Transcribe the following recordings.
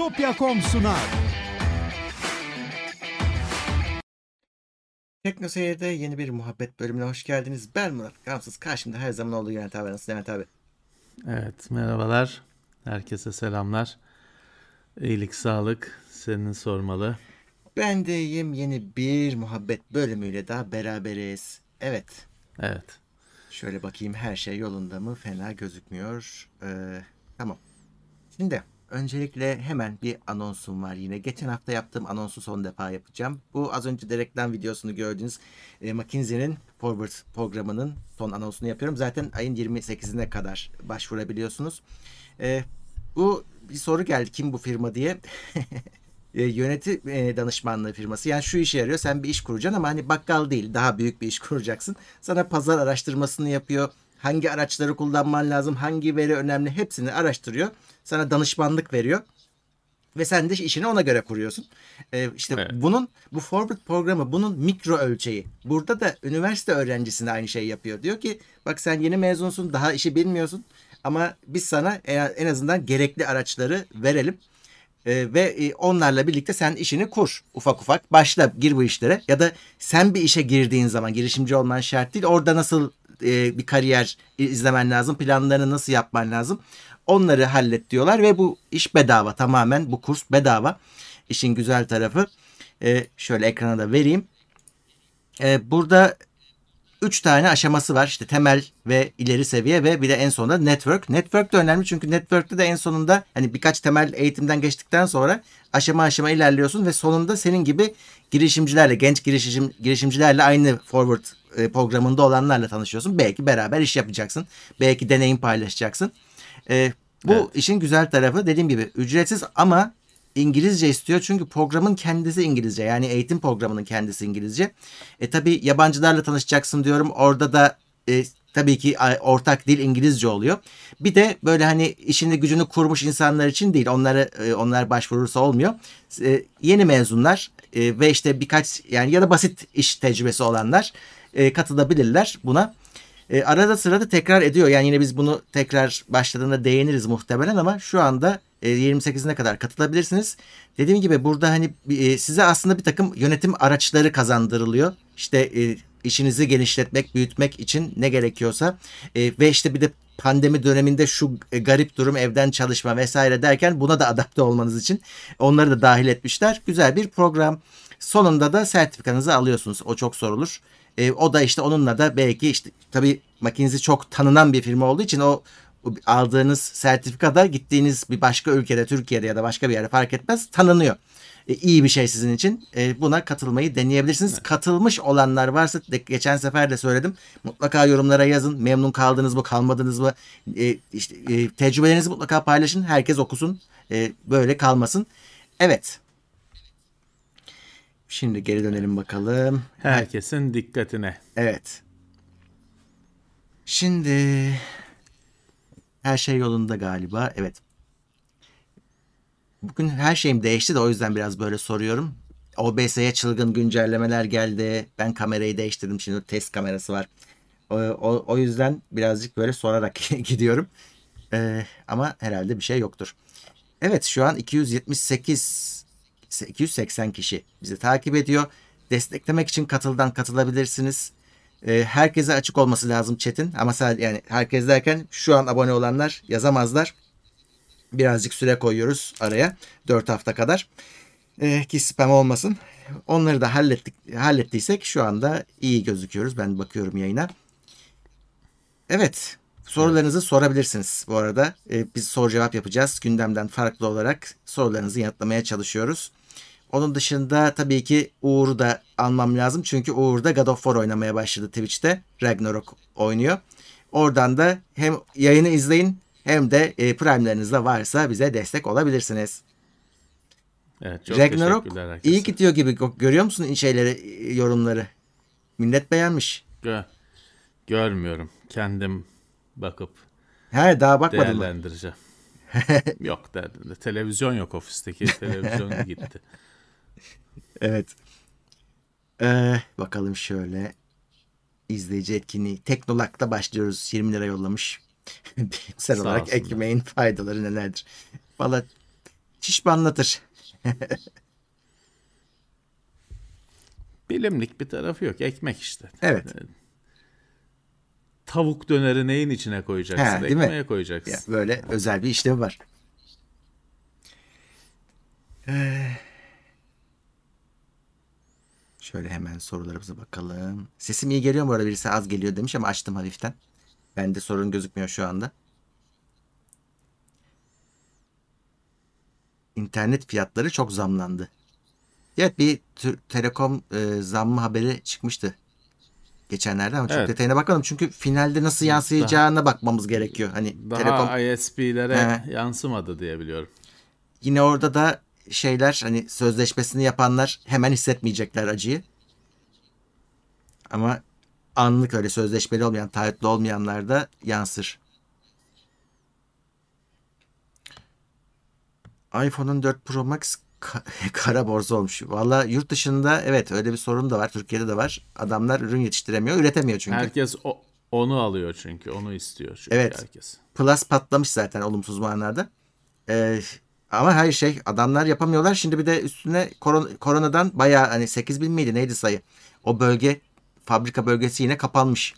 Bitopya.com sunar. Tekno Seyir'de yeni bir muhabbet bölümüne hoş geldiniz. Ben Murat Gamsız. Karşımda her zaman olduğu Levent abi. Nasılsın Levent abi? Evet merhabalar. Herkese selamlar. İyilik, sağlık senin sormalı. Ben de iyiyim. Yeni bir muhabbet bölümüyle daha beraberiz. Evet. Evet. Şöyle bakayım her şey yolunda mı? Fena gözükmüyor. Ee, tamam. Şimdi öncelikle hemen bir anonsum var yine. Geçen hafta yaptığım anonsu son defa yapacağım. Bu az önce de reklam videosunu gördüğünüz e, McKinsey'nin Forward programının son anonsunu yapıyorum. Zaten ayın 28'ine kadar başvurabiliyorsunuz. E, bu bir soru geldi kim bu firma diye. e, yönetim e, danışmanlığı firması. Yani şu işe yarıyor. Sen bir iş kuracaksın ama hani bakkal değil. Daha büyük bir iş kuracaksın. Sana pazar araştırmasını yapıyor. Hangi araçları kullanman lazım? Hangi veri önemli? Hepsini araştırıyor. Sana danışmanlık veriyor. Ve sen de işini ona göre kuruyorsun. Ee, işte Evet. bunun bu forward programı bunun mikro ölçeği. Burada da üniversite öğrencisine aynı şey yapıyor. Diyor ki bak sen yeni mezunsun daha işi bilmiyorsun. Ama biz sana en azından gerekli araçları verelim. Ee, ve e, onlarla birlikte sen işini kur. Ufak ufak başla gir bu işlere. Ya da sen bir işe girdiğin zaman girişimci olman şart değil. Orada nasıl e, bir kariyer izlemen lazım. Planlarını nasıl yapman lazım. Onları hallet diyorlar ve bu iş bedava tamamen bu kurs bedava. İşin güzel tarafı. E, şöyle ekrana da vereyim. E, burada üç tane aşaması var. İşte temel ve ileri seviye ve bir de en sonunda network. Network de önemli çünkü network'te de en sonunda hani birkaç temel eğitimden geçtikten sonra aşama aşama ilerliyorsun ve sonunda senin gibi girişimcilerle, genç girişim, girişimcilerle aynı forward e, programında olanlarla tanışıyorsun. Belki beraber iş yapacaksın. Belki deneyim paylaşacaksın. E, bu Evet. işin güzel tarafı dediğim gibi ücretsiz ama İngilizce istiyor çünkü programın kendisi İngilizce. Yani eğitim programının kendisi İngilizce. E tabi yabancılarla tanışacaksın diyorum. Orada da e, tabii ki ortak dil İngilizce oluyor. Bir de böyle hani işini gücünü kurmuş insanlar için değil. Onları e, onlar başvurursa olmuyor. E, yeni mezunlar e, ve işte birkaç yani ya da basit iş tecrübesi olanlar e, katılabilirler buna. E, arada sırada tekrar ediyor. Yani yine biz bunu tekrar başladığında değiniriz muhtemelen ama şu anda e, 28'ine kadar katılabilirsiniz. Dediğim gibi burada hani e, size aslında bir takım yönetim araçları kazandırılıyor. İşte e, işinizi genişletmek, büyütmek için ne gerekiyorsa E, ve işte bir de pandemi döneminde şu e, garip durum evden çalışma vesaire derken buna da adapte olmanız için onları da dahil etmişler. Güzel bir program. Sonunda da sertifikanızı alıyorsunuz. O çok sorulur. E, o da işte onunla da belki işte tabii McKinsey çok tanınan bir firma olduğu için o aldığınız sertifikada gittiğiniz bir başka ülkede Türkiye'de ya da başka bir yerde fark etmez tanınıyor. E, iyi bir şey sizin için. E, buna katılmayı deneyebilirsiniz. Katılmış olanlar varsa de, geçen sefer de söyledim. Mutlaka yorumlara yazın. Memnun kaldınız mı, kalmadınız mı? E, işte e, tecrübelerinizi mutlaka paylaşın. Herkes okusun. E, böyle kalmasın. Evet. Şimdi geri dönelim bakalım. Herkesin dikkatine. Evet. Şimdi her şey yolunda galiba. Evet. Bugün her şeyim değişti de o yüzden biraz böyle soruyorum. OBS'ye çılgın güncellemeler geldi. Ben kamerayı değiştirdim. Şimdi test kamerası var. O, o, o yüzden birazcık böyle sorarak gidiyorum. Ee, ama herhalde bir şey yoktur. Evet şu an 278 280 kişi bizi takip ediyor. Desteklemek için katıldan katılabilirsiniz. Ee, herkese açık olması lazım chat'in ama sadece yani herkes derken şu an abone olanlar yazamazlar. Birazcık süre koyuyoruz araya 4 hafta kadar. Ee, ki spam olmasın. Onları da hallettik hallettiysek şu anda iyi gözüküyoruz. Ben bakıyorum yayına. Evet. Sorularınızı sorabilirsiniz bu arada. Ee, biz soru cevap yapacağız. Gündemden farklı olarak sorularınızı yanıtlamaya çalışıyoruz. Onun dışında tabii ki Uğur'u da almam lazım. Çünkü Uğur da God of War oynamaya başladı Twitch'te. Ragnarok oynuyor. Oradan da hem yayını izleyin hem de e, Prime'leriniz de varsa bize destek olabilirsiniz. Evet, çok Ragnarok iyi gidiyor gibi. Görüyor musun şeyleri, e, yorumları? Millet beğenmiş. Gö- görmüyorum. Kendim bakıp He daha bakmadın mı? değerlendireceğim. yok de, de- televizyon yok ofisteki televizyon gitti. Evet. Ee, bakalım şöyle. izleyici etkinliği. Teknolak'ta başlıyoruz. 20 lira yollamış. Bilimsel Sağ olarak olsunlar. ekmeğin faydaları nelerdir? Valla şişmanlatır. Bilimlik bir tarafı yok. Ekmek işte. Evet. Tavuk döneri neyin içine koyacaksın? He, değil mi? Ekmeğe koyacaksın. Ya, böyle özel bir işlevi var. Ee, şöyle hemen sorularımıza bakalım. Sesim iyi geliyor mu? Orada birisi az geliyor demiş ama açtım hafiften. Bende sorun gözükmüyor şu anda. İnternet fiyatları çok zamlandı. Evet bir telekom e, zammı haberi çıkmıştı geçenlerde ama çok Evet. detayına bakalım. Çünkü finalde nasıl yansıyacağına bakmamız gerekiyor. Hani Daha telekom ISP'lere yansımadı diye biliyorum. yine orada da şeyler hani sözleşmesini yapanlar hemen hissetmeyecekler acıyı. Ama anlık öyle sözleşmeli olmayan, taahhütlü olmayanlar da yansır. iPhone'un 4 Pro Max ka- kara borsa olmuş. Valla yurt dışında evet öyle bir sorun da var. Türkiye'de de var. Adamlar ürün yetiştiremiyor, üretemiyor çünkü. Herkes o, onu alıyor çünkü. Onu istiyor çünkü Evet. herkes. Plus patlamış zaten olumsuz manada. Ee, ama her şey adamlar yapamıyorlar. Şimdi bir de üstüne koron- koronadan bayağı hani 8 bin miydi neydi sayı? O bölge fabrika bölgesi yine kapanmış.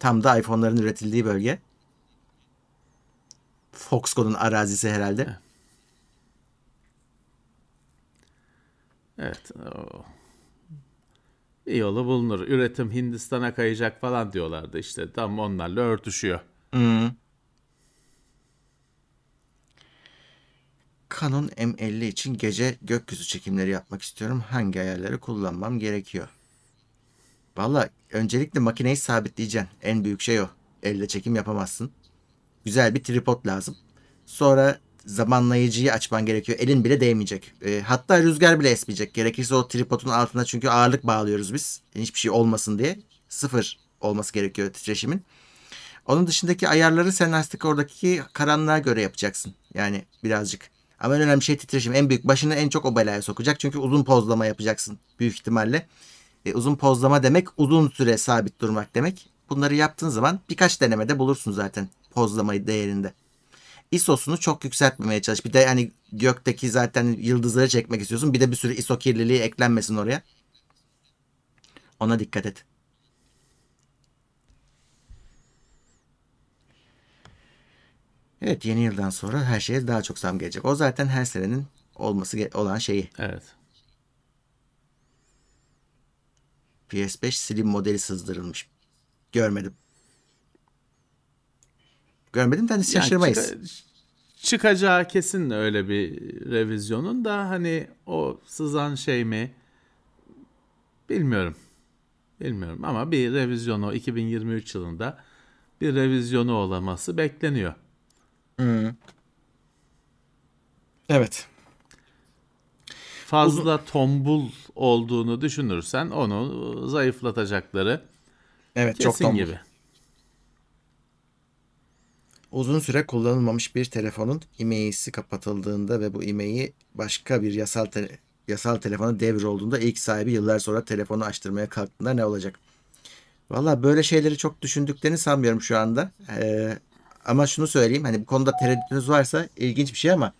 Tam da iPhone'ların üretildiği bölge. Foxconn'un arazisi herhalde. Evet. o- Bir yolu bulunur. Üretim Hindistan'a kayacak falan diyorlardı işte. Tam onlarla örtüşüyor. Hmm. Canon M50 için gece gökyüzü çekimleri yapmak istiyorum. Hangi ayarları kullanmam gerekiyor? Valla öncelikle makineyi sabitleyeceksin. En büyük şey o. Elle çekim yapamazsın. Güzel bir tripod lazım. Sonra zamanlayıcıyı açman gerekiyor. Elin bile değmeyecek. E, hatta rüzgar bile esmeyecek. Gerekirse o tripodun altına çünkü ağırlık bağlıyoruz biz. Hiçbir şey olmasın diye. Sıfır olması gerekiyor titreşimin. Onun dışındaki ayarları sen artık oradaki karanlığa göre yapacaksın. Yani birazcık. Ama en önemli şey titreşim. En büyük başını en çok o belaya sokacak. Çünkü uzun pozlama yapacaksın büyük ihtimalle. E, uzun pozlama demek uzun süre sabit durmak demek. Bunları yaptığın zaman birkaç denemede bulursun zaten pozlamayı değerinde. ISO'sunu çok yükseltmemeye çalış. Bir de hani gökteki zaten yıldızları çekmek istiyorsun. Bir de bir sürü ISO kirliliği eklenmesin oraya. Ona dikkat et. Evet yeni yıldan sonra her şeye daha çok zam gelecek. O zaten her senenin olması olan şeyi. Evet. PS5 Slim modeli sızdırılmış. Görmedim. Görmedim de hani Yani şaşırmayız. çıka- çıkacağı kesin öyle bir revizyonun da hani o sızan şey mi bilmiyorum. Bilmiyorum ama bir revizyonu 2023 yılında bir revizyonu olaması bekleniyor. Evet. Fazla tombul olduğunu düşünürsen onu zayıflatacakları Evet çok kesin tombul. gibi. Uzun süre kullanılmamış bir telefonun e-mail'si kapatıldığında ve bu e-mail'i başka bir yasal te- yasal telefona devrolduğunda ilk sahibi yıllar sonra telefonu açtırmaya kalktığında ne olacak? Valla böyle şeyleri çok düşündüklerini sanmıyorum şu anda. Ee, ama şunu söyleyeyim hani bu konuda tereddütünüz varsa ilginç bir şey ama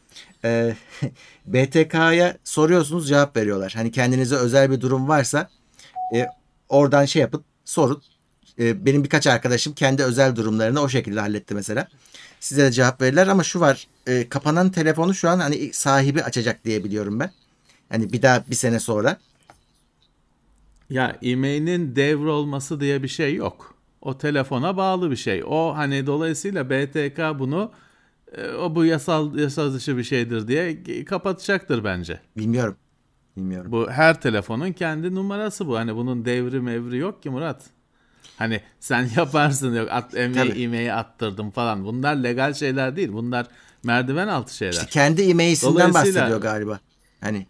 e, BTK'ya soruyorsunuz cevap veriyorlar. Hani kendinize özel bir durum varsa e, oradan şey yapın sorun. E, benim birkaç arkadaşım kendi özel durumlarını o şekilde halletti mesela. Size de cevap verirler ama şu var e, kapanan telefonu şu an hani sahibi açacak diye biliyorum ben. Hani bir daha bir sene sonra. Ya e-mailin devrolması diye bir şey yok. O telefona bağlı bir şey. O hani dolayısıyla BTK bunu e, o bu yasal yasal dışı bir şeydir diye kapatacaktır bence. Bilmiyorum. Bilmiyorum. Bu her telefonun kendi numarası bu. Hani bunun devri mevri yok ki Murat. Hani sen yaparsın yok at, Tabii. e-mail'i attırdım falan. Bunlar legal şeyler değil. Bunlar merdiven altı şeyler. İşte kendi Dolayısıyla- bahsediyor galiba. Hani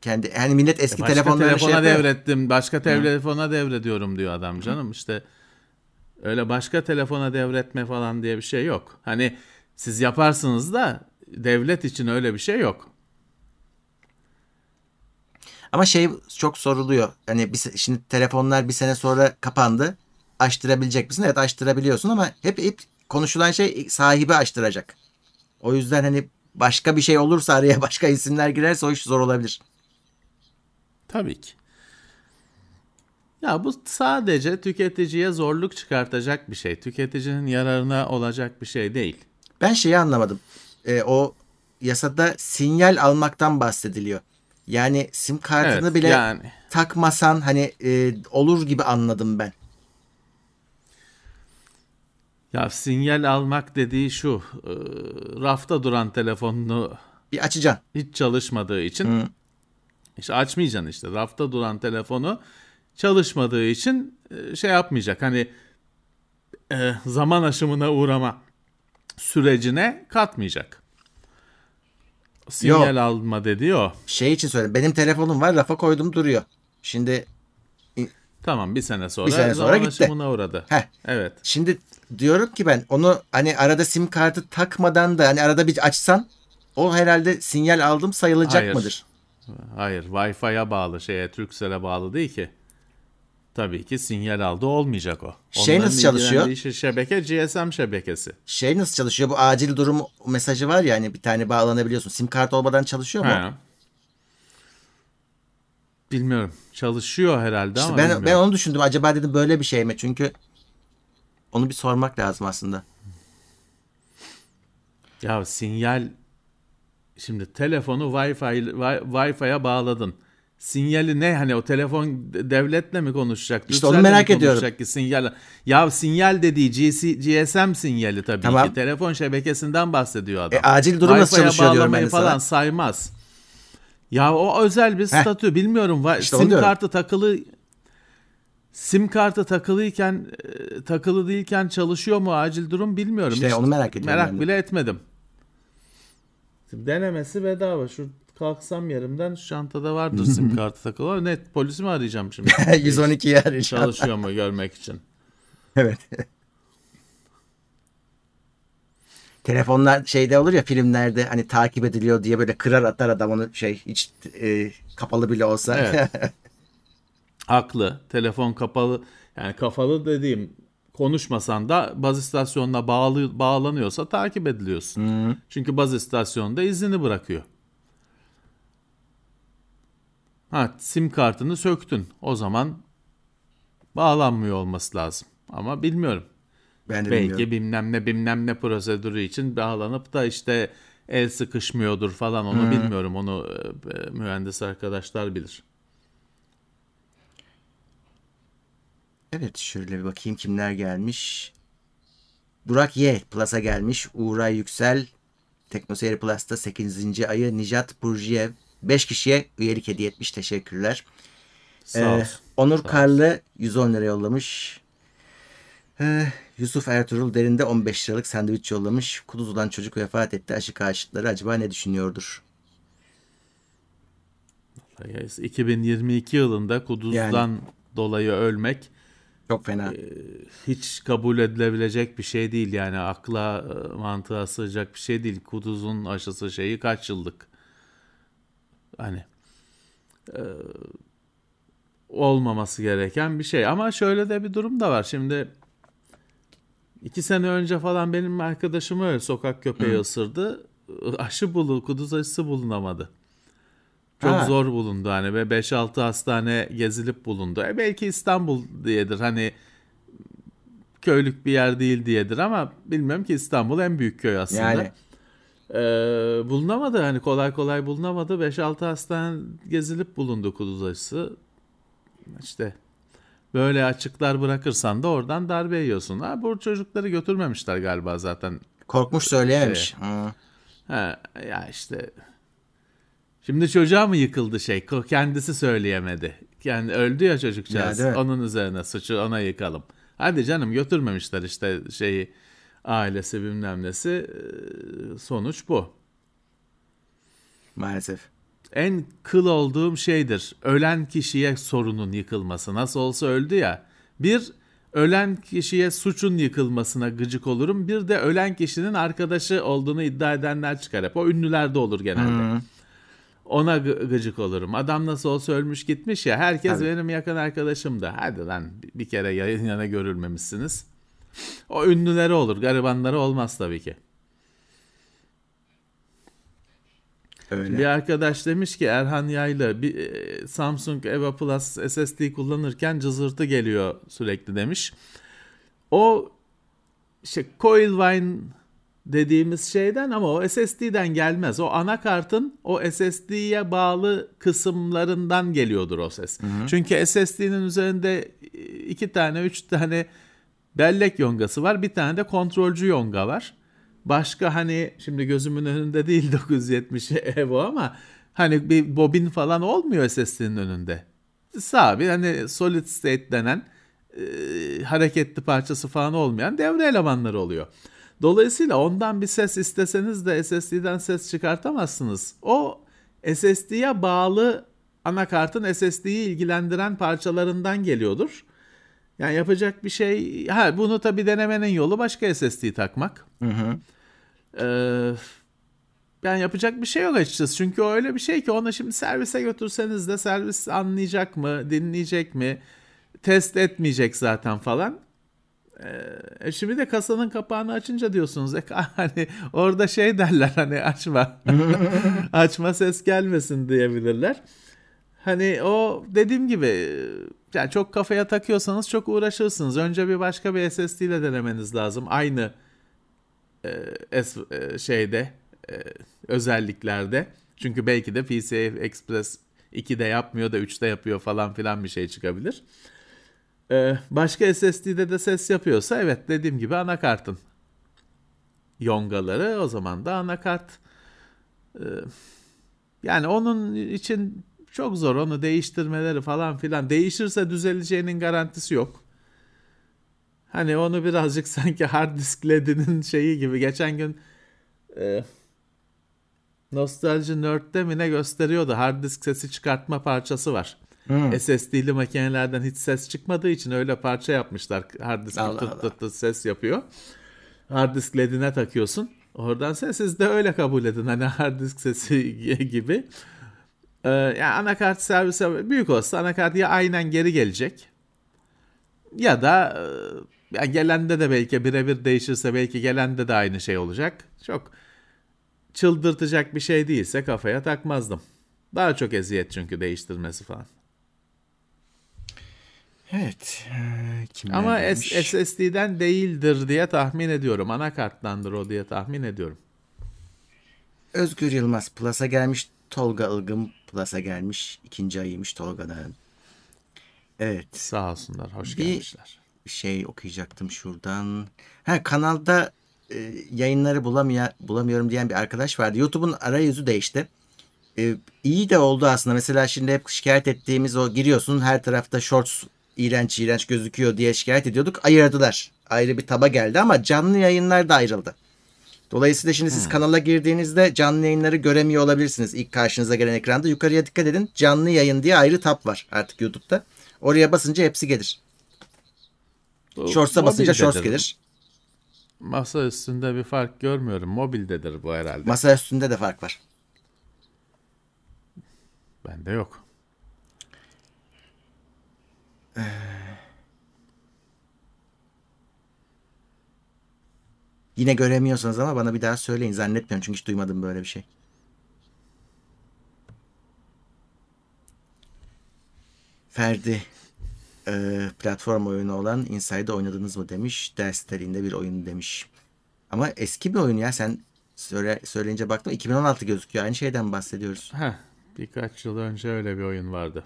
kendi hani millet eski Başka telefonlarını şey telefona yapıyor. devrettim. Başka telefona devrediyorum diyor adam canım. İşte öyle başka telefona devretme falan diye bir şey yok. Hani siz yaparsınız da devlet için öyle bir şey yok. Ama şey çok soruluyor. Hani bir, şimdi telefonlar bir sene sonra kapandı. Açtırabilecek misin? Evet açtırabiliyorsun ama hep, hep konuşulan şey sahibi açtıracak. O yüzden hani başka bir şey olursa araya başka isimler girerse o iş zor olabilir. Tabii ki. Ya bu sadece tüketiciye zorluk çıkartacak bir şey. Tüketicinin yararına olacak bir şey değil. Ben şeyi anlamadım. Ee, o yasada sinyal almaktan bahsediliyor. Yani sim kartını Evet, bile yani. takmasan hani e, olur gibi anladım ben. Ya sinyal almak dediği şu. e, rafta duran telefonunu Bir açacaksın. hiç çalışmadığı için işte açmayacaksın işte. Rafta duran telefonu çalışmadığı için e, şey yapmayacak. Hani e, zaman aşımına uğrama sürecine katmayacak. Sinyal alma dediği o. Şey için söyledim. Benim telefonum var rafa koydum duruyor. Şimdi Tamam bir sene sonra, Bir sene sonra gitti. uğradı. Heh. Evet. Şimdi diyorum ki ben onu hani arada sim kartı takmadan da hani arada bir açsan o herhalde sinyal aldım sayılacak Hayır. mıdır? Hayır Wi-Fi'ye bağlı şeye Turkcell'e bağlı değil ki. Tabii ki sinyal aldı olmayacak o. Şey nasıl çalışıyor? ilgilendiği şey şebeke GSM şebekesi. Şey nasıl çalışıyor? Bu acil durum mesajı var ya hani bir tane bağlanabiliyorsun. Sim kart olmadan çalışıyor mu? He. Bilmiyorum. Çalışıyor herhalde İşte ama ben bilmiyorum. ben onu düşündüm. Acaba dedim böyle bir şey mi? Çünkü onu bir sormak lazım aslında. Ya sinyal şimdi telefonu Wi-Fi Wi- Wi-Fi'ye bağladın. Sinyali ne hani o telefon devletle mi konuşacak? İşte onu merak ediyorum. Ki sinyal. Ya sinyal dediği GC, GSM sinyali tabii Tamam. ki. Telefon şebekesinden bahsediyor adam. E, acil durum nasıl çalışıyor diyorum ben falan sana. saymaz. Ya o özel bir statü bilmiyorum. Va- İşte sim kartı takılı sim kartı takılıyken e, takılı değilken çalışıyor mu acil durum bilmiyorum. İşte Hiç onu merak ediyorum Merak bile etmedim. Denemesi bedava. Şu kalksam yerimden şu çantada vardır sim kartı takılı. Net polisi mi arayacağım şimdi? 112'yi arayacağım. Çalışıyor mu görmek için. Evet. Telefonlar şeyde olur ya filmlerde hani takip ediliyor diye böyle kırar atar adam onu şey hiç e, kapalı bile olsa. Evet. Haklı. Telefon kapalı. Yani kapalı dediğim konuşmasan da baz istasyonuna bağlı bağlanıyorsa takip ediliyorsun. Çünkü baz istasyonunda izini bırakıyor. Ha, sim kartını söktün. O zaman bağlanmıyor olması lazım. Ama bilmiyorum. ben de Belki bilmiyorum. bilmem ne bilmem ne prosedürü için bağlanıp da işte el sıkışmıyordur falan onu bilmiyorum. Onu e, e, mühendis arkadaşlar bilir. Evet şöyle bir bakayım kimler gelmiş. Burak Y Plus'a gelmiş. Uğray Yüksel Teknoseyir Plus'ta 8. ayı Nijat Burjiyev 5 kişiye üyelik hediye etmiş. Teşekkürler. Sağ Ee. Onur Sağ olsun. Karlı 110 lira yollamış. Ee, Yusuf Ertuğrul derinde 15 liralık sandviç yollamış. Kuduz'dan çocuk vefat etti. Aşı karşıtları acaba ne düşünüyordur? 2022 yılında kuduzdan dolayı ölmek Çok fena. Ee, hiç kabul edilebilecek bir şey değil yani akla e, mantığa sığacak bir şey değil. Kuduzun aşısı şeyi kaç yıllık? Hani e, olmaması gereken bir şey ama şöyle de bir durum da var. Şimdi iki sene önce falan benim arkadaşımı öyle sokak köpeği ısırdı. Aşı bulu, kuduz aşısı bulunamadı. Çok Ha. zor bulundu hani ve 5-6 hastane gezilip bulundu. E belki İstanbul diyedir hani köylük bir yer değil diyedir ama bilmiyorum ki İstanbul en büyük köy aslında. Yani Ee, bulunamadı hani kolay kolay bulunamadı. 5-6 hastane gezilip bulundu kuduz aşısı. İşte böyle açıklar bırakırsan da oradan darbe yiyorsun. Ha, bu çocukları götürmemişler galiba zaten. korkmuş söyleyememiş. Hı. Ha, ya işte şimdi çocuğa mı yıkıldı şey? Kendisi söyleyemedi. Yani öldü ya çocukcağız. Ya? Onun üzerine suçu ona yıkalım. Hadi canım götürmemişler işte şeyi ailesi bilmem nesi. Ee, Sonuç bu. Maalesef. En kıl olduğum şeydir. Ölen kişiye sorunun yıkılması. Nasıl olsa öldü ya. Bir, ölen kişiye suçun yıkılmasına gıcık olurum. Bir de ölen kişinin arkadaşı olduğunu iddia edenler çıkar hep. O ünlülerde olur genelde. Ona gı- gıcık olurum. Adam nasıl olsa ölmüş gitmiş ya. Herkes Tabii. benim yakın arkadaşım da. Hadi lan bir kere yayın yana görülmemişsiniz. O ünlüleri olur, garibanları olmaz tabii ki. Öyle. Bir arkadaş demiş ki Erhan Yaylı bir e, Samsung Eva Plus SSD kullanırken cızırtı geliyor sürekli demiş. O işte Coilvine dediğimiz şeyden ama o SSD'den gelmez. O anakartın o SSD'ye bağlı kısımlarından geliyordur o ses. Çünkü SSD'nin üzerinde iki tane, üç tane bellek yongası var. Bir tane de kontrolcü yonga var. Başka hani şimdi gözümün önünde değil 970 Evo ama hani bir bobin falan olmuyor SSD'nin önünde. Sabit hani solid state denen e, hareketli parçası falan olmayan devre elemanları oluyor. Dolayısıyla ondan bir ses isteseniz de SSD'den ses çıkartamazsınız. O SSD'ye bağlı anakartın SSD'yi ilgilendiren parçalarından geliyordur. Yani yapacak bir şey... Ha bunu tabii denemenin yolu başka SSD takmak. Hı hı. Ee, yani yapacak bir şey yok açıkçası. Çünkü o öyle bir şey ki onu şimdi servise götürseniz de servis anlayacak mı, dinleyecek mi, test etmeyecek zaten falan. Ee, şimdi de kasanın kapağını açınca diyorsunuz e, hani orada şey derler hani açma açma ses gelmesin diyebilirler. Hani o dediğim gibi yani çok kafaya takıyorsanız çok uğraşırsınız. Önce bir başka bir SSD ile denemeniz lazım. Aynı e, S, e, şeyde e, özelliklerde. Çünkü belki de PCI Express 2'de yapmıyor da 3'te yapıyor falan filan bir şey çıkabilir. Ee, başka SSD'de de ses yapıyorsa evet dediğim gibi anakartın yongaları o zaman da anakart ee, yani onun için çok zor onu değiştirmeleri falan filan değişirse düzeleceğinin garantisi yok. Hani onu birazcık sanki hard disk LED'inin şeyi gibi geçen gün e, Nostalji Nerd'de mi ne gösteriyordu hard disk sesi çıkartma parçası var. Hmm. SSD'li makinelerden hiç ses çıkmadığı için öyle parça yapmışlar. Hard disk tıt tıt tıt ses yapıyor. Hard disk LED'ine takıyorsun. Oradan ses siz de öyle kabul edin. Hani hard disk sesi gibi. Ee, yani anakart servise büyük olsa anakart ya aynen geri gelecek. Ya da e, ya gelende de belki birebir değişirse belki gelende de aynı şey olacak. Çok çıldırtacak bir şey değilse kafaya takmazdım. Daha çok eziyet çünkü değiştirmesi falan. Evet. Ee, kimler Ama? S- SSD'den değildir diye tahmin ediyorum. Anakarttandır o diye tahmin ediyorum. Özgür Yılmaz Plus'a gelmiş. Tolga Ilgın Plus'a gelmiş. İkinci ayıymış Tolga'nın. Evet. Sağ olsunlar. Hoş Bir- gelmişler. Bir şey okuyacaktım şuradan. Ha kanalda e, yayınları bulamaya, bulamıyorum diyen bir arkadaş vardı. YouTube'un arayüzü değişti. E, iyi de oldu aslında. Mesela şimdi hep şikayet ettiğimiz o giriyorsun her tarafta shorts iğrenç iğrenç gözüküyor diye şikayet ediyorduk. Ayırdılar. Ayrı bir taba geldi ama canlı yayınlar da ayrıldı. Dolayısıyla şimdi siz kanala girdiğinizde canlı yayınları göremiyor olabilirsiniz. İlk karşınıza gelen ekranda yukarıya dikkat edin. Canlı yayın diye ayrı tab var artık YouTube'da. Oraya basınca hepsi gelir. Shorts'a basınca shorts gelir. Masa üstünde bir fark görmüyorum. Mobildedir bu herhalde. Masa üstünde de fark var. Bende yok. Yine göremiyorsanız ama bana bir daha söyleyin. Zannetmiyorum çünkü hiç duymadım böyle bir şey. Ferdi e, platform oyunu olan Inside'ı oynadınız mı demiş. Ders niteliğinde bir oyun demiş. Ama eski bir oyun ya. Sen söyle, söyleyince baktım 2016 gözüküyor. Aynı şeyden bahsediyoruz. Heh, birkaç yıl önce öyle bir oyun vardı.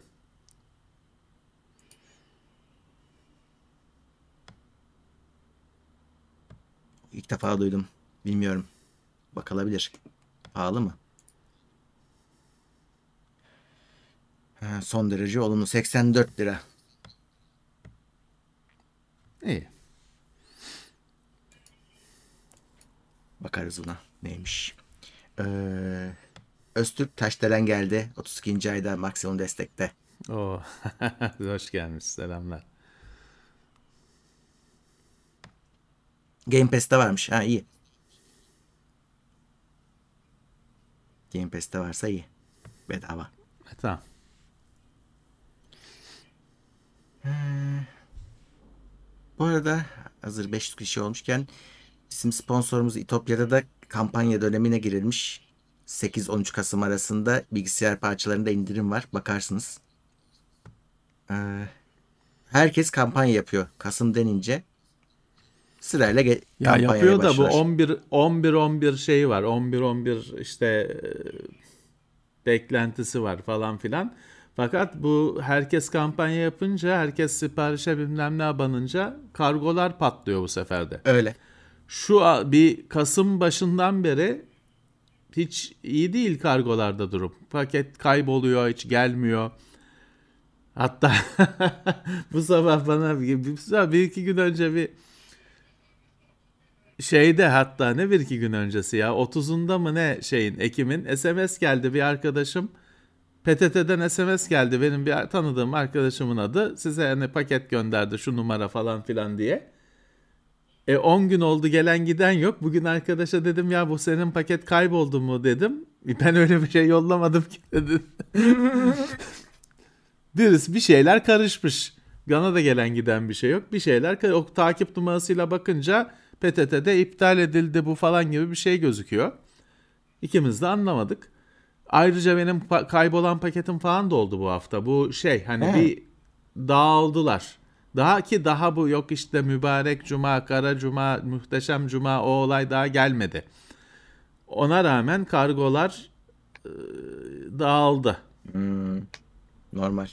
İlk defa duydum. Bilmiyorum. Bakılabilir. Pahalı mı? Ha, son derece olumlu. 84 lira. İyi. Bakarız buna. Neymiş? Ee, Öztürk Taşdelen geldi. 32. ayda maksimum destekte. Oo. Hoş gelmiş. Selamlar. Game Pass'te varmış. Ha iyi. Game Pass'te varsa iyi. Bedava. E, tamam. Bu arada hazır 500 kişi olmuşken bizim sponsorumuz İtopya'da da kampanya dönemine girilmiş. 8-13 Kasım arasında bilgisayar parçalarında indirim var. Bakarsınız. Ee, herkes kampanya yapıyor. Kasım denince sırayla ge- Ya yapıyor da bu başlar. 11 11 11 şeyi var. 11 11 işte e, beklentisi var falan filan. Fakat bu herkes kampanya yapınca, herkes siparişe bilmem ne abanınca kargolar patlıyor bu sefer de. Öyle. Şu bir Kasım başından beri hiç iyi değil kargolarda durum. Paket kayboluyor, hiç gelmiyor. Hatta bu sabah bana bir, bir, bir iki gün önce bir şeyde hatta ne bir iki gün öncesi ya 30'unda mı ne şeyin Ekim'in SMS geldi bir arkadaşım PTT'den SMS geldi benim bir tanıdığım arkadaşımın adı size hani paket gönderdi şu numara falan filan diye. E 10 gün oldu gelen giden yok. Bugün arkadaşa dedim ya bu senin paket kayboldu mu dedim. Ben öyle bir şey yollamadım ki dedim. Birisi bir şeyler karışmış. Bana da gelen giden bir şey yok. Bir şeyler o takip numarasıyla bakınca PTT'de iptal edildi bu falan gibi bir şey gözüküyor. İkimiz de anlamadık. Ayrıca benim kaybolan paketim falan da oldu bu hafta. Bu şey hani He. bir dağıldılar. Daha ki daha bu yok işte mübarek cuma, kara cuma, muhteşem cuma o olay daha gelmedi. Ona rağmen kargolar e, dağıldı. Hmm, normal.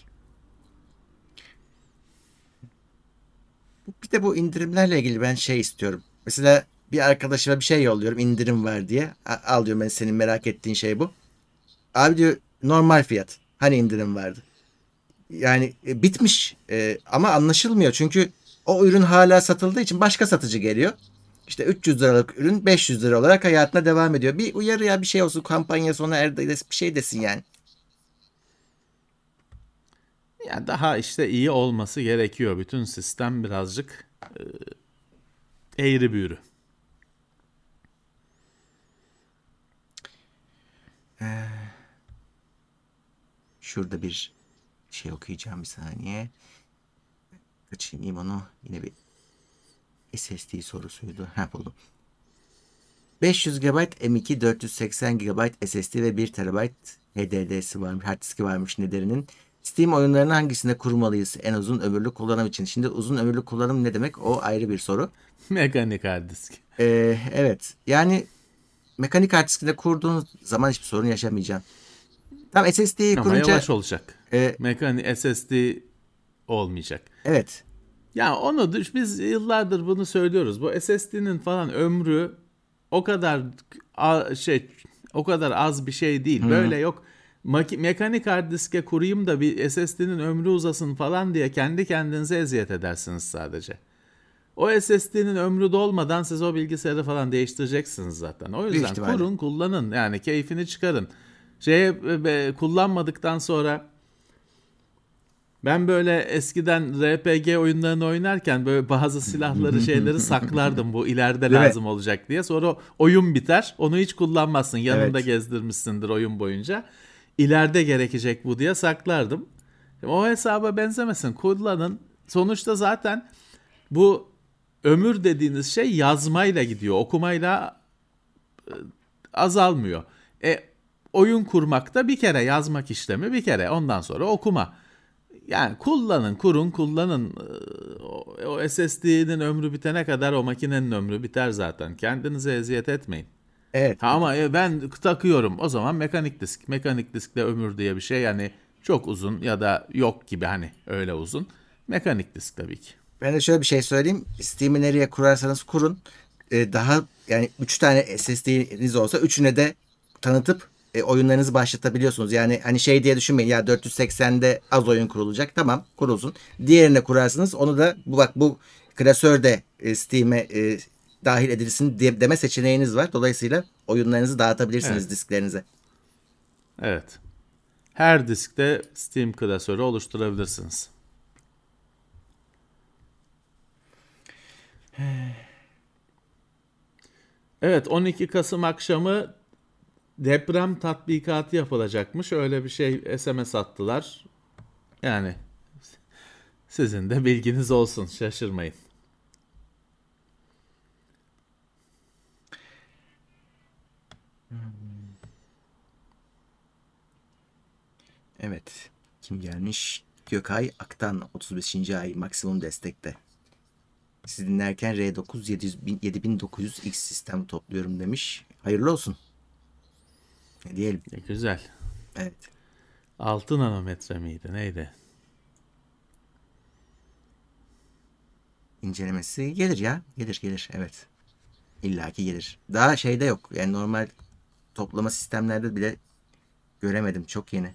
Bir de bu indirimlerle ilgili ben şey istiyorum. Mesela bir arkadaşıma bir şey yolluyorum indirim var diye. Al diyorum ben senin merak ettiğin şey bu. Abi diyor normal fiyat. Hani indirim vardı. Yani e, bitmiş E, ama anlaşılmıyor. Çünkü o ürün hala satıldığı için başka satıcı geliyor. İşte 300 liralık ürün 500 lira olarak hayatına devam ediyor. Bir uyarı ya bir şey olsun kampanya sona erdi bir şey desin yani. Ya daha işte iyi olması gerekiyor. Bütün sistem birazcık e, eğri büğrü. Şurada bir şey okuyacağım bir saniye. Kaçırmayayım onu. Yine bir SSD sorusuydu. Ha buldum. 500 GB M2, 480 GB SSD ve 1 TB HDD'si varmış, hard diski varmış Nether'inin. Steam oyunlarını hangisinde kurmalıyız en uzun ömürlü kullanım için? Şimdi uzun ömürlü kullanım ne demek? O ayrı bir soru. Mekanik hard disk. Ee, evet. Yani mekanik hard diskinde kurduğunuz zaman hiçbir sorun yaşamayacaksın. Tam SSD'yi Ama kurunca... yavaş olacak. e, Mekanik SSD olmayacak. evet. Ya onu düş biz yıllardır bunu söylüyoruz. Bu SSD'nin falan ömrü o kadar şey o kadar az bir şey değil. Böyle yok maki- mekanik hard diske kurayım da bir SSD'nin ömrü uzasın falan diye kendi kendinize eziyet edersiniz sadece. O SSD'nin ömrü dolmadan siz o bilgisayarı falan değiştireceksiniz zaten. O yüzden kurun, kullanın. Yani keyfini çıkarın. Şeye e, kullanmadıktan sonra ben böyle eskiden RPG oyunlarını oynarken böyle bazı silahları şeyleri saklardım bu ileride Değil mi? lazım olacak diye. Sonra oyun biter onu hiç kullanmazsın yanında Evet. gezdirmişsindir oyun boyunca. İleride gerekecek bu diye saklardım. O hesaba benzemesin kullanın. Sonuçta zaten bu ömür dediğiniz şey yazmayla gidiyor okumayla e, azalmıyor. E oyun kurmakta bir kere yazmak işlemi bir kere ondan sonra okuma. Yani kullanın, kurun, kullanın. O, o SSD'nin ömrü bitene kadar o makinenin ömrü biter zaten. Kendinize eziyet etmeyin. Evet. Ama e, ben takıyorum. O zaman mekanik disk. Mekanik diskte ömür diye bir şey yani çok uzun ya da yok gibi hani öyle uzun. Mekanik disk tabii ki. Ben de şöyle bir şey söyleyeyim. Steam'i nereye kurarsanız kurun. Ee, daha yani 3 tane SSD'niz olsa üçüne de tanıtıp e, oyunlarınızı başlatabiliyorsunuz. Yani hani şey diye düşünmeyin ya 480'de az oyun kurulacak. Tamam kurulsun. Diğerine kurarsınız. Onu da bu bak bu klasör de e, Steam'e e, dahil edilsin de- deme seçeneğiniz var. Dolayısıyla oyunlarınızı dağıtabilirsiniz Evet. disklerinize. Evet. Her diskte Steam klasörü oluşturabilirsiniz. Evet 12 Kasım akşamı deprem tatbikatı yapılacakmış. Öyle bir şey SMS attılar. Yani sizin de bilginiz olsun şaşırmayın. Evet. Kim gelmiş? Gökay Aktan 35. ay maksimum destekte. Siz dinlerken R9 700 7900 X sistem topluyorum demiş. Hayırlı olsun. Ne diyelim. E, güzel. Evet. 6 nanometre miydi? Neydi? İncelemesi gelir ya. Gelir gelir. Evet. İlla ki gelir. Daha şeyde yok. Yani normal toplama sistemlerde bile göremedim. Çok yeni.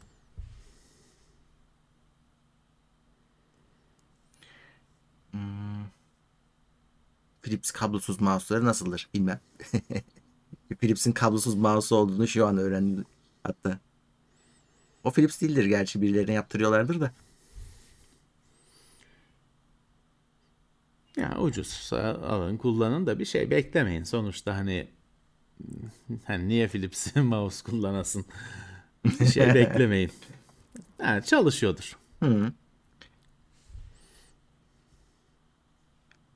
Hmm. Philips kablosuz mouse'ları nasıldır bilmem. Philips'in kablosuz mouse olduğunu şu an öğrendim hatta. O Philips değildir gerçi birilerine yaptırıyorlardır da. Ya ucuzsa alın kullanın da bir şey beklemeyin. Sonuçta hani hani niye Philips mouse kullanasın? Bir şey beklemeyin. Yani çalışıyordur. Hı.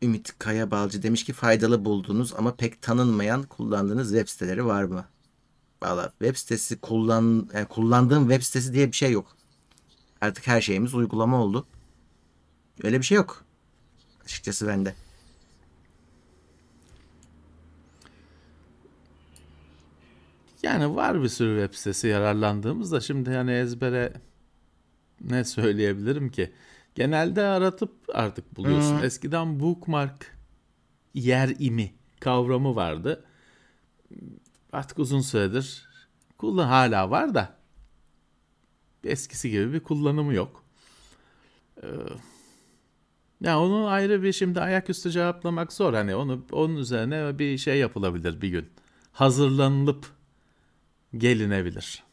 Ümit Kaya Balcı demiş ki faydalı bulduğunuz ama pek tanınmayan kullandığınız web siteleri var mı? Valla web sitesi kullan yani kullandığım web sitesi diye bir şey yok. Artık her şeyimiz uygulama oldu. Öyle bir şey yok. Açıkçası bende. Yani var bir sürü web sitesi yararlandığımız da şimdi yani ezbere ne söyleyebilirim ki? Genelde aratıp artık buluyorsun. Hmm. Eskiden bookmark yer imi kavramı vardı. Artık uzun süredir kullan hala var da eskisi gibi bir kullanımı yok. Ee, ya onu ayrı bir şimdi ayaküstü cevaplamak zor. Hani onu onun üzerine bir şey yapılabilir bir gün. Hazırlanılıp gelinebilir.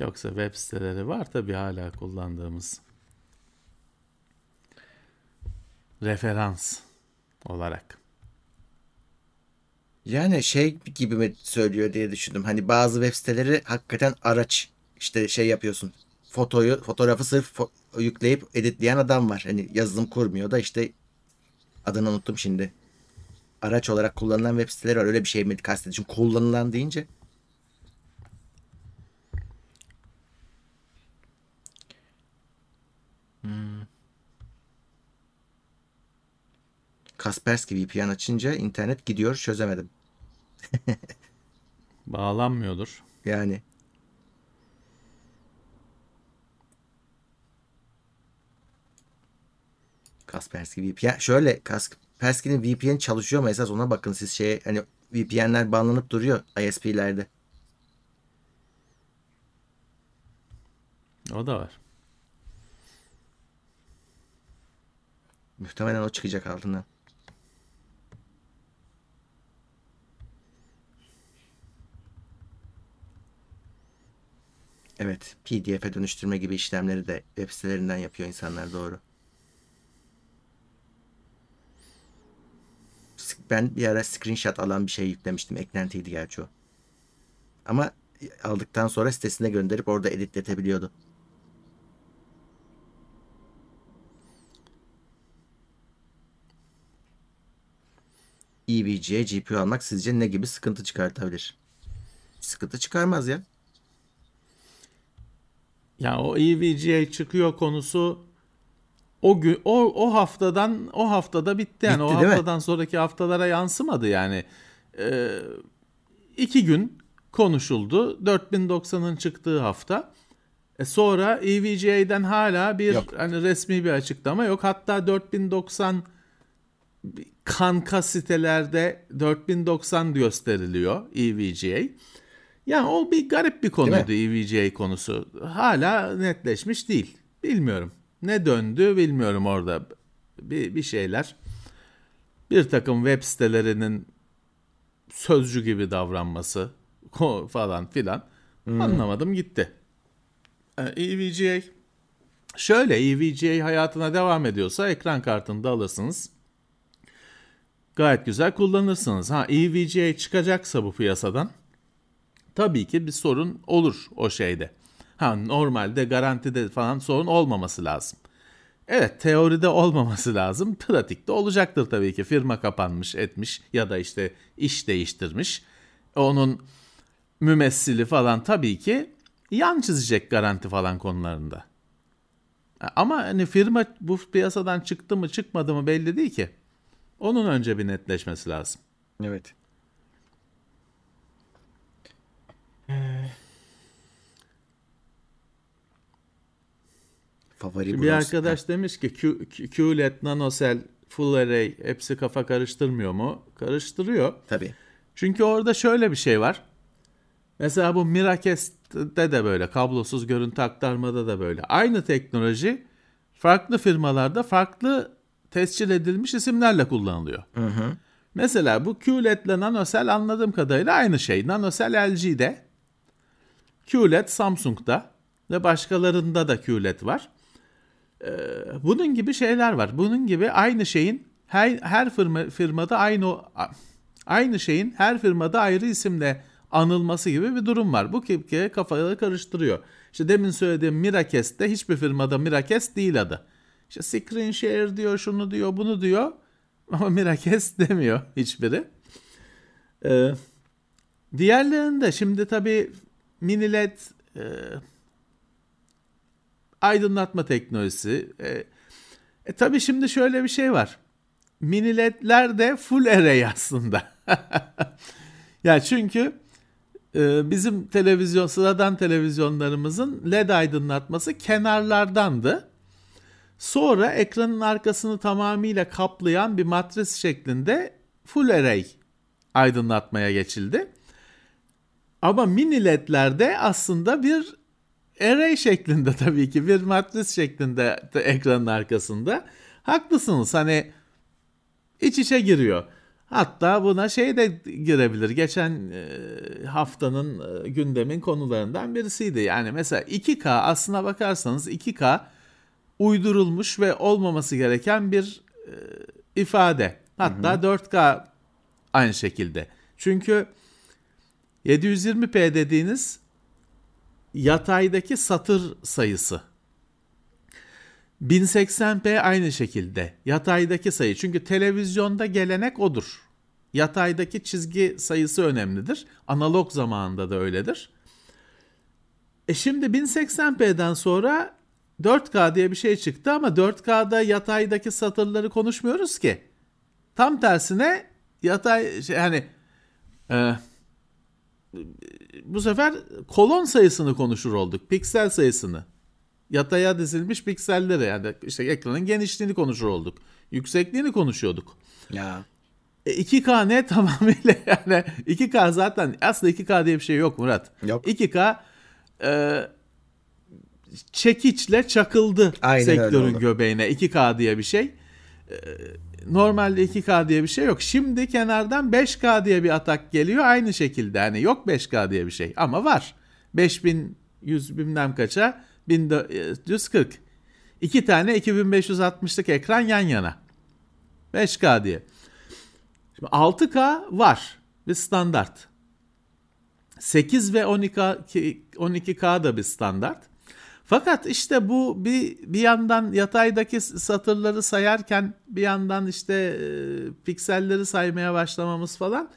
Yoksa web siteleri var tabii hala kullandığımız. Referans olarak. Yani şey gibi mi söylüyor diye düşündüm. Hani bazı web siteleri hakikaten araç. İşte şey yapıyorsun. Fotoyu, fotoğrafı sırf fo- yükleyip editleyen adam var. Hani yazılım kurmuyor da işte adını unuttum şimdi. Araç olarak kullanılan web siteleri var. Öyle bir şey mi kastediyorsun? Kullanılan deyince. Kaspersky VPN açınca internet gidiyor çözemedim. Bağlanmıyordur. Yani Kaspersky VPN şöyle Kaspersky'nin VPN çalışıyor mu esas ona bakın siz şeye hani VPN'ler bağlanıp duruyor ISP'lerde. O da var. Muhtemelen o çıkacak altından. Evet, PDF'e dönüştürme gibi işlemleri de web sitelerinden yapıyor insanlar doğru. Ben bir ara screenshot alan bir şey yüklemiştim. Eklentiydi gerçi o. Ama aldıktan sonra sitesine gönderip orada editletebiliyordu. EVG'ye GPU almak sizce ne gibi sıkıntı çıkartabilir? Sıkıntı çıkarmaz ya. Ya o EVGA çıkıyor konusu o gün o o haftadan o haftada bitti yani Bitti, o değil mi? haftadan sonraki haftalara yansımadı yani. Ee, iki gün konuşuldu 4090'ın çıktığı hafta. E sonra EVGA'den hala bir Yok. hani resmi bir açıklama yok. Hatta 4090 kanka sitelerde 4090 gösteriliyor EVGA. Yani o bir garip bir konuydu EVGA konusu. Hala netleşmiş değil. Bilmiyorum. Ne döndü bilmiyorum orada. Bir, bir şeyler. Bir takım web sitelerinin sözcü gibi davranması falan filan. Anlamadım gitti. E, EVGA şöyle EVGA hayatına devam ediyorsa ekran kartını da alırsınız. Gayet güzel kullanırsınız. Ha EVGA çıkacaksa bu piyasadan tabii ki bir sorun olur o şeyde. Ha normalde garantide falan sorun olmaması lazım. Evet teoride olmaması lazım. Pratikte olacaktır tabii ki. Firma kapanmış etmiş ya da işte iş değiştirmiş. Onun mümessili falan tabii ki yan çizecek garanti falan konularında. Ama hani firma bu piyasadan çıktı mı çıkmadı mı belli değil ki. Onun önce bir netleşmesi lazım. Evet. Favori Bir arkadaş demiş ki Q- Q- QLED, NanoCell, Full Array hepsi kafa karıştırmıyor mu? Karıştırıyor. Tabii. Çünkü orada şöyle bir şey var. Mesela bu Miracast'te de böyle, kablosuz görüntü aktarmada da böyle. Aynı teknoloji farklı firmalarda farklı tescil edilmiş isimlerle kullanılıyor. Hı hı. Mesela bu QLED ile NanoCell anladığım kadarıyla aynı şey. NanoCell LG'de, QLED Samsung'da ve başkalarında da QLED var. Ee, bunun gibi şeyler var. Bunun gibi aynı şeyin her, her firma, firmada aynı aynı şeyin her firmada ayrı isimle anılması gibi bir durum var. Bu kepke kafaları karıştırıyor. İşte demin söylediğim Miracast'te hiçbir firmada Miracast değil adı. İşte Screen Share diyor, şunu diyor, bunu diyor. Ama Miracast demiyor hiçbiri. Ee, diğerlerinde şimdi tabii mini LED e, aydınlatma teknolojisi. E, e tabii şimdi şöyle bir şey var. Mini LED'ler de full array aslında. ya çünkü e, bizim televizyon sıradan televizyonlarımızın LED aydınlatması kenarlardandı. Sonra ekranın arkasını tamamıyla kaplayan bir matris şeklinde full array aydınlatmaya geçildi. Ama mini ledlerde aslında bir array şeklinde tabii ki bir matris şeklinde de ekranın arkasında. Haklısınız hani iç içe giriyor. Hatta buna şey de girebilir. Geçen e, haftanın e, gündemin konularından birisiydi. Yani mesela 2K aslına bakarsanız 2K uydurulmuş ve olmaması gereken bir e, ifade. Hatta hı hı. 4K aynı şekilde. Çünkü 720p dediğiniz yataydaki satır sayısı. 1080p aynı şekilde yataydaki sayı. Çünkü televizyonda gelenek odur. Yataydaki çizgi sayısı önemlidir. Analog zamanında da öyledir. E şimdi 1080p'den sonra 4K diye bir şey çıktı ama 4K'da yataydaki satırları konuşmuyoruz ki. Tam tersine yatay şey, hani e, bu sefer kolon sayısını konuşur olduk. Piksel sayısını. Yataya dizilmiş pikselleri yani işte ekranın genişliğini konuşur olduk. Yüksekliğini konuşuyorduk. Ya. E, 2K ne tamamıyla yani 2K zaten aslında 2K diye bir şey yok Murat. Yok. 2K e, çekiçle çakıldı Aynen sektörün göbeğine 2K diye bir şey. E, normalde 2K diye bir şey yok. Şimdi kenardan 5K diye bir atak geliyor aynı şekilde. Hani yok 5K diye bir şey ama var. 5100 bilmem kaça 1440. İki tane 2560'lık ekran yan yana. 5K diye. Şimdi 6K var bir standart. 8 ve 12K, 12K da bir standart. Fakat işte bu bir bir yandan yataydaki satırları sayarken bir yandan işte e, pikselleri saymaya başlamamız falan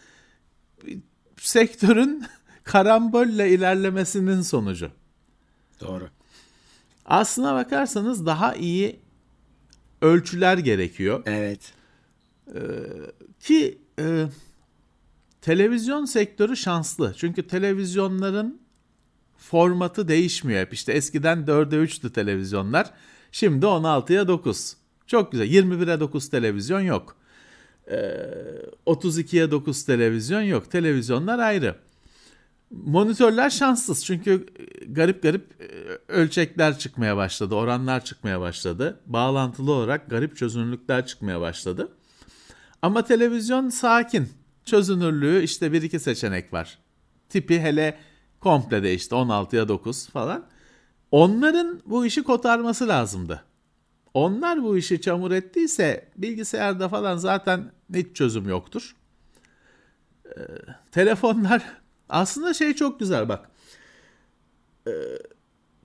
sektörün karambolle ilerlemesinin sonucu. Doğru. Aslına bakarsanız daha iyi ölçüler gerekiyor. Evet. Ee, ki e, televizyon sektörü şanslı. Çünkü televizyonların formatı değişmiyor hep. İşte eskiden 4'e 3'tü televizyonlar. Şimdi 16'ya 9. Çok güzel. 21'e 9 televizyon yok. Ee, 32'ye 9 televizyon yok. Televizyonlar ayrı. Monitörler şanssız çünkü garip garip e, ölçekler çıkmaya başladı, oranlar çıkmaya başladı. Bağlantılı olarak garip çözünürlükler çıkmaya başladı. Ama televizyon sakin. Çözünürlüğü işte bir iki seçenek var. Tipi hele komple değişti 16'ya 9 falan. Onların bu işi kotarması lazımdı. Onlar bu işi çamur ettiyse bilgisayarda falan zaten hiç çözüm yoktur. Ee, telefonlar aslında şey çok güzel bak. Ee,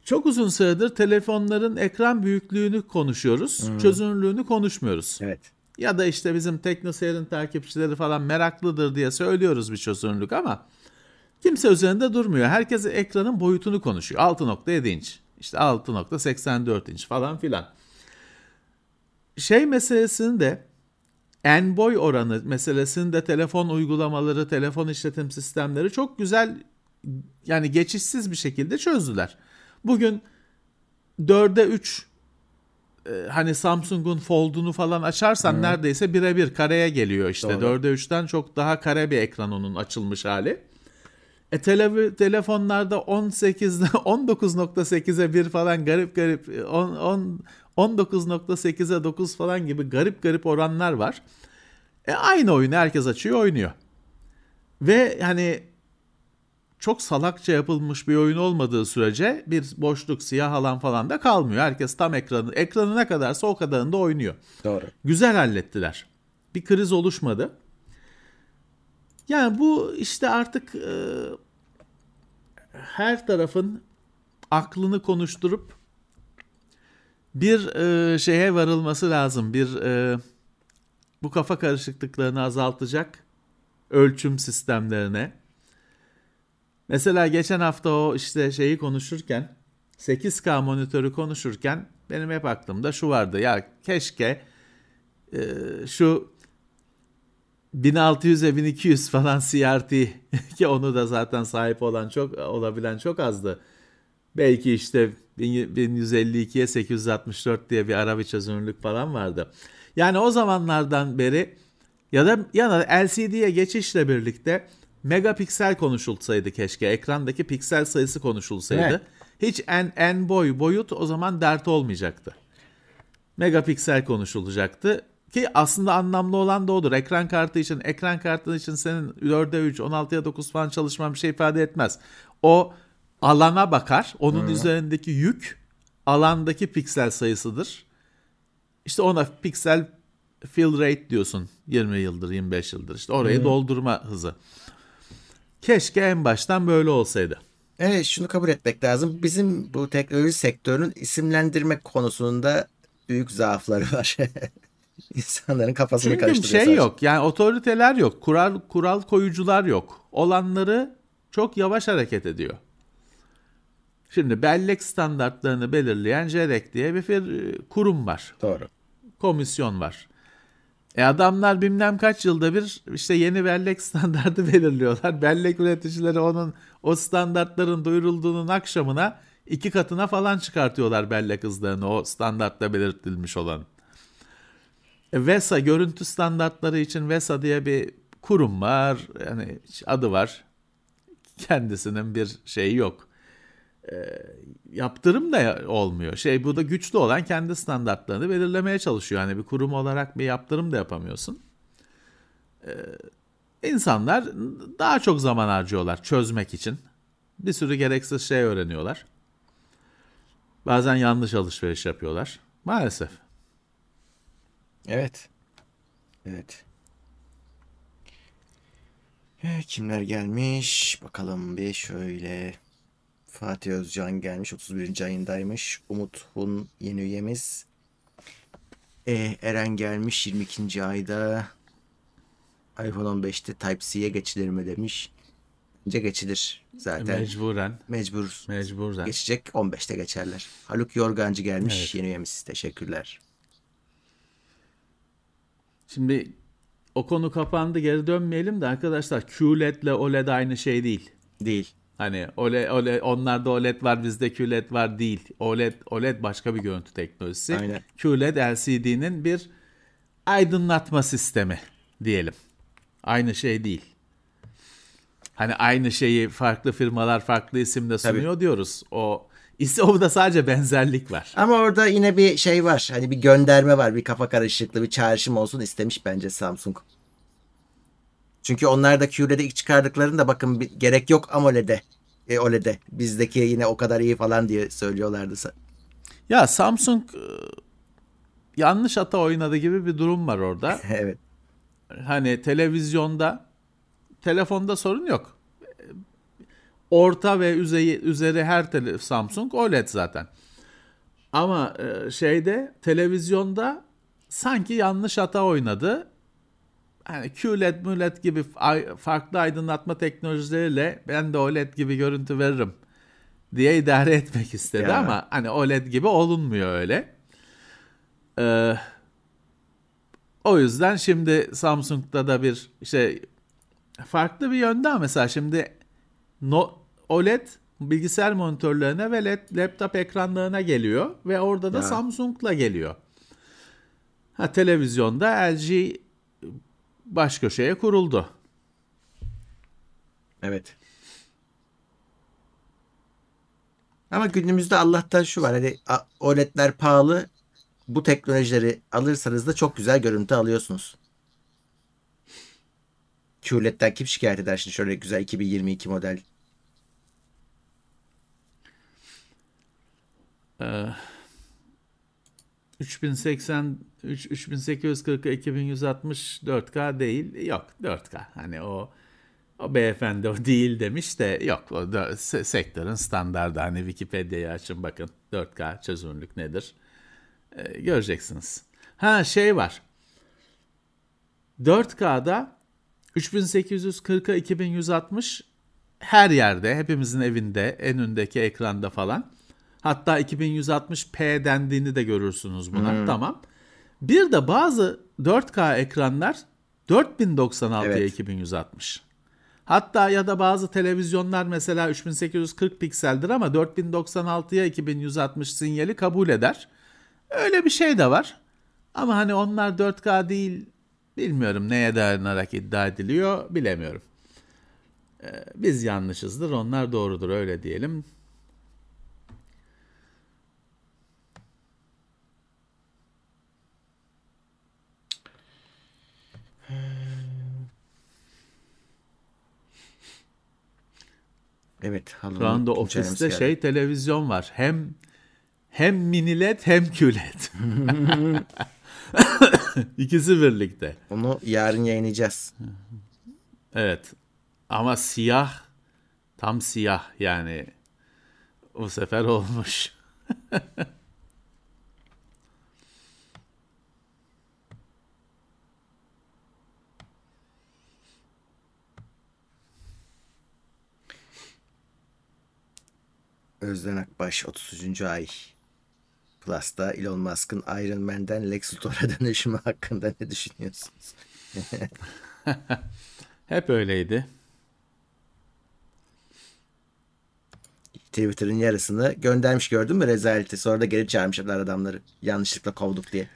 Çok uzun süredir telefonların ekran büyüklüğünü konuşuyoruz. Çözünürlüğünü konuşmuyoruz. Evet. Ya da işte bizim TeknoSeyir'in takipçileri falan meraklıdır diye söylüyoruz bir çözünürlük ama kimse üzerinde durmuyor. Herkes ekranın boyutunu konuşuyor. 6.7 inç, işte 6.84 inç falan filan. Şey meselesini de en boy oranı meselesini de telefon uygulamaları, telefon işletim sistemleri çok güzel yani geçişsiz bir şekilde çözdüler. Bugün 4'e 3 e, hani Samsung'un Fold'unu falan açarsan neredeyse birebir kareye geliyor işte. Doğru. 4'e 3'ten çok daha kare bir ekran onun açılmış hali. E tele, telefonlarda 18'de 19.8'e 1 falan garip garip 10, 10, 19.8'e 9 falan gibi garip garip oranlar var. E aynı oyunu herkes açıyor oynuyor. Ve hani çok salakça yapılmış bir oyun olmadığı sürece bir boşluk siyah alan falan da kalmıyor. Herkes tam ekranı ekranı ne kadarsa o kadarında oynuyor. Doğru. Güzel hallettiler. Bir kriz oluşmadı. Yani bu işte artık e, her tarafın aklını konuşturup bir e, şeye varılması lazım. Bir e, bu kafa karışıklıklarını azaltacak ölçüm sistemlerine. Mesela geçen hafta o işte şeyi konuşurken 8K monitörü konuşurken benim hep aklımda şu vardı. Ya keşke e, şu 1600'e 1200 falan CRT ki onu da zaten sahip olan çok olabilen çok azdı. Belki işte 1152'ye 864 diye bir ara bir çözünürlük falan vardı. Yani o zamanlardan beri ya da ya da LCD'ye geçişle birlikte megapiksel konuşulsaydı keşke. Ekrandaki piksel sayısı konuşulsaydı. Evet. Hiç en en boy boyut o zaman dert olmayacaktı. Megapiksel konuşulacaktı. Ki aslında anlamlı olan da odur. Ekran kartı için, ekran kartı için senin 4'e 3, 16'ya 9 falan çalışman bir şey ifade etmez. O alana bakar. Onun üzerindeki yük alandaki piksel sayısıdır. İşte ona piksel fill rate diyorsun 20 yıldır 25 yıldır işte orayı doldurma hızı. Keşke en baştan böyle olsaydı. Evet şunu kabul etmek lazım. Bizim bu teknoloji sektörünün isimlendirme konusunda büyük zaafları var. İnsanların kafasını Çünkü bir karıştırıyor şey sadece. yok yani otoriteler yok kural kural koyucular yok. Olanları çok yavaş hareket ediyor. Şimdi bellek standartlarını belirleyen JEDEC diye bir kurum var. Doğru. komisyon var. E adamlar bilmem kaç yılda bir işte yeni bellek standartı belirliyorlar. Bellek üreticileri onun o standartların duyurulduğunun akşamına iki katına falan çıkartıyorlar bellek hızlarını o standartta belirtilmiş olan. E, VESA görüntü standartları için VESA diye bir kurum var. Yani adı var. Kendisinin bir şeyi yok yaptırım da olmuyor. Şey bu da güçlü olan kendi standartlarını belirlemeye çalışıyor. Yani bir kurum olarak bir yaptırım da yapamıyorsun. Ee, insanlar daha çok zaman harcıyorlar çözmek için. Bir sürü gereksiz şey öğreniyorlar. Bazen yanlış alışveriş yapıyorlar. Maalesef. Evet. Evet. Eh, Kimler gelmiş? Bakalım bir şöyle. Fatih Özcan gelmiş. 31. ayındaymış. Umut Hun yeni üyemiz. Eh, Eren gelmiş 22. ayda. iPhone 15'te Type-C'ye geçilir mi demiş. Bence geçilir zaten. Mecburen. Mecbur Mecburen. geçecek. 15'te geçerler. Haluk Yorgancı gelmiş. Evet. Yeni üyemiz. Teşekkürler. Şimdi o konu kapandı geri dönmeyelim de arkadaşlar QLED ile OLED aynı şey değil. Değil. Hani OLED, OLED, onlarda OLED var bizde QLED var değil. OLED OLED başka bir görüntü teknolojisi. Aynen. QLED LCD'nin bir aydınlatma sistemi diyelim. Aynı şey değil. Hani aynı şeyi farklı firmalar farklı isimle sunuyor diyoruz. O ise o da sadece benzerlik var. Ama orada yine bir şey var. Hani bir gönderme var. Bir kafa karışıklığı, bir çağrışım olsun istemiş bence Samsung. Çünkü onlar da QLED'i ilk çıkardıklarında bakın bir, gerek yok AMOLED'e. E, OLED'e. Bizdeki yine o kadar iyi falan diye söylüyorlardı. Ya Samsung e, yanlış hata oynadı gibi bir durum var orada. evet. Hani televizyonda, telefonda sorun yok. Orta ve üzeri, üzeri her tele, Samsung OLED zaten. Ama e, şeyde televizyonda sanki yanlış hata oynadı. Hani QLED, MULED gibi farklı aydınlatma teknolojileriyle ben de OLED gibi görüntü veririm diye idare etmek istedi ya. ama hani OLED gibi olunmuyor öyle. Ee, o yüzden şimdi Samsung'da da bir şey farklı bir yönde mesela şimdi no, OLED bilgisayar monitörlerine ve LED, laptop ekranlarına geliyor ve orada da. Samsung'la geliyor. Ha televizyonda LG baş köşeye kuruldu. Evet. Ama günümüzde Allah'tan şu var. Hani OLED'ler pahalı. Bu teknolojileri alırsanız da çok güzel görüntü alıyorsunuz. QLED'den kim şikayet eder şimdi şöyle güzel 2022 model? Ee, 3080 3840 2160 4K değil. Yok 4K. Hani o o beyefendi o değil demiş de yok o da sektörün standardı hani Wikipedia'yı açın bakın 4K çözünürlük nedir ee, göreceksiniz. Ha şey var 4K'da 3840'a 2160 her yerde hepimizin evinde en öndeki ekranda falan hatta 2160p dendiğini de görürsünüz buna hmm. tamam. Bir de bazı 4K ekranlar 4096'ya evet. 2160. Hatta ya da bazı televizyonlar mesela 3840 pikseldir ama 4096'ya 2160 sinyali kabul eder. Öyle bir şey de var. Ama hani onlar 4K değil bilmiyorum neye dayanarak iddia ediliyor bilemiyorum. Ee, biz yanlışızdır onlar doğrudur öyle diyelim. Evet. Şu anda ofiste şey televizyon var. Hem hem mini led hem QLED. İkisi birlikte. Onu yarın yayınlayacağız. Evet. Ama siyah tam siyah yani bu sefer olmuş. Özden Akbaş 30. ay. Plus'ta Elon Musk'ın Iron Man'den Lex Luthor'a dönüşümü hakkında ne düşünüyorsunuz? Hep öyleydi. Twitter'ın yarısını göndermiş gördün mü rezaleti? Sonra da geri çağırmışlar adamları. Yanlışlıkla kovduk diye.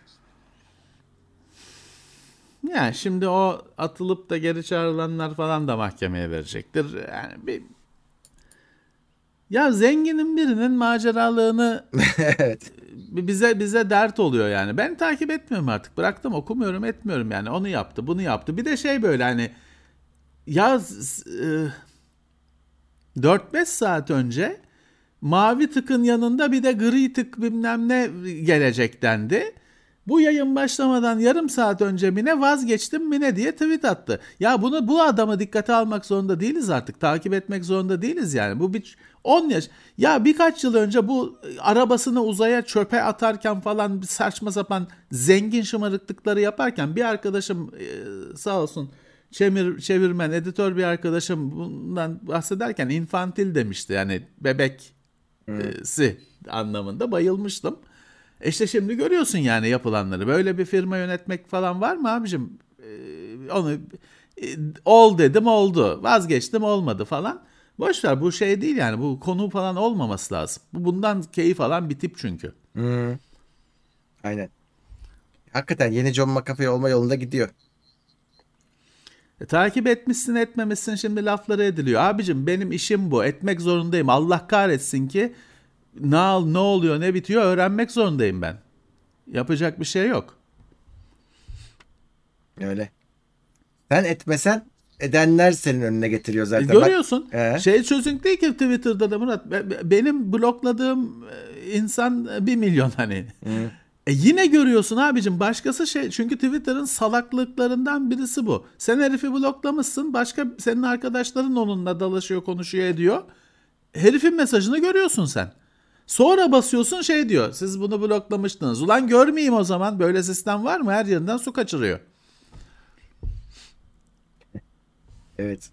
Yani şimdi o atılıp da geri çağrılanlar falan da mahkemeye verecektir. Yani bir ya zenginin birinin maceralığını evet. bize bize dert oluyor yani. Ben takip etmiyorum artık. Bıraktım okumuyorum etmiyorum yani. Onu yaptı, bunu yaptı. Bir de şey böyle hani ya e, 4-5 saat önce mavi tıkın yanında bir de gri tık bilmem ne gelecek dendi. Bu yayın başlamadan yarım saat önce Mine vazgeçtim Mine diye tweet attı. Ya bunu bu adamı dikkate almak zorunda değiliz artık. Takip etmek zorunda değiliz yani. Bu bir 10 yaş. Ya birkaç yıl önce bu arabasını uzaya çöpe atarken falan bir saçma sapan zengin şımarıklıkları yaparken bir arkadaşım e, sağ olsun çevir, çevirmen, editör bir arkadaşım bundan bahsederken infantil demişti. Yani bebeksi hmm. anlamında bayılmıştım. İşte şimdi görüyorsun yani yapılanları. Böyle bir firma yönetmek falan var mı abicim? Ee, onu e, ol dedim oldu. Vazgeçtim olmadı falan. Boş ver bu şey değil yani bu konu falan olmaması lazım. Bu bundan keyif alan bir tip çünkü. Hmm. Aynen. Hakikaten yeni John McAfee olma yolunda gidiyor. E, takip etmişsin etmemişsin şimdi lafları ediliyor. Abicim benim işim bu. Etmek zorundayım. Allah kahretsin ki ne, ne oluyor ne bitiyor öğrenmek zorundayım ben. Yapacak bir şey yok. Öyle. Sen etmesen edenler senin önüne getiriyor zaten. E, görüyorsun. Bak, ee? Şey çözüm değil ki Twitter'da da Murat. Benim blokladığım e, insan bir milyon hani. Hı. E yine görüyorsun abicim başkası şey çünkü Twitter'ın salaklıklarından birisi bu. Sen herifi bloklamışsın başka senin arkadaşların onunla dalaşıyor konuşuyor ediyor. herifin mesajını görüyorsun sen. Sonra basıyorsun şey diyor. Siz bunu bloklamıştınız. Ulan görmeyeyim o zaman. Böyle sistem var mı? Her yerinden su kaçırıyor. Evet.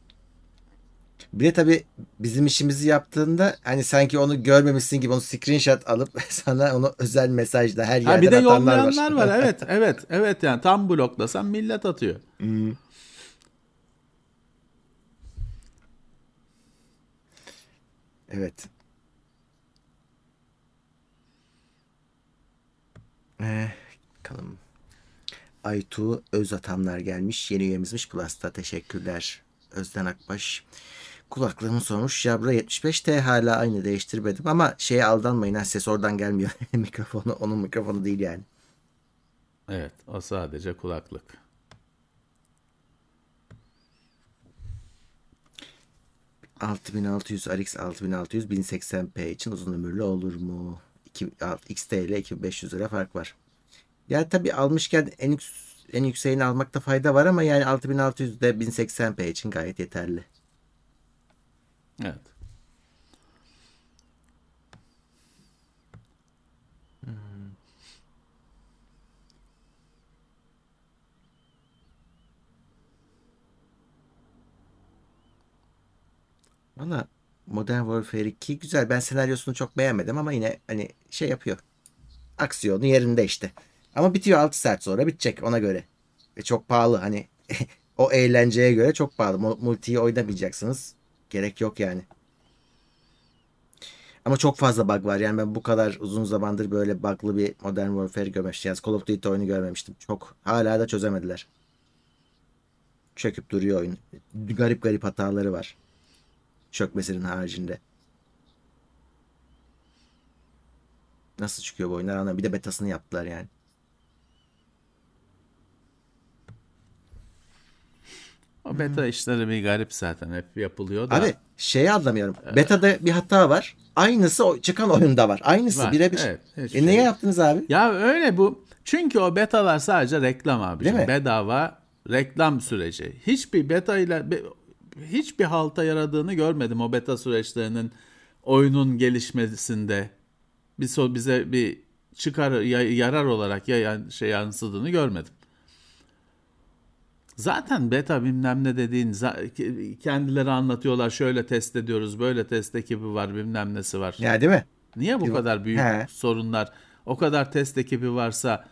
Bir de tabii bizim işimizi yaptığında hani sanki onu görmemişsin gibi onu screenshot alıp sana onu özel mesajla her yerden Ha bir de yollayanlar var. var. Evet, evet, evet yani tam bloklasan millet atıyor. Hmm. Evet. Ee, bakalım. Aytu Özatamlar gelmiş. Yeni üyemizmiş Plus'ta. Teşekkürler. Özden Akbaş. Kulaklığımı sormuş. Jabra 75T hala aynı değiştirmedim ama şeye aldanmayın. Ha, ses oradan gelmiyor. Mikrofonu onun mikrofonu değil yani. Evet o sadece kulaklık. ...6600 RX 6600 1080p için uzun ömürlü olur mu? 2, XT ile 2500 lira fark var. Yani tabii almışken en, yük, en yükseğini almakta fayda var ama yani 6600 de 1080p için gayet yeterli. Evet. Hmm. Valla Modern Warfare 2 güzel. Ben senaryosunu çok beğenmedim ama yine hani şey yapıyor. Aksiyonu yerinde işte. Ama bitiyor 6 saat sonra bitecek ona göre. Ve çok pahalı hani o eğlenceye göre çok pahalı. Multiyi oynamayacaksınız. Gerek yok yani. Ama çok fazla bug var. Yani ben bu kadar uzun zamandır böyle bug'lı bir Modern Warfare görmemiştim. Yani Call of Duty oyunu görmemiştim. Çok hala da çözemediler. Çöküp duruyor oyun. Garip garip hataları var. Çökmesinin haricinde. Nasıl çıkıyor bu oyunlar. Bir de betasını yaptılar yani. O beta hmm. işleri bir garip zaten hep yapılıyor da. Abi şeyi anlamıyorum. Ee, Beta'da bir hata var. Aynısı çıkan oyunda var. Aynısı birebir. Evet, e şey. neye yaptınız abi? Ya öyle bu. Çünkü o betalar sadece reklam abi. Değil mi? Bedava reklam süreci. Hiçbir beta ile hiçbir halta yaradığını görmedim o beta süreçlerinin oyunun gelişmesinde. Bir bize bir çıkar yarar olarak ya şey yansıdığını görmedim. Zaten beta bilmem ne dediğin kendileri anlatıyorlar şöyle test ediyoruz böyle test ekibi var bilmem nesi var. Ya değil mi? Niye bu kadar büyük He. sorunlar o kadar test ekibi varsa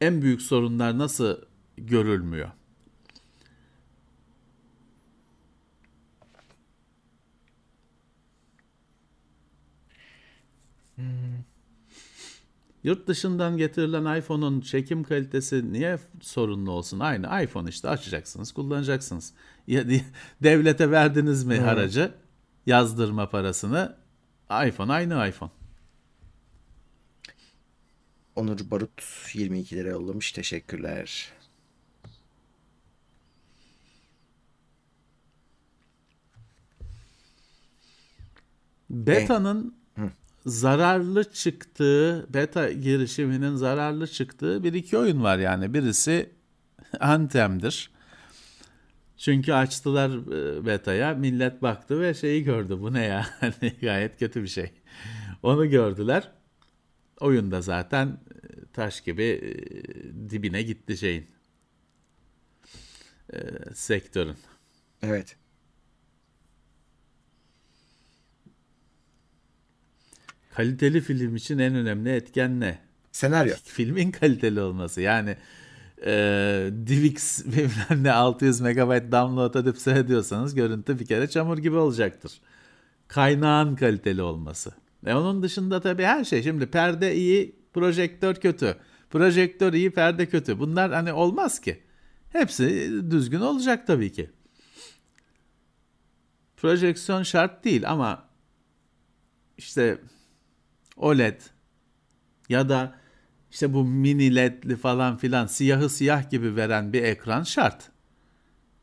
en büyük sorunlar nasıl görülmüyor? Yurt dışından getirilen iPhone'un çekim kalitesi niye sorunlu olsun? Aynı iPhone işte açacaksınız, kullanacaksınız. Devlete verdiniz mi hmm. haracı, yazdırma parasını? iPhone aynı iPhone. Onur Barut 22 lira yollamış. Teşekkürler. Beta'nın zararlı çıktığı, beta girişiminin zararlı çıktığı bir iki oyun var yani. Birisi Anthem'dir. Çünkü açtılar e, beta'ya, millet baktı ve şeyi gördü. Bu ne ya? Hani gayet kötü bir şey. Onu gördüler. Oyunda zaten e, taş gibi e, dibine gitti şeyin. sektörün. Evet. Kaliteli film için en önemli etken ne? Senaryo. Filmin kaliteli olması. Yani e, DivX bilmem ne 600 MB download edip seyrediyorsanız görüntü bir kere çamur gibi olacaktır. Kaynağın kaliteli olması. E onun dışında tabii her şey. Şimdi perde iyi, projektör kötü. Projektör iyi, perde kötü. Bunlar hani olmaz ki. Hepsi düzgün olacak tabii ki. Projeksiyon şart değil ama işte OLED ya da işte bu mini ledli falan filan siyahı siyah gibi veren bir ekran şart.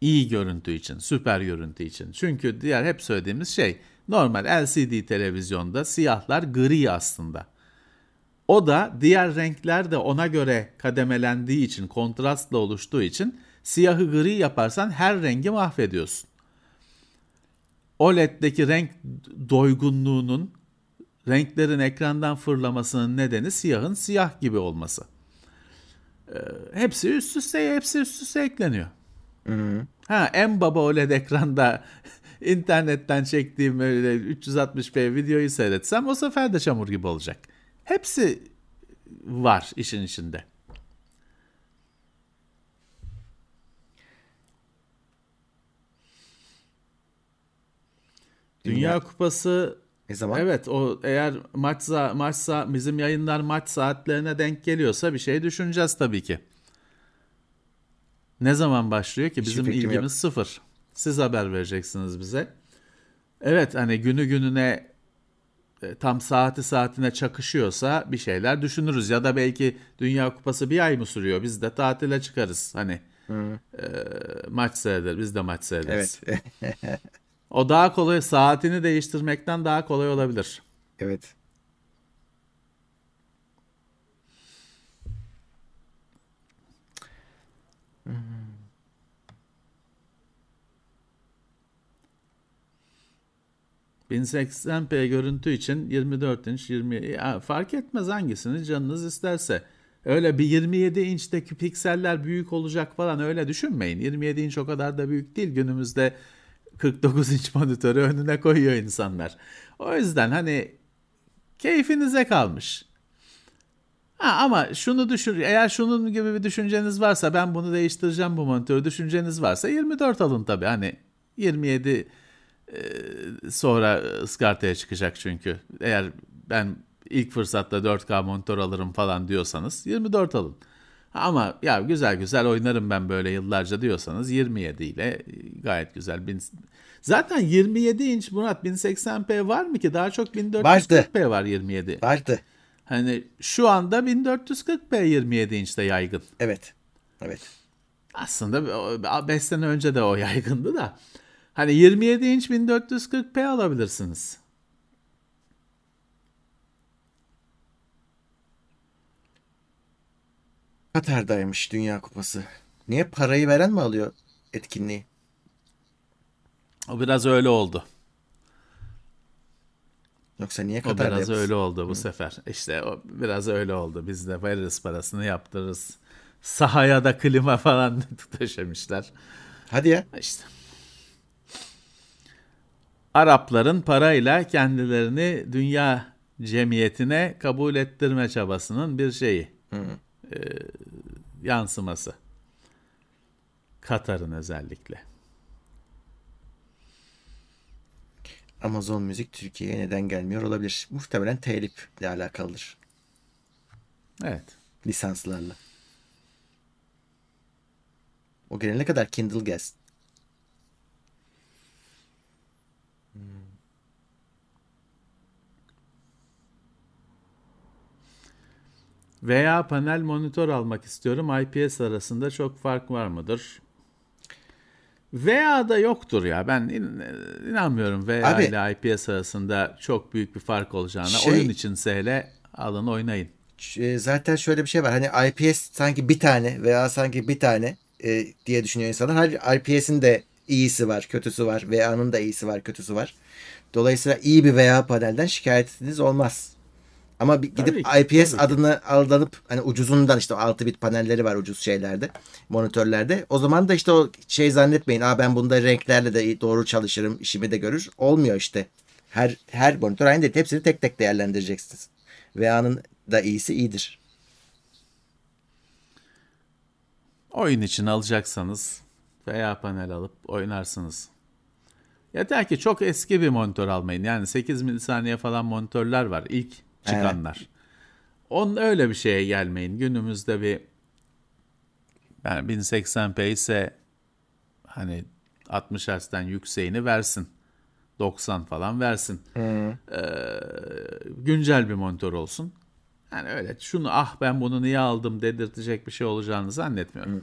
İyi görüntü için, süper görüntü için. Çünkü diğer hep söylediğimiz şey normal LCD televizyonda siyahlar gri aslında. O da diğer renkler de ona göre kademelendiği için, kontrastla oluştuğu için siyahı gri yaparsan her rengi mahvediyorsun. OLED'deki renk doygunluğunun renklerin ekrandan fırlamasının nedeni siyahın siyah gibi olması. Ee, hepsi üst üste hepsi üst üste ekleniyor. Hı. Ha en baba OLED ekranda internetten çektiğim öyle 360p videoyu seyretsem o sefer de çamur gibi olacak. Hepsi var işin içinde. Dünya Kupası ne zaman? Evet o eğer maç maçsa bizim yayınlar maç saatlerine denk geliyorsa bir şey düşüneceğiz tabii ki. Ne zaman başlıyor ki? Bizim ilgimiz yok. sıfır. Siz haber vereceksiniz bize. Evet hani günü gününe e, tam saati saatine çakışıyorsa bir şeyler düşünürüz. Ya da belki Dünya Kupası bir ay mı sürüyor? Biz de tatile çıkarız. Hani e, maç seyreder. Biz de maç seyrederiz. Evet. o daha kolay. Saatini değiştirmekten daha kolay olabilir. Evet. 1080p görüntü için 24 inç 20 ya fark etmez hangisini canınız isterse. Öyle bir 27 inçteki pikseller büyük olacak falan öyle düşünmeyin. 27 inç o kadar da büyük değil. Günümüzde 49 inç monitörü önüne koyuyor insanlar. O yüzden hani keyfinize kalmış. Ha, ama şunu düşün, eğer şunun gibi bir düşünceniz varsa ben bunu değiştireceğim bu monitörü düşünceniz varsa 24 alın tabii. Hani 27 ee, sonra ıskartaya çıkacak çünkü. Eğer ben ilk fırsatta 4K monitör alırım falan diyorsanız 24 alın. Ama ya güzel güzel oynarım ben böyle yıllarca diyorsanız 27 ile gayet güzel. Zaten 27 inç Murat 1080p var mı ki? Daha çok 1440p var 27. Vardı. Hani şu anda 1440p 27 inçte yaygın. Evet. Evet. Aslında 5 sene önce de o yaygındı da. Hani 27 inç 1440p alabilirsiniz. Katar'daymış Dünya Kupası. Niye parayı veren mi alıyor etkinliği? O biraz öyle oldu. Yoksa niye Katar'da O biraz yapsın? öyle oldu bu Hı. sefer. İşte o biraz öyle oldu. Biz de veririz parasını yaptırırız. Sahaya da klima falan döşemişler. Hadi ya. İşte. Arapların parayla kendilerini dünya cemiyetine kabul ettirme çabasının bir şeyi. E, yansıması. Katar'ın özellikle. Amazon Müzik Türkiye'ye neden gelmiyor olabilir? Muhtemelen telifle alakalıdır. Evet. Lisanslarla. O gelene kadar Kindle gelsin. Veya panel monitör almak istiyorum. IPS arasında çok fark var mıdır? Veya da yoktur ya. Ben in, inanmıyorum veya Abi, ile IPS arasında çok büyük bir fark olacağına. Şey, Oyun için hele alın oynayın. E, zaten şöyle bir şey var. Hani IPS sanki bir tane veya sanki bir tane e, diye düşünüyor insanlar. Halbuki IPS'in de iyisi var, kötüsü var. VA'nın da iyisi var, kötüsü var. Dolayısıyla iyi bir VA panelden şikayetiniz olmaz. Ama bir gidip tabii IPS tabii adını aldanıp hani ucuzundan işte 6 bit panelleri var ucuz şeylerde, monitörlerde. O zaman da işte o şey zannetmeyin. Aa ben bunda renklerle de doğru çalışırım, işimi de görür. Olmuyor işte. Her her monitör aynı değil. Hepsini tek tek değerlendireceksiniz. VA'nın da iyisi iyidir. Oyun için alacaksanız veya panel alıp oynarsınız. Yeter ki çok eski bir monitör almayın. Yani 8 milisaniye falan monitörler var. İlk çıkanlar. Evet. Onun öyle bir şeye gelmeyin. Günümüzde bir yani 1080p ise hani 60 Hz'den yükseğini versin. 90 falan versin. Ee, güncel bir monitör olsun. Yani öyle şunu ah ben bunu niye aldım dedirtecek bir şey olacağını zannetmiyorum. Hı.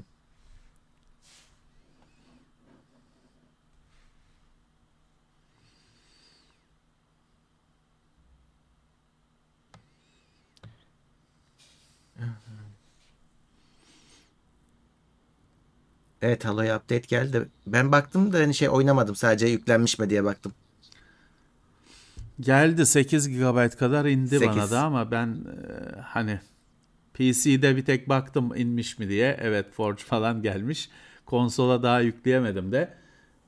Evet Halo'ya update geldi. Ben baktım da hani şey oynamadım. Sadece yüklenmiş mi diye baktım. Geldi 8 GB kadar indi 8. bana da ama ben e, hani PC'de bir tek baktım inmiş mi diye. Evet Forge falan gelmiş. Konsola daha yükleyemedim de.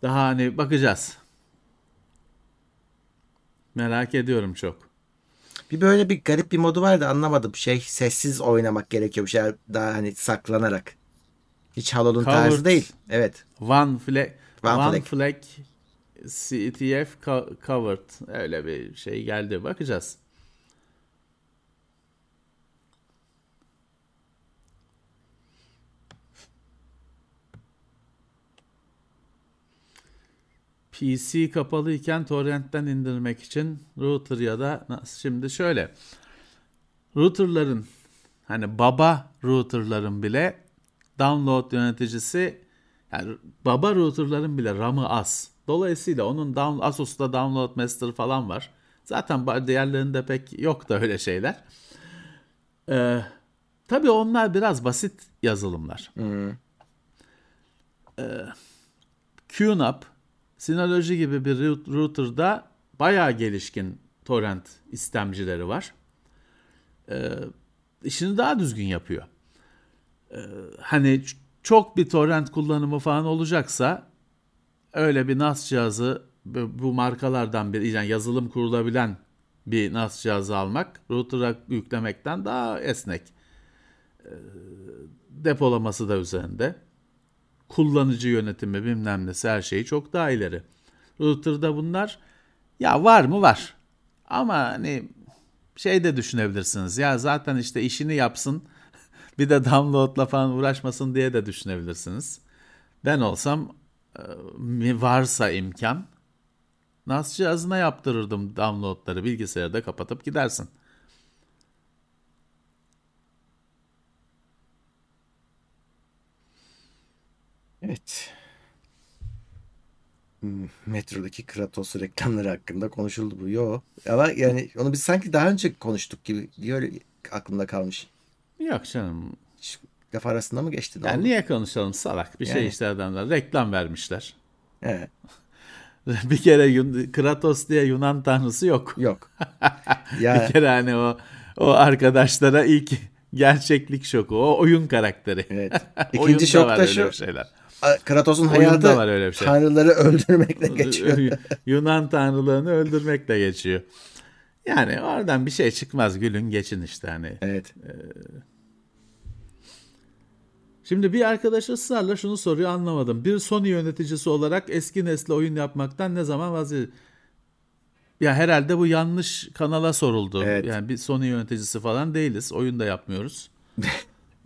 Daha hani bakacağız. Merak ediyorum çok. Bir böyle bir garip bir modu vardı anlamadım. Şey sessiz oynamak gerekiyor. Bir şey daha hani saklanarak. Hiç Covered. tarzı değil. Evet. One flag, One one, flag. flag CTF co- covered öyle bir şey geldi. Bakacağız. PC kapalıyken torrentten indirmek için router ya da nasıl şimdi şöyle routerların hani baba routerların bile download yöneticisi yani baba routerların bile RAM'ı az. Dolayısıyla onun down, Asus'ta download master falan var. Zaten diğerlerinde pek yok da öyle şeyler. Ee, tabii onlar biraz basit yazılımlar. Ee, QNAP, Synology gibi bir rout- router'da bayağı gelişkin torrent istemcileri var. Ee, işini daha düzgün yapıyor. Ee, hani çok bir torrent kullanımı falan olacaksa öyle bir NAS cihazı bu bu markalardan bir yani yazılım kurulabilen bir NAS cihazı almak router'a yüklemekten daha esnek. Ee, depolaması da üzerinde. Kullanıcı yönetimi bilmem nesi her şeyi çok daha ileri. Router'da bunlar ya var mı var. Ama hani şey de düşünebilirsiniz. Ya zaten işte işini yapsın bir de download'la falan uğraşmasın diye de düşünebilirsiniz. Ben olsam e, varsa imkan NAS cihazına yaptırırdım downloadları bilgisayarda kapatıp gidersin. Evet. Hmm, Metrodaki Kratos reklamları hakkında konuşuldu bu. Yo. Ama yani onu biz sanki daha önce konuştuk gibi öyle aklımda kalmış. Yok canım. Hiç laf arasında mı geçti? Yani oldu? niye konuşalım salak bir şey Yani. işte adamlar. Reklam vermişler. He, bir kere Kratos diye Yunan tanrısı yok. yok. Bir Ya kere hani o o arkadaşlara ilk gerçeklik şoku. O oyun karakteri. evet. İkinci şok da şu. bir şeyler. Kratos'un hayatı var öyle bir şey. tanrıları öldürmekle geçiyor. Yunan tanrılığını öldürmekle geçiyor. Yani oradan bir şey çıkmaz gülün geçin işte hani. Evet. Şimdi bir arkadaş ısrarla şunu soruyor anlamadım. Bir Sony yöneticisi olarak eski nesle oyun yapmaktan ne zaman vazgeçti? Ya herhalde bu yanlış kanala soruldu. Evet. Yani bir Sony yöneticisi falan değiliz. Oyun da yapmıyoruz.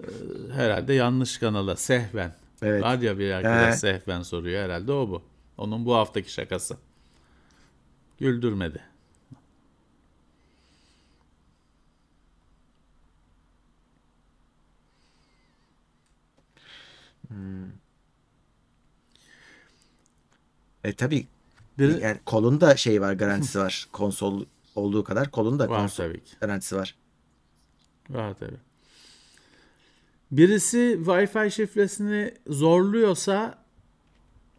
Ee, herhalde yanlış kanala. Sehven. Evet. Var ya bir arkadaş He. Sehven soruyor. Herhalde o bu. Onun bu haftaki şakası. Güldürmedi. E tabii Bir, yani kolunda şey var garantisi var. Konsol olduğu kadar kolunda var konsol tabii ki. garantisi var. Var tabii. Birisi Wi-Fi şifresini zorluyorsa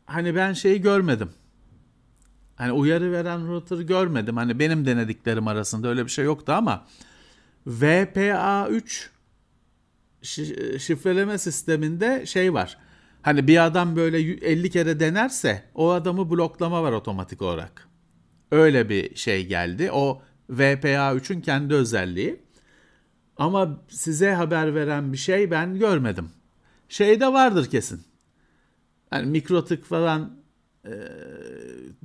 hani ben şeyi görmedim. Hani uyarı veren router görmedim. Hani benim denediklerim arasında öyle bir şey yoktu ama VPA3 şi- şifreleme sisteminde şey var. Hani bir adam böyle 50 kere denerse o adamı bloklama var otomatik olarak. Öyle bir şey geldi. O VPA3'ün kendi özelliği. Ama size haber veren bir şey ben görmedim. Şey de vardır kesin. Hani mikrotık falan e,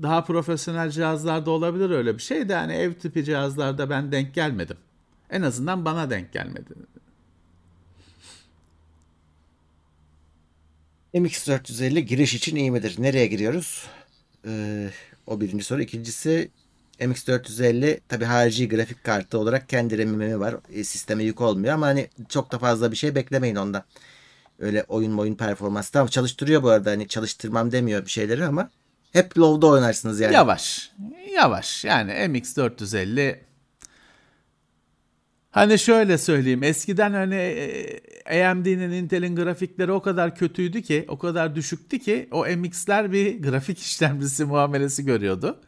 daha profesyonel cihazlarda olabilir öyle bir şey de hani ev tipi cihazlarda ben denk gelmedim. En azından bana denk gelmedi. MX450 giriş için iyi midir? Nereye giriyoruz? Ee, o birinci soru. İkincisi MX450 tabi harici grafik kartı olarak kendi RAM'i var. E, sisteme yük olmuyor ama hani çok da fazla bir şey beklemeyin ondan. Öyle oyun oyun performansı. Tamam çalıştırıyor bu arada. Hani çalıştırmam demiyor bir şeyleri ama hep low'da oynarsınız yani. Yavaş. Yavaş. Yani MX450 Hani şöyle söyleyeyim. Eskiden hani e, AMD'nin Intel'in grafikleri o kadar kötüydü ki, o kadar düşüktü ki o MX'ler bir grafik işlemcisi muamelesi görüyordu.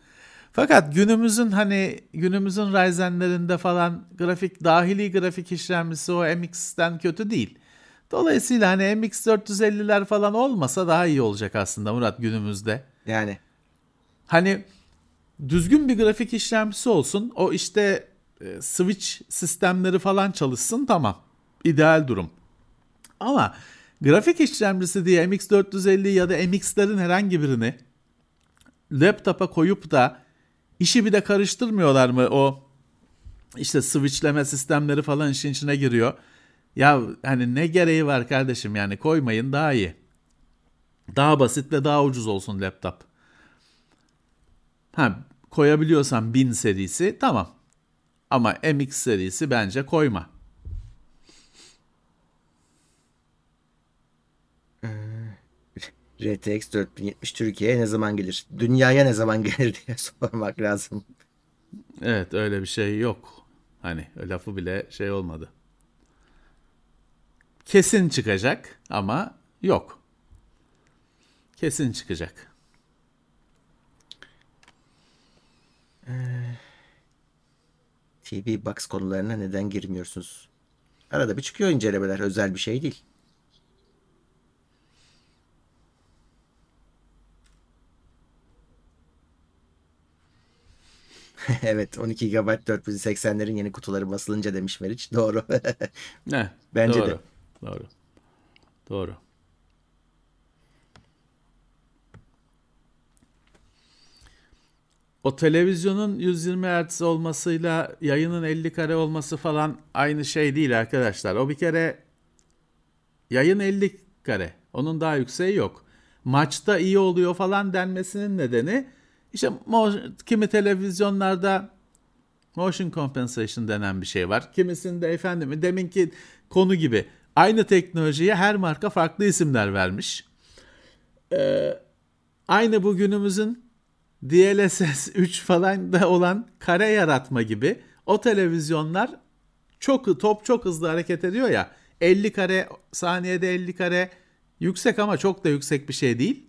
Fakat günümüzün hani günümüzün Ryzen'lerinde falan grafik dahili grafik işlemcisi o MX'ten kötü değil. Dolayısıyla hani MX 450'ler falan olmasa daha iyi olacak aslında Murat günümüzde. Yani Hani düzgün bir grafik işlemcisi olsun. O işte e, switch sistemleri falan çalışsın tamam. İdeal durum. Ama grafik işlemcisi diye MX450 ya da MX'lerin herhangi birini laptopa koyup da işi bir de karıştırmıyorlar mı? O işte switchleme sistemleri falan işin içine giriyor. Ya hani ne gereği var kardeşim yani koymayın daha iyi. Daha basit ve daha ucuz olsun laptop. Ha koyabiliyorsan 1000 serisi tamam. Ama MX serisi bence koyma. RTX 4070 Türkiye'ye ne zaman gelir? Dünyaya ne zaman gelir diye sormak lazım. Evet öyle bir şey yok. Hani lafı bile şey olmadı. Kesin çıkacak ama yok. Kesin çıkacak. TV Box konularına neden girmiyorsunuz? Arada bir çıkıyor incelemeler. Özel bir şey değil. evet 12 GB 4080'lerin yeni kutuları basılınca demiş Meriç. Doğru. Ne? Bence doğru, de. Doğru. Doğru. O televizyonun 120 Hz olmasıyla yayının 50 kare olması falan aynı şey değil arkadaşlar. O bir kere yayın 50 kare. Onun daha yükseği yok. Maçta iyi oluyor falan denmesinin nedeni işte kimi televizyonlarda motion compensation denen bir şey var. Kimisinde efendim deminki konu gibi aynı teknolojiye her marka farklı isimler vermiş. Ee, aynı bugünümüzün DLSS 3 falan da olan kare yaratma gibi o televizyonlar çok top çok hızlı hareket ediyor ya 50 kare saniyede 50 kare yüksek ama çok da yüksek bir şey değil.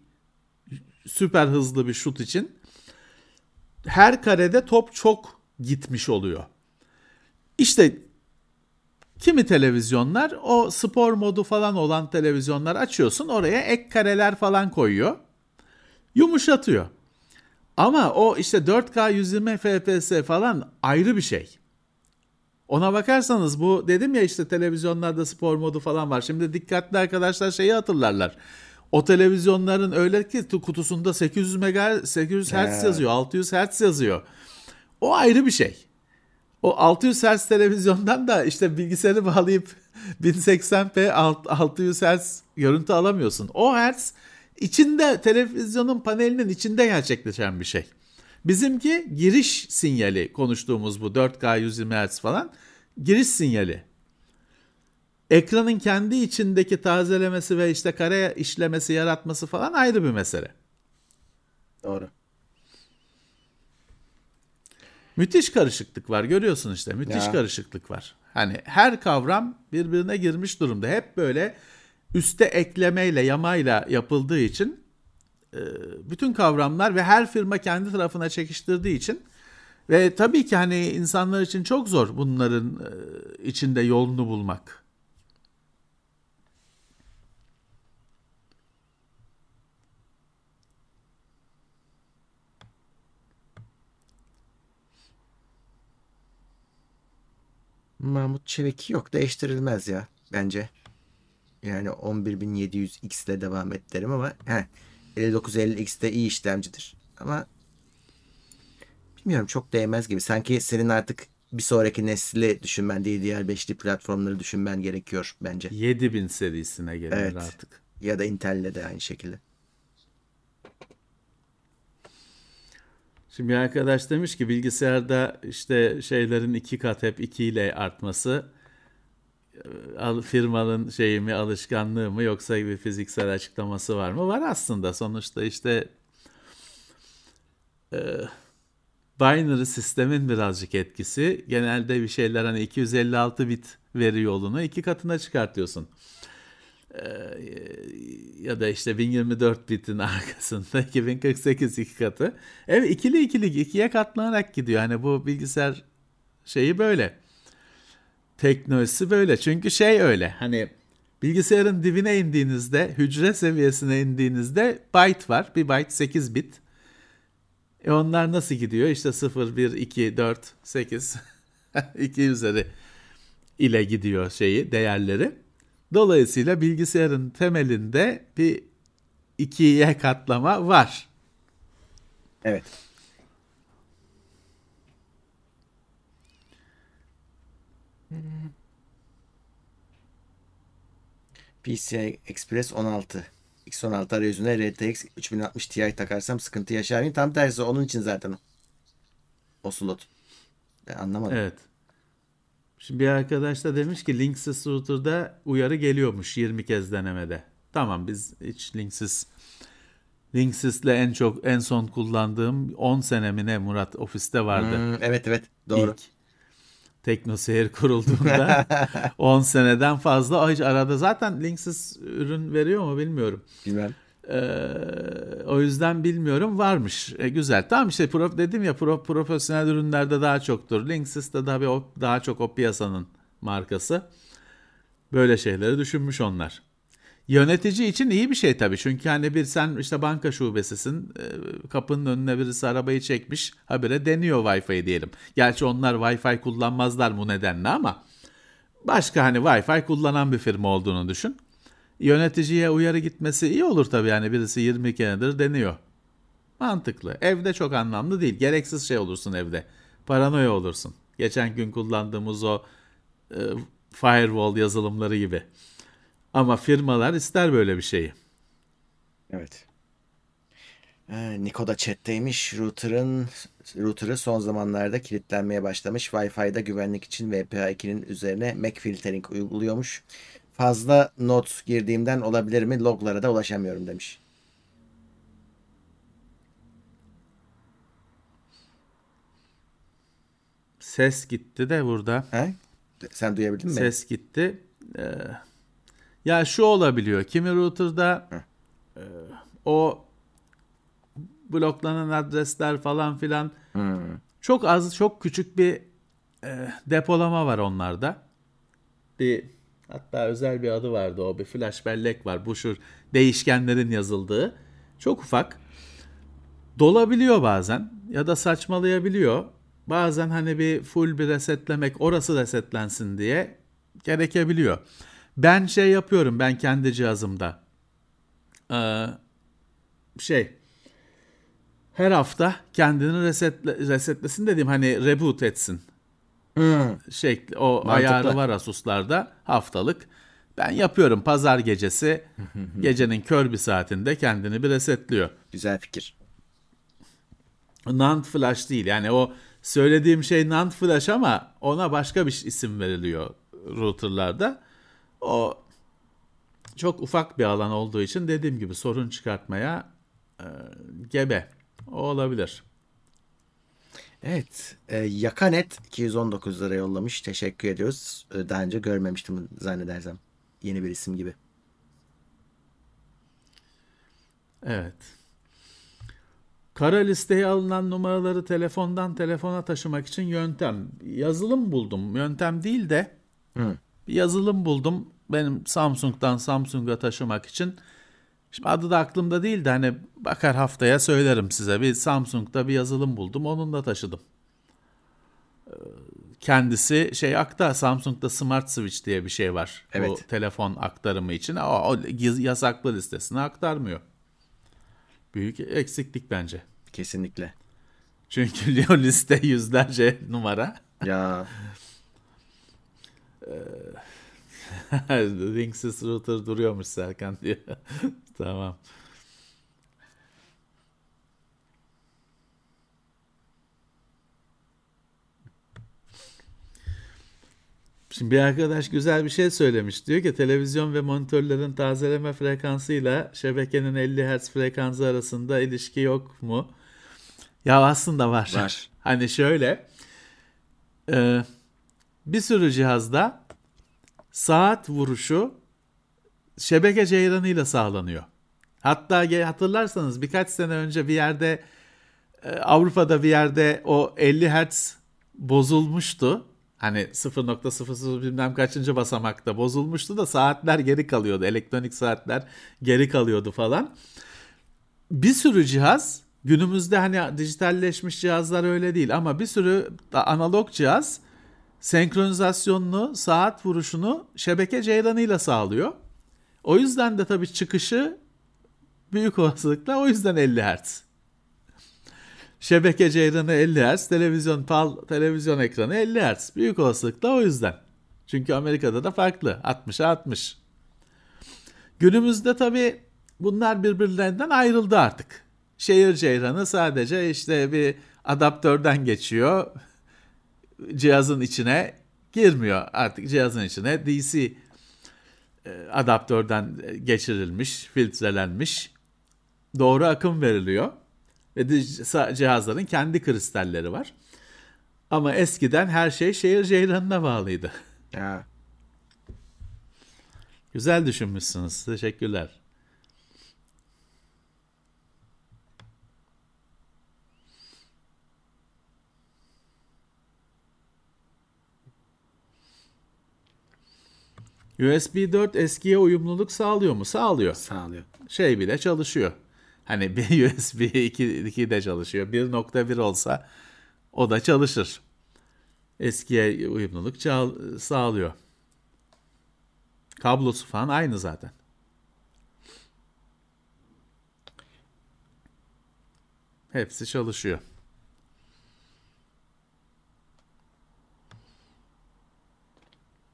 Süper hızlı bir şut için. Her karede top çok gitmiş oluyor. İşte kimi televizyonlar o spor modu falan olan televizyonlar açıyorsun oraya ek kareler falan koyuyor. Yumuşatıyor. Ama o işte 4K 120 FPS falan ayrı bir şey. Ona bakarsanız bu dedim ya işte televizyonlarda spor modu falan var. Şimdi dikkatli arkadaşlar şeyi hatırlarlar. O televizyonların öyle ki kutusunda 800 mega 800 Hz yazıyor, 600 Hz yazıyor. O ayrı bir şey. O 600 Hz televizyondan da işte bilgisayarı bağlayıp 1080p 600 Hz görüntü alamıyorsun. O Hz içinde televizyonun panelinin içinde gerçekleşen bir şey. Bizimki giriş sinyali konuştuğumuz bu 4K 120 Hz falan giriş sinyali. Ekranın kendi içindeki tazelemesi ve işte kare işlemesi yaratması falan ayrı bir mesele. Doğru. Müthiş karışıklık var görüyorsun işte müthiş Ya. karışıklık var. Hani her kavram birbirine girmiş durumda. Hep böyle üste eklemeyle yamayla yapıldığı için e, bütün kavramlar ve her firma kendi tarafına çekiştirdiği için ve tabii ki hani insanlar için çok zor bunların e, içinde yolunu bulmak. Mahmut Çevik yok değiştirilmez ya bence. Yani 11700X ile devam et derim ama he, 5950X de iyi işlemcidir. Ama bilmiyorum çok değmez gibi. Sanki senin artık bir sonraki nesli düşünmen, DDR5'li platformları düşünmen gerekiyor bence. 7000 serisine gelir Evet. artık. Ya da Intel'le de aynı şekilde. Şimdi arkadaş demiş ki bilgisayarda işte şeylerin iki kat hep 2 ile artması firmanın şeyi mi alışkanlığı mı yoksa bir fiziksel açıklaması var mı? Var aslında sonuçta işte e, binary sistemin birazcık etkisi. Genelde bir şeyler hani 256 bit veri yolunu iki katına çıkartıyorsun. Ee, ya da işte 1024 bitin arkasında 2048 iki katı. Evet ikili ikili ikiye katlanarak gidiyor. Hani bu bilgisayar şeyi böyle. Teknolojisi böyle. Çünkü şey öyle. Hani bilgisayarın dibine indiğinizde, hücre seviyesine indiğinizde byte var. Bir byte 8 bit. E onlar nasıl gidiyor? İşte 0, 1, 2, 4, 8, 2 üzeri ile gidiyor şeyi, değerleri. Dolayısıyla bilgisayarın temelinde bir ikiye katlama var. Evet. PCI Express 16. X16 arayüzüne RTX 3060 Ti takarsam sıkıntı yaşar mıyım? Tam tersi onun için zaten o. Slot. Ben anlamadım. Evet. Şimdi bir arkadaş da demiş ki linksiz router'da uyarı geliyormuş 20 kez denemede. Tamam biz hiç linksiz Linksys'le en çok en son kullandığım 10 senemine Murat ofiste vardı. Hmm, evet evet doğru. İlk TeknoSeyir kurulduğunda 10 seneden fazla hiç arada zaten Linksys ürün veriyor mu bilmiyorum. Bilmem. Ee, o yüzden bilmiyorum varmış. E, güzel. Tamam işte pro, dedim ya pro, profesyonel ürünlerde daha çoktur. Linksys de daha, bir, o, daha çok o piyasanın markası. Böyle şeyleri düşünmüş onlar. Yönetici için iyi bir şey tabii. Çünkü hani bir sen işte banka şubesisin. e, Kapının önüne birisi arabayı çekmiş. Habire deniyor Wi-Fi diyelim. Gerçi onlar Wi-Fi kullanmazlar bu nedenle ama başka hani Wi-Fi kullanan bir firma olduğunu düşün. Yöneticiye uyarı gitmesi iyi olur tabii yani birisi 20 keredir deniyor. Mantıklı. Evde çok anlamlı değil. Gereksiz şey olursun evde. Paranoya olursun. Geçen gün kullandığımız o e, firewall yazılımları gibi. Ama firmalar ister böyle bir şeyi. Evet. Ee, Niko da chatteymiş. Router'ın router'ı son zamanlarda kilitlenmeye başlamış. Wi-Fi'da güvenlik için WPA2'nin üzerine MAC filtering uyguluyormuş. Fazla not girdiğimden olabilir mi? Loglara da ulaşamıyorum demiş. Ses gitti de burada. He? Sen duyabildin mi? Ses gitti. Ee, ya şu olabiliyor. Kimi router'da e, o bloklanan adresler falan filan Hmm. çok az, çok küçük bir e, depolama var onlarda. Bir hatta özel bir adı vardı o. Bir flash bellek var. Bu şu değişkenlerin yazıldığı. Çok ufak. Dolabiliyor bazen ya da saçmalayabiliyor. Bazen hani bir full bir resetlemek, orası resetlensin diye gerekebiliyor. Ben şey yapıyorum ben kendi cihazımda. Ee, şey her hafta kendini resetle, resetlesin dediğim hani reboot etsin. Hmm. Şekli o Mantıklı. ayarı var Asus'larda haftalık. Ben yapıyorum pazar gecesi gecenin kör bir saatinde kendini bir resetliyor. Güzel fikir. NAND flash değil. Yani o söylediğim şey NAND flash ama ona başka bir isim veriliyor routerlarda. O çok ufak bir alan olduğu için dediğim gibi sorun çıkartmaya e, gebe. O olabilir. Evet. E, Yakanet 219 lira yollamış. Teşekkür ediyoruz. E, daha önce görmemiştim zannedersem. Yeni bir isim gibi. Evet. Kara listeye alınan numaraları telefondan telefona taşımak için yöntem. Yazılım buldum. Yöntem değil de Hı. Bir yazılım buldum. Benim Samsung'dan Samsung'a taşımak için. Şimdi adı da aklımda değil de hani bakar haftaya söylerim size. Bir Samsung'da bir yazılım buldum. Onunla taşıdım. Ee, Kendisi şey akta Samsung'da Smart Switch diye bir şey var. Bu Evet. telefon aktarımı için. O, o yasaklı listesine aktarmıyor. Büyük eksiklik bence. Kesinlikle. Çünkü o liste yüzlerce numara. Ya Linksys router duruyormuş Serkan diyor. tamam. Şimdi bir arkadaş güzel bir şey söylemiş. Diyor ki televizyon ve monitörlerin tazeleme frekansıyla şebekenin 50 Hz frekansı arasında ilişki yok mu? Ya aslında var. Var. hani şöyle e, bir sürü cihazda saat vuruşu şebeke ceyranıyla sağlanıyor. Hatta hatırlarsanız birkaç sene önce bir yerde e, Avrupa'da bir yerde o 50 Hz bozulmuştu. Hani 0.00 bilmem kaçıncı basamakta bozulmuştu da saatler geri kalıyordu. Elektronik saatler geri kalıyordu falan. Bir sürü cihaz günümüzde hani dijitalleşmiş cihazlar öyle değil ama bir sürü analog cihaz senkronizasyonunu, saat vuruşunu şebeke ceyranıyla sağlıyor. O yüzden de tabii çıkışı büyük olasılıkla o yüzden 50 Hz. Şebeke ceyranı 50 Hz, televizyon pal, televizyon ekranı 50 Hz. Büyük olasılıkla o yüzden. Çünkü Amerika'da da farklı. 60'a 60. Günümüzde tabii bunlar birbirlerinden ayrıldı artık. Şehir ceyranı sadece işte bir adaptörden geçiyor. Cihazın içine girmiyor. Artık cihazın içine DC e, adaptörden geçirilmiş, filtrelenmiş doğru akım veriliyor. Ve cihazların kendi kristalleri var. Ama eskiden her şey şehir ceyranına bağlıydı. Ya. Güzel düşünmüşsünüz. Teşekkürler. USB 4 eskiye uyumluluk sağlıyor mu? Sağlıyor. Sağlıyor. Şey bile çalışıyor. Hani bir USB 2, 2 de çalışıyor. 1.1 olsa o da çalışır. Eskiye uyumluluk sağlıyor. Kablosu falan aynı zaten. Hepsi çalışıyor.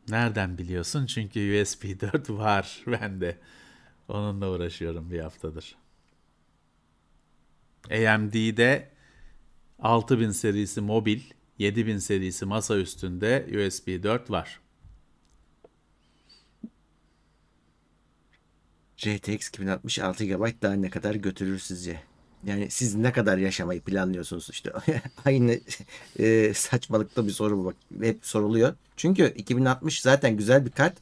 Nereden biliyorsun? Çünkü USB 4 var bende. Onunla uğraşıyorum bir haftadır. AMD'de 6000 serisi mobil, 7000 serisi masa üstünde USB 4 var. GTX 2060 6 GB daha ne kadar götürür sizce? Yani siz ne kadar yaşamayı planlıyorsunuz işte. Aynı e, saçmalıkta bir soru bu bak. Hep soruluyor. Çünkü 2060 zaten güzel bir kart.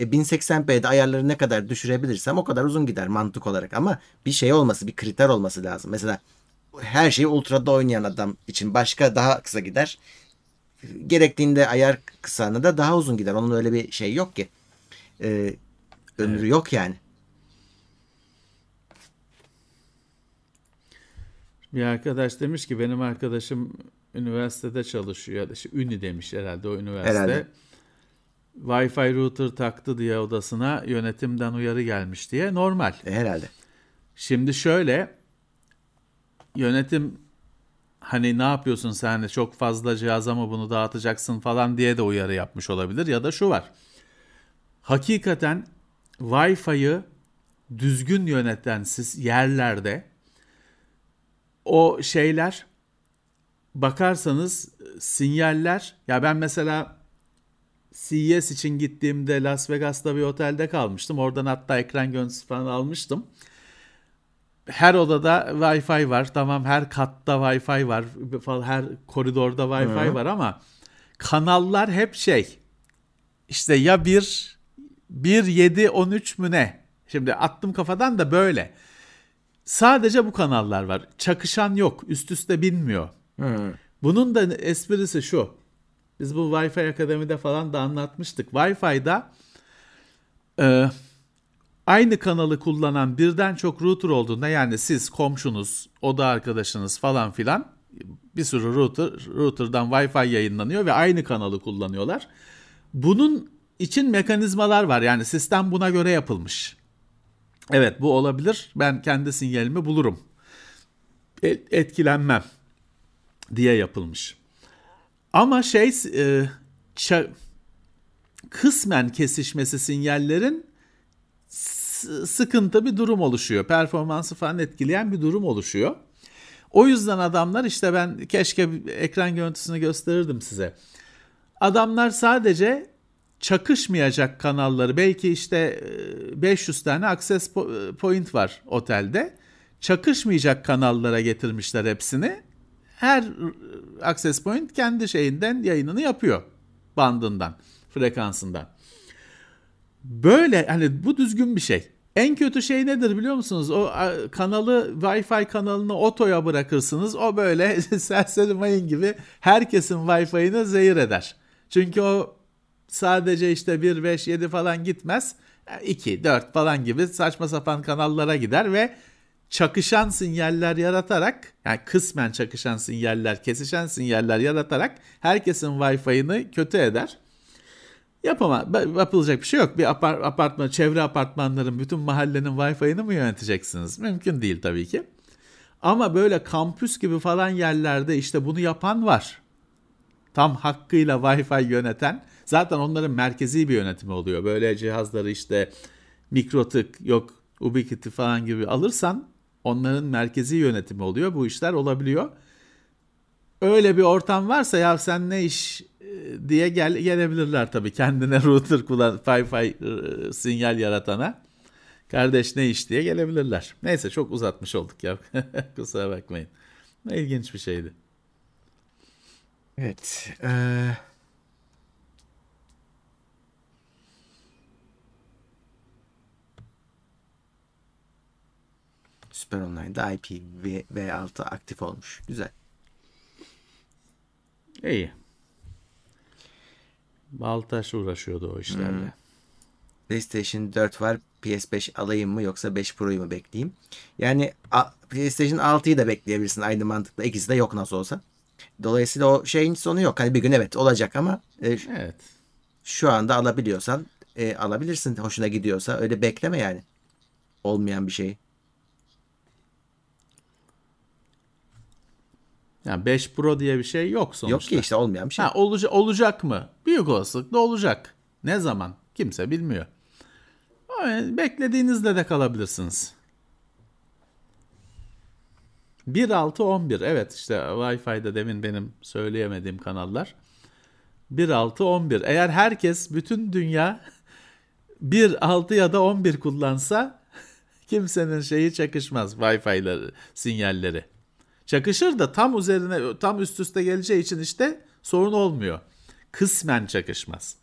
E, 1080p'de ayarları ne kadar düşürebilirsem o kadar uzun gider mantık olarak. Ama bir şey olması, bir kriter olması lazım. Mesela her şeyi ultra'da oynayan adam için başka daha kısa gider. Gerektiğinde ayar kısana da daha uzun gider. Onun öyle bir şey yok ki. E, ömrü evet. yok yani. Bir arkadaş demiş ki benim arkadaşım üniversitede çalışıyor. İşte Ünü demiş herhalde o üniversite. Herhalde. Wi-Fi router taktı diye odasına yönetimden uyarı gelmiş diye normal. E, herhalde. Şimdi şöyle yönetim hani ne yapıyorsun sen de çok fazla cihaza mı bunu dağıtacaksın falan diye de uyarı yapmış olabilir ya da şu var. Hakikaten Wi-Fi'yi düzgün yöneten siz yerlerde o şeyler bakarsanız sinyaller ya ben mesela CES için gittiğimde Las Vegas'ta bir otelde kalmıştım. Oradan hatta ekran görüntüsü falan almıştım. Her odada Wi-Fi var. Tamam her katta Wi-Fi var. Her koridorda Wi-Fi Hı. var ama kanallar hep şey. İşte ya 1 1 7 13 mü ne? Şimdi attım kafadan da böyle. Sadece bu kanallar var. Çakışan yok. Üst üste binmiyor. Hmm. Bunun da esprisi şu. Biz bu Wi-Fi Akademi'de falan da anlatmıştık. Wi-Fi'da e, aynı kanalı kullanan birden çok router olduğunda yani siz, komşunuz, oda arkadaşınız falan filan bir sürü router, router'dan Wi-Fi yayınlanıyor ve aynı kanalı kullanıyorlar. Bunun için mekanizmalar var. Yani sistem buna göre yapılmış. Evet bu olabilir. Ben kendi sinyalimi bulurum. Etkilenmem diye yapılmış. Ama şey e, ça, kısmen kesişmesi sinyallerin sıkıntı bir durum oluşuyor. Performansı falan etkileyen bir durum oluşuyor. O yüzden adamlar işte ben keşke ekran görüntüsünü gösterirdim size. Adamlar sadece çakışmayacak kanalları belki işte 500 e, tane access point var otelde. Çakışmayacak kanallara getirmişler hepsini. Her e, access point kendi şeyinden yayınını yapıyor bandından, frekansından. Böyle hani bu düzgün bir şey. En kötü şey nedir biliyor musunuz? O kanalı Wi-Fi kanalını otoya bırakırsınız. O böyle serseri mayın gibi herkesin Wi-Fi'ini zehir eder. Çünkü o sadece işte 1, 5, 7 falan gitmez. 2, 4 falan gibi saçma sapan kanallara gider ve çakışan sinyaller yaratarak yani kısmen çakışan sinyaller, kesişen sinyaller yaratarak herkesin Wi-Fi'ini kötü eder. Yapama, yapılacak bir şey yok. Bir apart, apartman, çevre apartmanların bütün mahallenin Wi-Fi'ini mi yöneteceksiniz? Mümkün değil tabii ki. Ama böyle kampüs gibi falan yerlerde işte bunu yapan var. Tam hakkıyla Wi-Fi yöneten. Zaten onların merkezi bir yönetimi oluyor. Böyle cihazları işte mikrotık yok Ubiquiti falan gibi alırsan onların merkezi yönetimi oluyor. Bu işler olabiliyor. Öyle bir ortam varsa ya sen ne iş e, diye gel gelebilirler tabii kendine router kullan Wi-Fi e, sinyal yaratana. Kardeş ne iş diye gelebilirler. Neyse çok uzatmış olduk ya. Kusura bakmayın. İlginç bir şeydi. Evet. Ee... Süper Online'da IPv6 aktif olmuş. Güzel. İyi. Baltaş uğraşıyordu o işlerle. Hmm. PlayStation 4 var. PS5 alayım mı yoksa 5 Pro'yu mu bekleyeyim? Yani PlayStation 6'yı da bekleyebilirsin aynı mantıkla. İkisi de yok nasıl olsa. Dolayısıyla o şeyin sonu yok. Hani bir gün evet olacak ama e, evet. şu anda alabiliyorsan e, alabilirsin. Hoşuna gidiyorsa öyle bekleme yani. Olmayan bir şey. Yani 5 Pro diye bir şey yok sonuçta. Yok ki işte olmayan bir şey. Ha, olacak, olacak mı? Büyük olasılıkla olacak. Ne zaman? Kimse bilmiyor. Yani beklediğinizde de kalabilirsiniz. 1.6.11 evet işte Wi-Fi'de demin benim söyleyemediğim kanallar. 1.6.11 eğer herkes bütün dünya 1.6 ya da 11 kullansa kimsenin şeyi çakışmaz Wi-Fi'leri sinyalleri. Çakışır da tam üzerine tam üst üste geleceği için işte sorun olmuyor. Kısmen çakışmaz.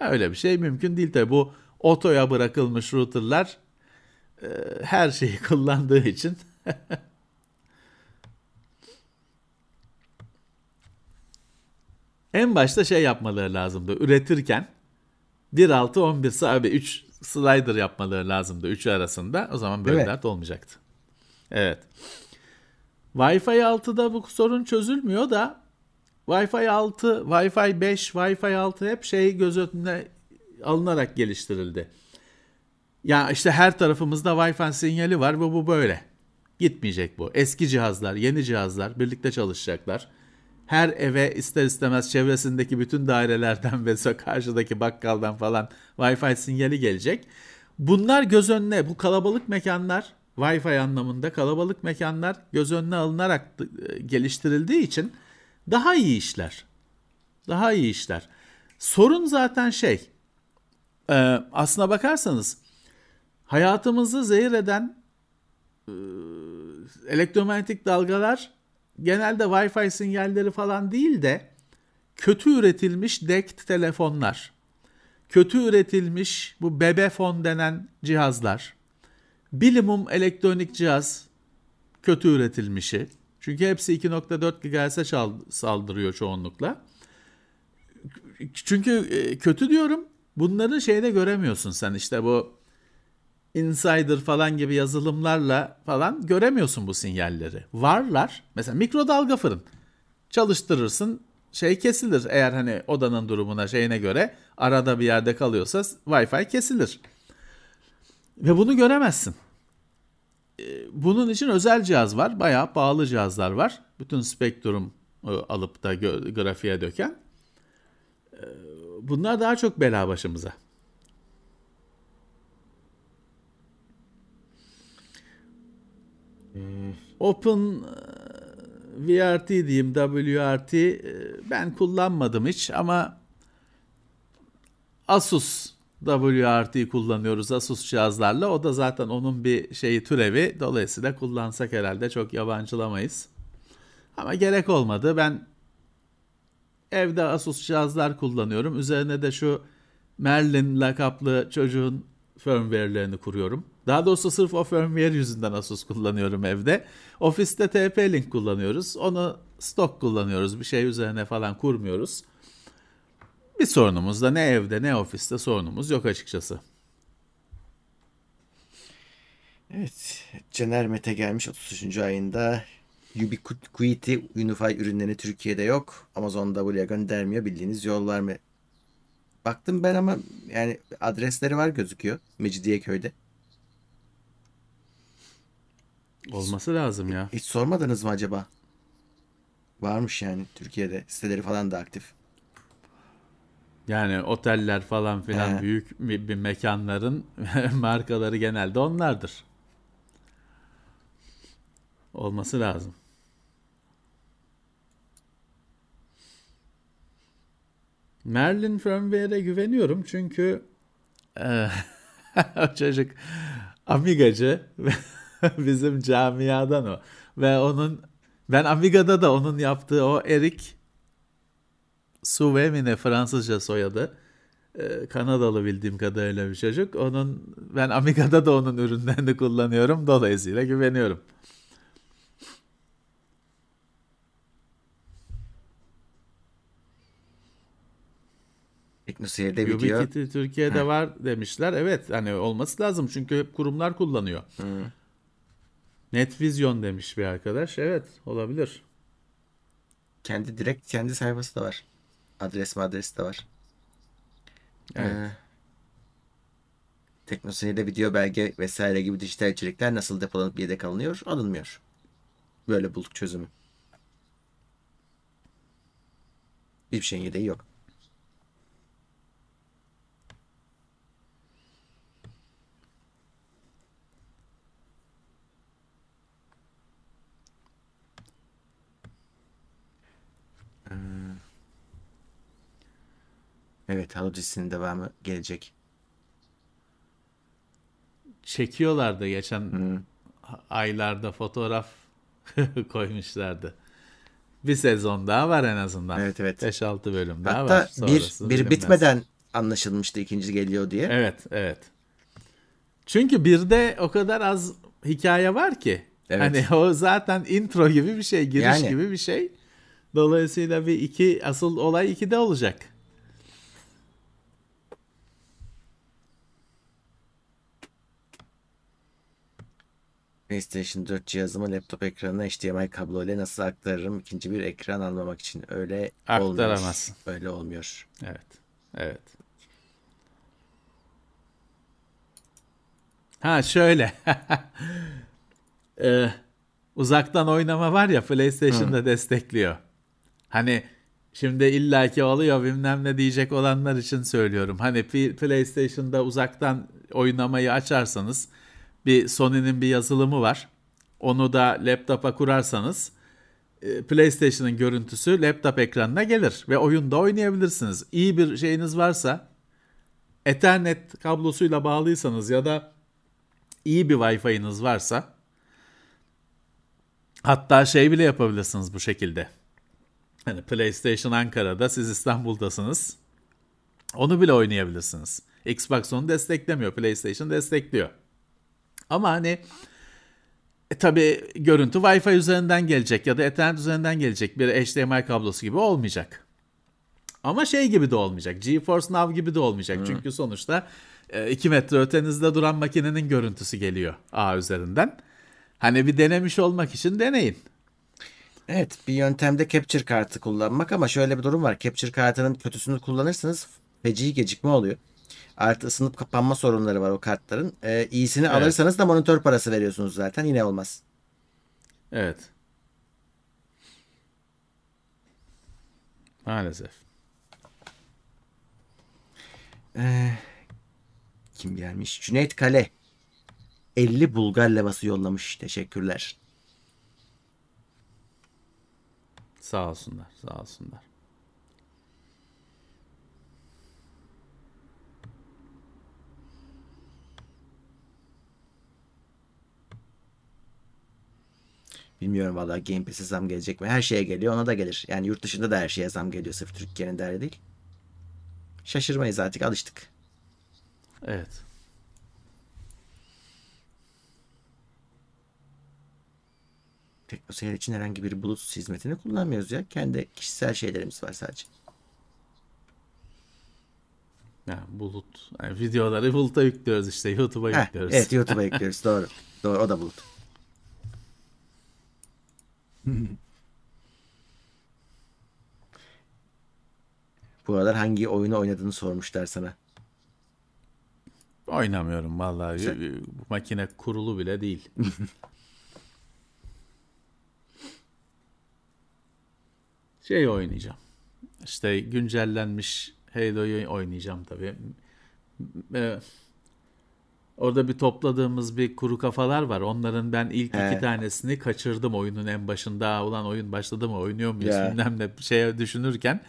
Öyle bir şey mümkün değil tabi bu otoya bırakılmış routerlar e, her şeyi kullandığı için en başta şey yapmaları lazımdı üretirken 1.6 11 abi 3 slider yapmaları lazımdı 3 arasında o zaman böyle dert olmayacaktı. Evet. Wi-Fi 6'da bu sorun çözülmüyor da Wi-Fi 6, Wi-Fi 5, Wi-Fi 6 hep şey göz önüne alınarak geliştirildi. Ya işte her tarafımızda Wi-Fi sinyali var ve bu böyle. Gitmeyecek bu. Eski cihazlar, yeni cihazlar birlikte çalışacaklar. Her eve ister istemez çevresindeki bütün dairelerden ve karşıdaki bakkaldan falan Wi-Fi sinyali gelecek. Bunlar göz önüne, bu kalabalık mekanlar Wi-Fi anlamında kalabalık mekanlar göz önüne alınarak e, geliştirildiği için daha iyi işler. Daha iyi işler. Sorun zaten şey. E, aslına bakarsanız hayatımızı zehir eden e, elektromanyetik dalgalar genelde Wi-Fi sinyalleri falan değil de kötü üretilmiş DECT telefonlar, kötü üretilmiş bu bebefon denen cihazlar, Bilimum elektronik cihaz kötü üretilmişi. Çünkü hepsi 2.4 GHz'e saldırıyor çoğunlukla. Çünkü e, kötü diyorum. Bunları şeyde göremiyorsun sen işte bu insider falan gibi yazılımlarla falan göremiyorsun bu sinyalleri. Varlar. Mesela mikrodalga fırın. Çalıştırırsın şey kesilir. Eğer hani odanın durumuna şeyine göre arada bir yerde kalıyorsa Wi-Fi kesilir. Ve bunu göremezsin. Ee, bunun için özel cihaz var. Bayağı pahalı cihazlar var. Bütün spektrum e, alıp da grafiğe döken. Ee, bunlar daha çok bela başımıza. Hmm. Open e, VRT diyeyim WRT e, ben kullanmadım hiç ama Asus WRT kullanıyoruz Asus cihazlarla. O da zaten onun bir şeyi türevi. Dolayısıyla kullansak herhalde çok yabancılamayız. Ama gerek olmadı. Ben evde Asus cihazlar kullanıyorum. Üzerine de şu Merlin lakaplı çocuğun firmware'lerini kuruyorum. Daha doğrusu sırf o firmware yüzünden Asus kullanıyorum evde. Ofiste TP-Link kullanıyoruz. Onu stok kullanıyoruz. Bir şey üzerine falan kurmuyoruz. Bir sorunumuz da ne evde ne ofiste sorunumuz yok açıkçası. Evet. Caner Mete gelmiş 33. ayında. Ubiquiti Unify ürünleri Türkiye'de yok. Amazon W'ye göndermiyor. Bildiğiniz yol var mı? Baktım ben ama yani adresleri var gözüküyor. Mecidiyeköy'de. Olması lazım ya. Hiç sormadınız mı acaba? Varmış yani Türkiye'de. Siteleri falan da aktif. Yani oteller falan filan He. büyük bir, bir mekanların markaları genelde onlardır. Olması lazım. Merlin firmware'e güveniyorum çünkü e, çocuk Amigacı bizim camiadan o. Ve onun ben Amiga'da da onun yaptığı o Erik Suve mi ne Fransızca soyadı. Ee, Kanadalı bildiğim kadarıyla bir çocuk. Onun ben Amiga'da da onun ürünlerini kullanıyorum. Dolayısıyla güveniyorum. Teknoseyir'de video. Ubiquiti Türkiye'de var demişler. Evet hani olması lazım çünkü hep kurumlar kullanıyor. Netvision demiş bir arkadaş. Evet olabilir. Kendi direkt kendi sayfası da var. Adres mi adresi de var. Evet. Ee, Teknoseyir'de video, belge vesaire gibi dijital içerikler nasıl depolanıp yedek alınıyor? Alınmıyor. Böyle bulduk çözümü. Hiçbir şeyin yedeği yok. Evet, Halo dizisinin devamı gelecek. Çekiyorlardı geçen aylarda fotoğraf koymuşlardı. Bir sezon daha var en azından. Evet, evet. 5-6 bölüm daha Hatta var. bir Sonrası bir bilinmez. bitmeden anlaşılmıştı ikinci geliyor diye. Evet, evet. Çünkü birde o kadar az hikaye var ki. Evet. Hani o zaten intro gibi bir şey, giriş Yani. gibi bir şey. Dolayısıyla bir iki asıl olay ikide olacak. PlayStation 4 cihazımı laptop ekranına HDMI kablo ile nasıl aktarırım? İkinci bir ekran almamak için öyle olmuyor. Aktaramazsın. Öyle olmuyor. Evet. Evet. Ha şöyle. Ee, uzaktan oynama var ya PlayStation'da destekliyor. Hani şimdi illaki oluyor bilmem ne diyecek olanlar için söylüyorum. Hani PlayStation'da uzaktan oynamayı açarsanız bir Sony'nin bir yazılımı var. Onu da laptopa kurarsanız e, PlayStation'ın görüntüsü laptop ekranına gelir ve oyunda oynayabilirsiniz. İyi bir şeyiniz varsa Ethernet kablosuyla bağlıysanız ya da iyi bir Wi-Fi'niz varsa hatta şey bile yapabilirsiniz bu şekilde. Hani PlayStation Ankara'da siz İstanbul'dasınız. Onu bile oynayabilirsiniz. Xbox onu desteklemiyor. PlayStation destekliyor. Ama hani e, tabii görüntü Wi-Fi üzerinden gelecek ya da Ethernet üzerinden gelecek bir HDMI kablosu gibi olmayacak. Ama şey gibi de olmayacak. GeForce Now gibi de olmayacak. Çünkü sonuçta 2 metre ötenizde duran makinenin görüntüsü geliyor ağ üzerinden. Hani bir denemiş olmak için deneyin. Evet bir yöntemde capture kartı kullanmak ama şöyle bir durum var. Capture kartının kötüsünü kullanırsanız feci gecikme oluyor. Artı ısınıp kapanma sorunları var o kartların. Ee, iyisini alırsanız da monitör parası veriyorsunuz zaten yine olmaz. Evet. Maalesef. Kim gelmiş? Cüneyt Kale. 50 Bulgar levası yollamış. Teşekkürler. Sağ olsunlar, sağ olsunlar. Bilmiyorum valla Game Pass'e zam gelecek mi? Her şeye geliyor ona da gelir. Yani yurt dışında da her şeye zam geliyor. Sırf Türkiye'nin derdi değil. Şaşırmayız artık alıştık. Evet. Teknoseyir için herhangi bir bulut hizmetini kullanmıyoruz ya. Kendi kişisel şeylerimiz var sadece. Yani bulut. Yani videoları buluta yüklüyoruz işte. YouTube'a yüklüyoruz. evet YouTube'a yüklüyoruz. Doğru. Doğru. O da bulut. Bu aralar hangi oyunu oynadığını sormuşlar sana. Oynamıyorum vallahi. Sen- Bu makine kurulu bile değil. şey oynayacağım. İşte güncellenmiş Halo'yu oynayacağım tabii. Orada bir topladığımız bir kuru kafalar var. Onların ben ilk He. iki tanesini kaçırdım oyunun en başında. Ulan oyun başladı mı oynuyor muyuz Ya. bilmem ne şey düşünürken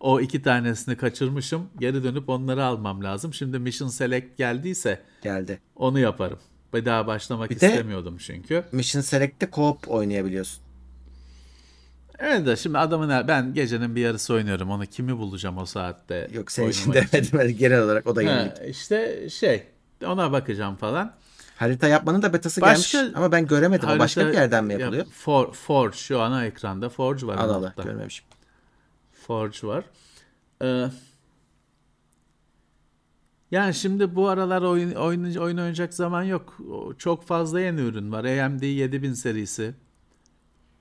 o iki tanesini kaçırmışım. Geri dönüp onları almam lazım. Şimdi Mission Select geldiyse Geldi. onu yaparım. Bir daha başlamak Bir istemiyordum çünkü. Mission Select'te co-op oynayabiliyorsun. Evet de şimdi adamın ben gecenin bir yarısı oynuyorum. Onu kimi bulacağım o saatte? Yok senin için demedim. Ben Genel olarak o da Ha, yenilik. işte şey ona bakacağım falan. Harita yapmanın da betası Başka- gelmiş ama ben göremedim. o başka Harita- bir yerden mi ya, yapılıyor? For, Forge şu ana ekranda Forge var. Allah Allah görmemişim. Forge var. Ee, yani şimdi bu aralar oyun, oyun, oyun oynayacak zaman yok. Çok fazla yeni ürün var. AMD 7000 serisi.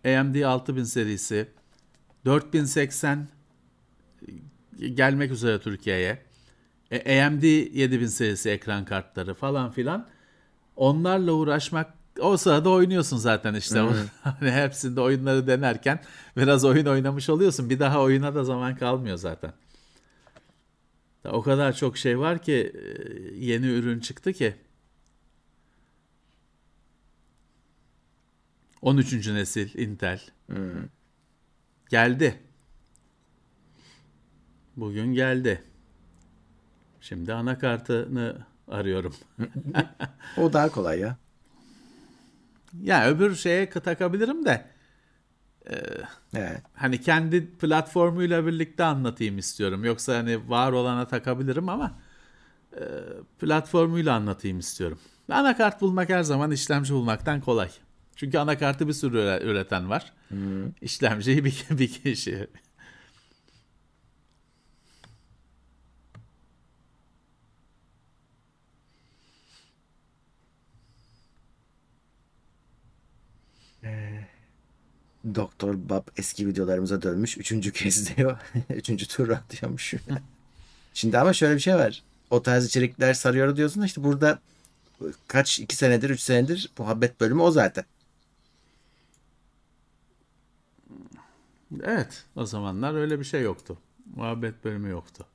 AMD 6000 serisi. 4080 gelmek üzere Türkiye'ye. E, AMD 7000 serisi ekran kartları falan filan. Onlarla uğraşmak o sırada oynuyorsun zaten işte. Hani hepsinde oyunları denerken biraz oyun oynamış oluyorsun. Bir daha oyuna da zaman kalmıyor zaten. O kadar çok şey var ki e, yeni ürün çıktı ki. 13. nesil Intel. Geldi. Bugün geldi. Şimdi anakartını arıyorum. O daha kolay ya. Ya öbür şeye takabilirim de Evet. hani kendi platformuyla birlikte anlatayım istiyorum. Yoksa hani var olana takabilirim ama e, platformuyla anlatayım istiyorum. Anakart bulmak her zaman işlemci bulmaktan kolay. Çünkü anakartı bir sürü üre- üreten var. İşlemciyi bir, bir kişi. Doktor Bob eski videolarımıza dönmüş. Üçüncü kez diyor. Üçüncü tur atıyormuş. Şimdi ama şöyle bir şey var. O tarz içerikler sarıyor diyorsun işte burada kaç iki senedir üç senedir muhabbet bölümü o zaten. Evet, o zamanlar öyle bir şey yoktu. Muhabbet bölümü yoktu.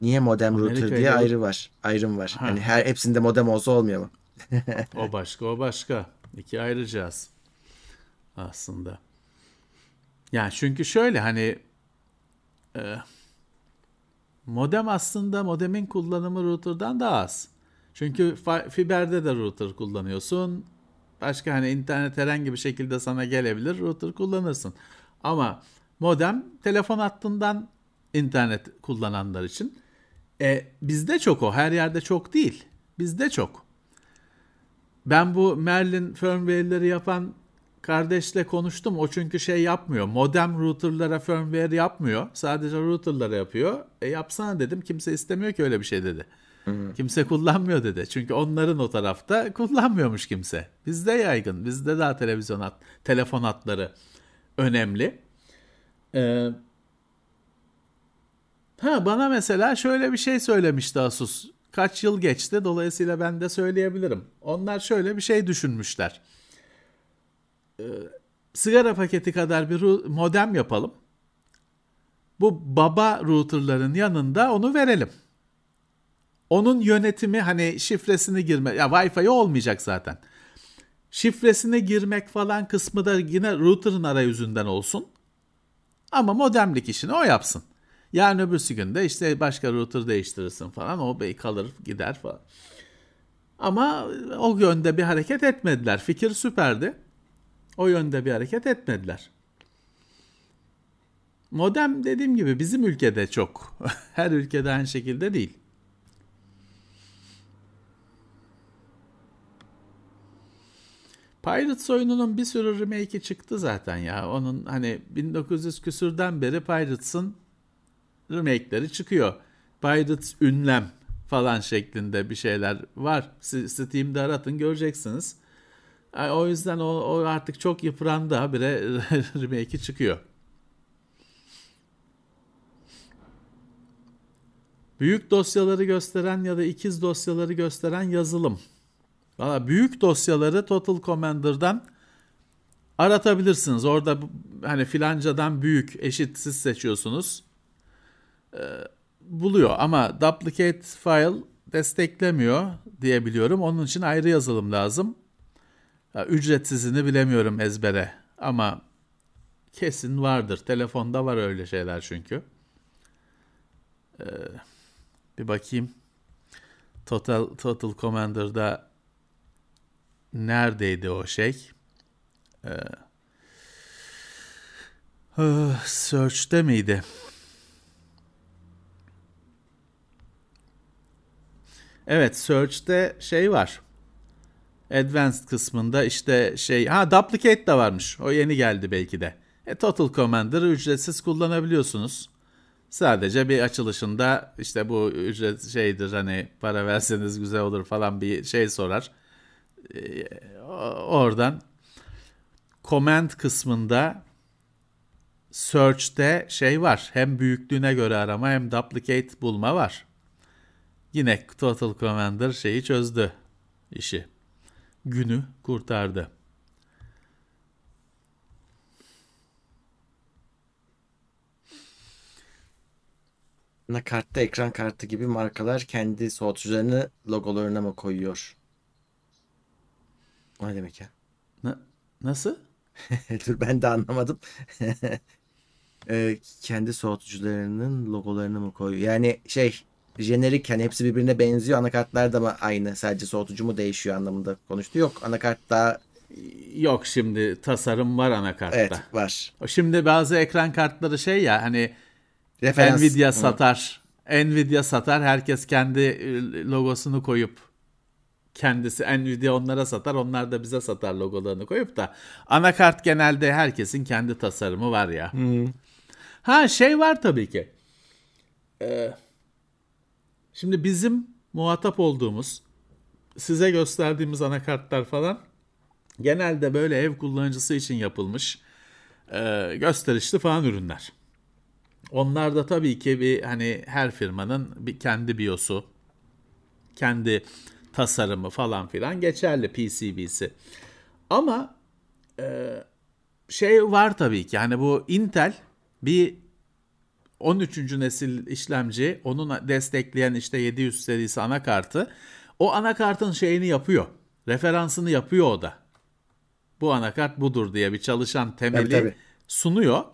Niye modem router Amerika diye ayrı var. Ayrım var. Hani her hepsinde modem olsa olmuyor mu? O başka, o başka. İki ayrı cihaz. Aslında. Yani çünkü şöyle hani e, modem aslında modemin kullanımı router'dan daha az. Çünkü fiberde de router kullanıyorsun. Başka hani internet herhangi bir şekilde sana gelebilir router kullanırsın. Ama modem telefon hattından internet kullananlar için. E, bizde çok o. Her yerde çok değil. Bizde çok. Ben bu Merlin firmware'leri yapan kardeşle konuştum. O çünkü şey yapmıyor. Modem router'lara firmware yapmıyor. Sadece router'lara yapıyor. E yapsana dedim. Kimse istemiyor ki öyle bir şey dedi. Kimse kullanmıyor dedi. Çünkü onların o tarafta kullanmıyormuş kimse. Bizde yaygın. Bizde daha televizyon hat, telefon hatları önemli. Ee, ha bana mesela şöyle bir şey söylemişti Asus. Kaç yıl geçti dolayısıyla ben de söyleyebilirim. Onlar şöyle bir şey düşünmüşler. Ee, sigara paketi kadar bir modem yapalım. Bu baba routerların yanında onu verelim. Onun yönetimi hani şifresini girme ya Wi-Fi olmayacak zaten. Şifresini girmek falan kısmı da yine router'ın arayüzünden olsun. Ama modemlik işini o yapsın. Yarın öbürsü günde işte başka router değiştirirsin falan. O bey kalır gider falan. Ama o yönde bir hareket etmediler. Fikir süperdi. O yönde bir hareket etmediler. Modem dediğim gibi bizim ülkede çok. Her ülkede aynı şekilde değil. Pirates oyununun bir sürü remake'i çıktı zaten ya. Onun hani 1900 küsürden beri Pirates'ın remake'leri çıkıyor. Pirates ünlem falan şeklinde bir şeyler var. Steam'de aratın göreceksiniz. O yüzden o, o artık çok yıprandı habire remake'i çıkıyor. Büyük dosyaları gösteren ya da ikiz dosyaları gösteren yazılım. Valla büyük dosyaları Total Commander'dan aratabilirsiniz. Orada hani filancadan büyük eşitsiz seçiyorsunuz. Buluyor ama duplicate file desteklemiyor diyebiliyorum. Onun için ayrı yazılım lazım. Ücretsizini bilemiyorum ezbere ama kesin vardır. Telefonda var öyle şeyler çünkü. Ee, bir bakayım. Total Total Commander'da neredeydi o şey? Ee, ah, search'te miydi? Evet, search'te şey var. Advanced kısmında işte şey ha duplicate de varmış. O yeni geldi belki de. E, Total Commander'ı ücretsiz kullanabiliyorsunuz. Sadece bir açılışında işte bu ücret şeydir hani para verseniz güzel olur falan bir şey sorar. Ee, oradan command kısmında search'te şey var. Hem büyüklüğüne göre arama hem duplicate bulma var. Yine Total Commander şeyi çözdü işi. Günü kurtardı. Kartta ekran kartı gibi markalar kendi soğutucularını logolarına mı koyuyor? O ne demek ya? Na, nasıl? Dur ben de anlamadım. e, kendi soğutucularının logolarını mı koyuyor? Yani şey jenerik hani hepsi birbirine benziyor. Anakartlar da mı aynı? Sadece soğutucu mu değişiyor anlamında konuştu. Yok anakart daha Yok şimdi tasarım var anakartta. Evet var. Şimdi bazı ekran kartları şey ya hani Referans. Nvidia satar. Nvidia satar. Herkes kendi e, logosunu koyup kendisi Nvidia onlara satar. Onlar da bize satar logolarını koyup da anakart genelde herkesin kendi tasarımı var ya. Hmm. Ha şey var tabii ki. Ee, şimdi bizim muhatap olduğumuz size gösterdiğimiz anakartlar falan genelde böyle ev kullanıcısı için yapılmış e, gösterişli falan ürünler. Onlar da tabii ki bir hani her firmanın bir kendi BIOS'u, kendi tasarımı falan filan geçerli PCB'si. Ama e, şey var tabii ki hani bu Intel bir 13. nesil işlemci, onun destekleyen işte 700 serisi anakartı o anakartın şeyini yapıyor. Referansını yapıyor o da. Bu anakart budur diye bir çalışan temeli tabii, tabii. sunuyor.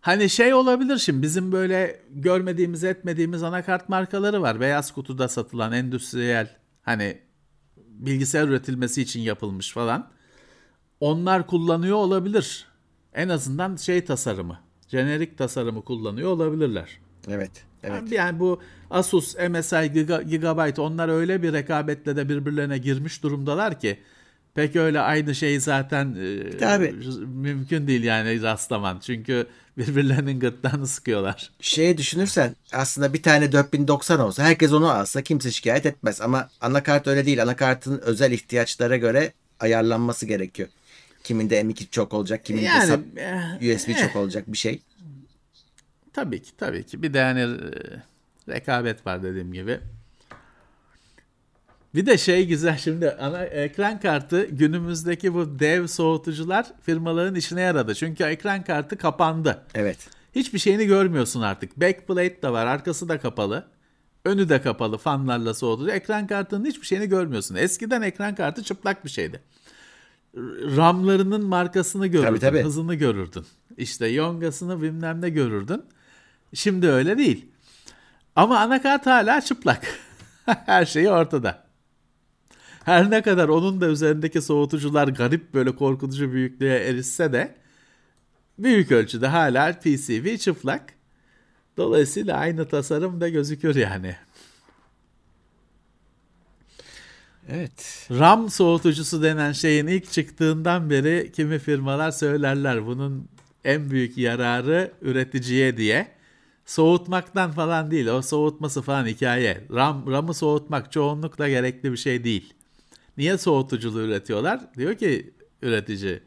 Hani şey olabilir şimdi bizim böyle görmediğimiz etmediğimiz anakart markaları var. Beyaz kutuda satılan endüstriyel hani bilgisayar üretilmesi için yapılmış falan. Onlar kullanıyor olabilir. En azından şey tasarımı, jenerik tasarımı kullanıyor olabilirler. Evet. Evet. Yani bu Asus, MSI, Gigabyte onlar öyle bir rekabetle de birbirlerine girmiş durumdalar ki pek öyle aynı şeyi zaten e, mümkün değil yani rastlaman. Çünkü birbirlerinin gırtlağını sıkıyorlar. Şey düşünürsen aslında bir tane 4090 olsa herkes onu alsa kimse şikayet etmez. Ama anakart öyle değil. Anakartın özel ihtiyaçlara göre ayarlanması gerekiyor. Kiminde M2 çok olacak, kiminde yani, USB eh, çok olacak bir şey. Tabii ki tabii ki. Bir de yani e, rekabet var dediğim gibi. Bir de şey güzel şimdi ana ekran kartı günümüzdeki bu dev soğutucular firmaların işine yaradı. Çünkü ekran kartı kapandı. Evet. Hiçbir şeyini görmüyorsun artık. Backplate de var, arkası da kapalı. Önü de kapalı fanlarla soğutucu. Ekran kartının hiçbir şeyini görmüyorsun. Eskiden ekran kartı çıplak bir şeydi. RAM'larının markasını görürdün, tabii, tabii. hızını görürdün. İşte yongasını bilmem ne görürdün. Şimdi öyle değil. Ama anakart hala çıplak. Her şeyi ortada. Her ne kadar onun da üzerindeki soğutucular garip böyle korkutucu büyüklüğe erişse de büyük ölçüde hala PCB çıplak. Dolayısıyla aynı tasarım da gözüküyor yani. Evet. RAM soğutucusu denen şeyin ilk çıktığından beri kimi firmalar söylerler bunun en büyük yararı üreticiye diye. Soğutmaktan falan değil. O soğutması falan hikaye. RAM, RAM'ı soğutmak çoğunlukla gerekli bir şey değil. Niye soğutuculu üretiyorlar? Diyor ki üretici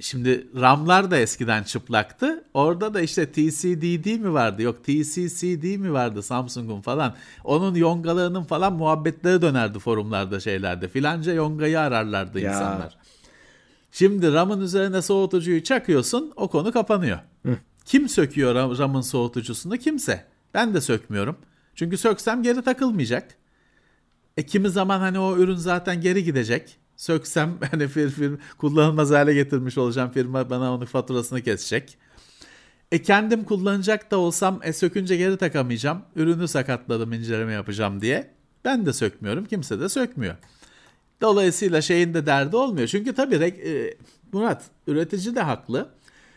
Şimdi RAM'lar da eskiden çıplaktı. Orada da işte TCDD mi vardı? Yok TCCD mi vardı Samsung'un falan. Onun yongalığının falan muhabbetleri dönerdi forumlarda şeylerde. Filanca yongayı ararlardı Ya. insanlar. Şimdi RAM'ın üzerine soğutucuyu çakıyorsun o konu kapanıyor. Kim söküyor RAM- RAM'ın soğutucusunu? Kimse. Ben de sökmüyorum. Çünkü söksem geri takılmayacak. E kimi zaman hani o ürün zaten geri gidecek. Söksem hani fir, fir, kullanılmaz hale getirmiş olacağım firma bana onun faturasını kesecek. E kendim kullanacak da olsam e sökünce geri takamayacağım. Ürünü sakatladım inceleme yapacağım diye. Ben de sökmüyorum. Kimse de sökmüyor. Dolayısıyla şeyin de derdi olmuyor. Çünkü tabii e, Murat üretici de haklı.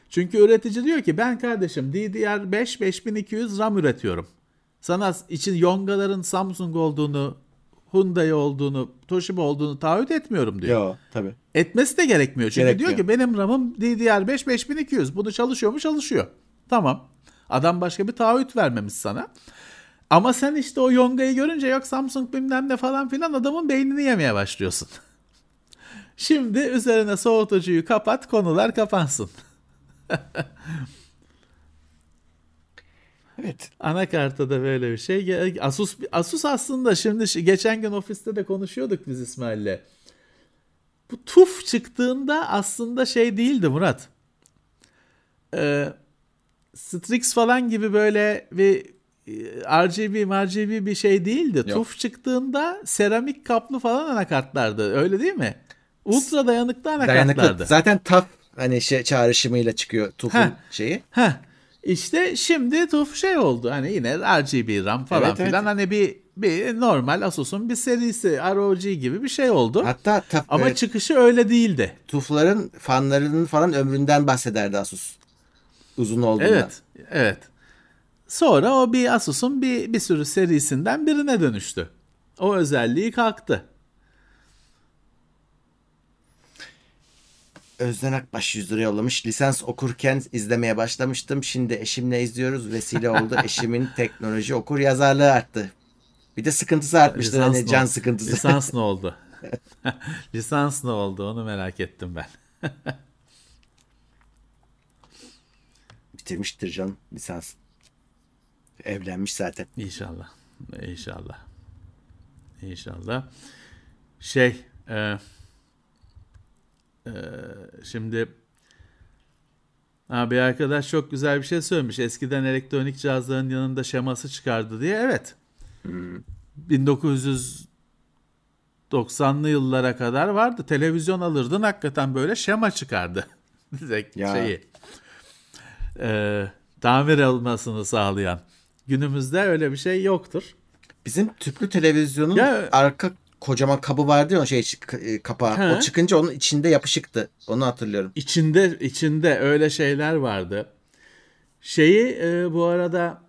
Çünkü üretici diyor ki ben kardeşim DDR5 5200 RAM üretiyorum. Sana için Yonga'ların Samsung olduğunu, Hyundai olduğunu, Toshiba olduğunu taahhüt etmiyorum diyor. Yo tabii. Etmesi de gerekmiyor. Çünkü Gerekmiyor. diyor ki benim RAM'ım DDR5 5200. Bunu çalışıyor mu? Çalışıyor. Tamam. Adam başka bir taahhüt vermemiş sana. Ama sen işte o Yonga'yı görünce yok Samsung bilmem ne falan filan adamın beynini yemeye başlıyorsun. Şimdi üzerine soğutucuyu kapat konular kapansın. Evet. Anakartta da böyle bir şey. Asus Asus aslında şimdi şi- geçen gün ofiste de konuşuyorduk biz İsmail'le. Bu TUF çıktığında aslında şey değildi Murat. Ee, Strix falan gibi böyle bir e, RGB, RGB bir şey değildi. Yok. TUF çıktığında seramik kaplı falan anakartlardı. Öyle değil mi? Ultra dayanıklı anakartlardı. Dayanıklı. Zaten TAF hani şey çağrışımıyla çıkıyor TUF'un şeyi. Heh. İşte şimdi TUF şey oldu. Hani yine RGB RAM falan Evet, evet. filan. Hani bir bir normal Asus'un bir serisi ROG gibi bir şey oldu. Hatta TAF, Ama e, çıkışı öyle değildi. TUF'ların fanlarının falan ömründen bahsederdi Asus. Uzun olduğundan. Evet. Evet. Sonra o bir Asus'un bir bir sürü serisinden birine dönüştü. O özelliği kalktı. Özden Akbaş 100 lira yollamış. Lisans okurken izlemeye başlamıştım. Şimdi eşimle izliyoruz. Vesile oldu. Eşimin teknoloji okur yazarlığı arttı. Bir de sıkıntısı artmıştır. Lisans Hani can oldu? sıkıntısı. Lisans ne oldu? Lisans ne oldu? Onu merak ettim ben. Bitirmiştir canım lisans. Evlenmiş zaten. İnşallah. İnşallah. İnşallah. Şey, e, e, şimdi ha, bir arkadaş çok güzel bir şey söylemiş. Eskiden elektronik cihazların yanında şeması çıkardı diye. Evet. 1990'lı yıllara kadar vardı. Televizyon alırdın hakikaten böyle şema çıkardı. Ya. şeyi. E, tamir olmasını sağlayan. Günümüzde öyle bir şey yoktur. Bizim tüplü televizyonun Ya- arka kocaman kabı vardı ya o şey e, kapağı. He. O çıkınca onun içinde yapışıktı. Onu hatırlıyorum. İçinde içinde öyle şeyler vardı. Şeyi e, bu arada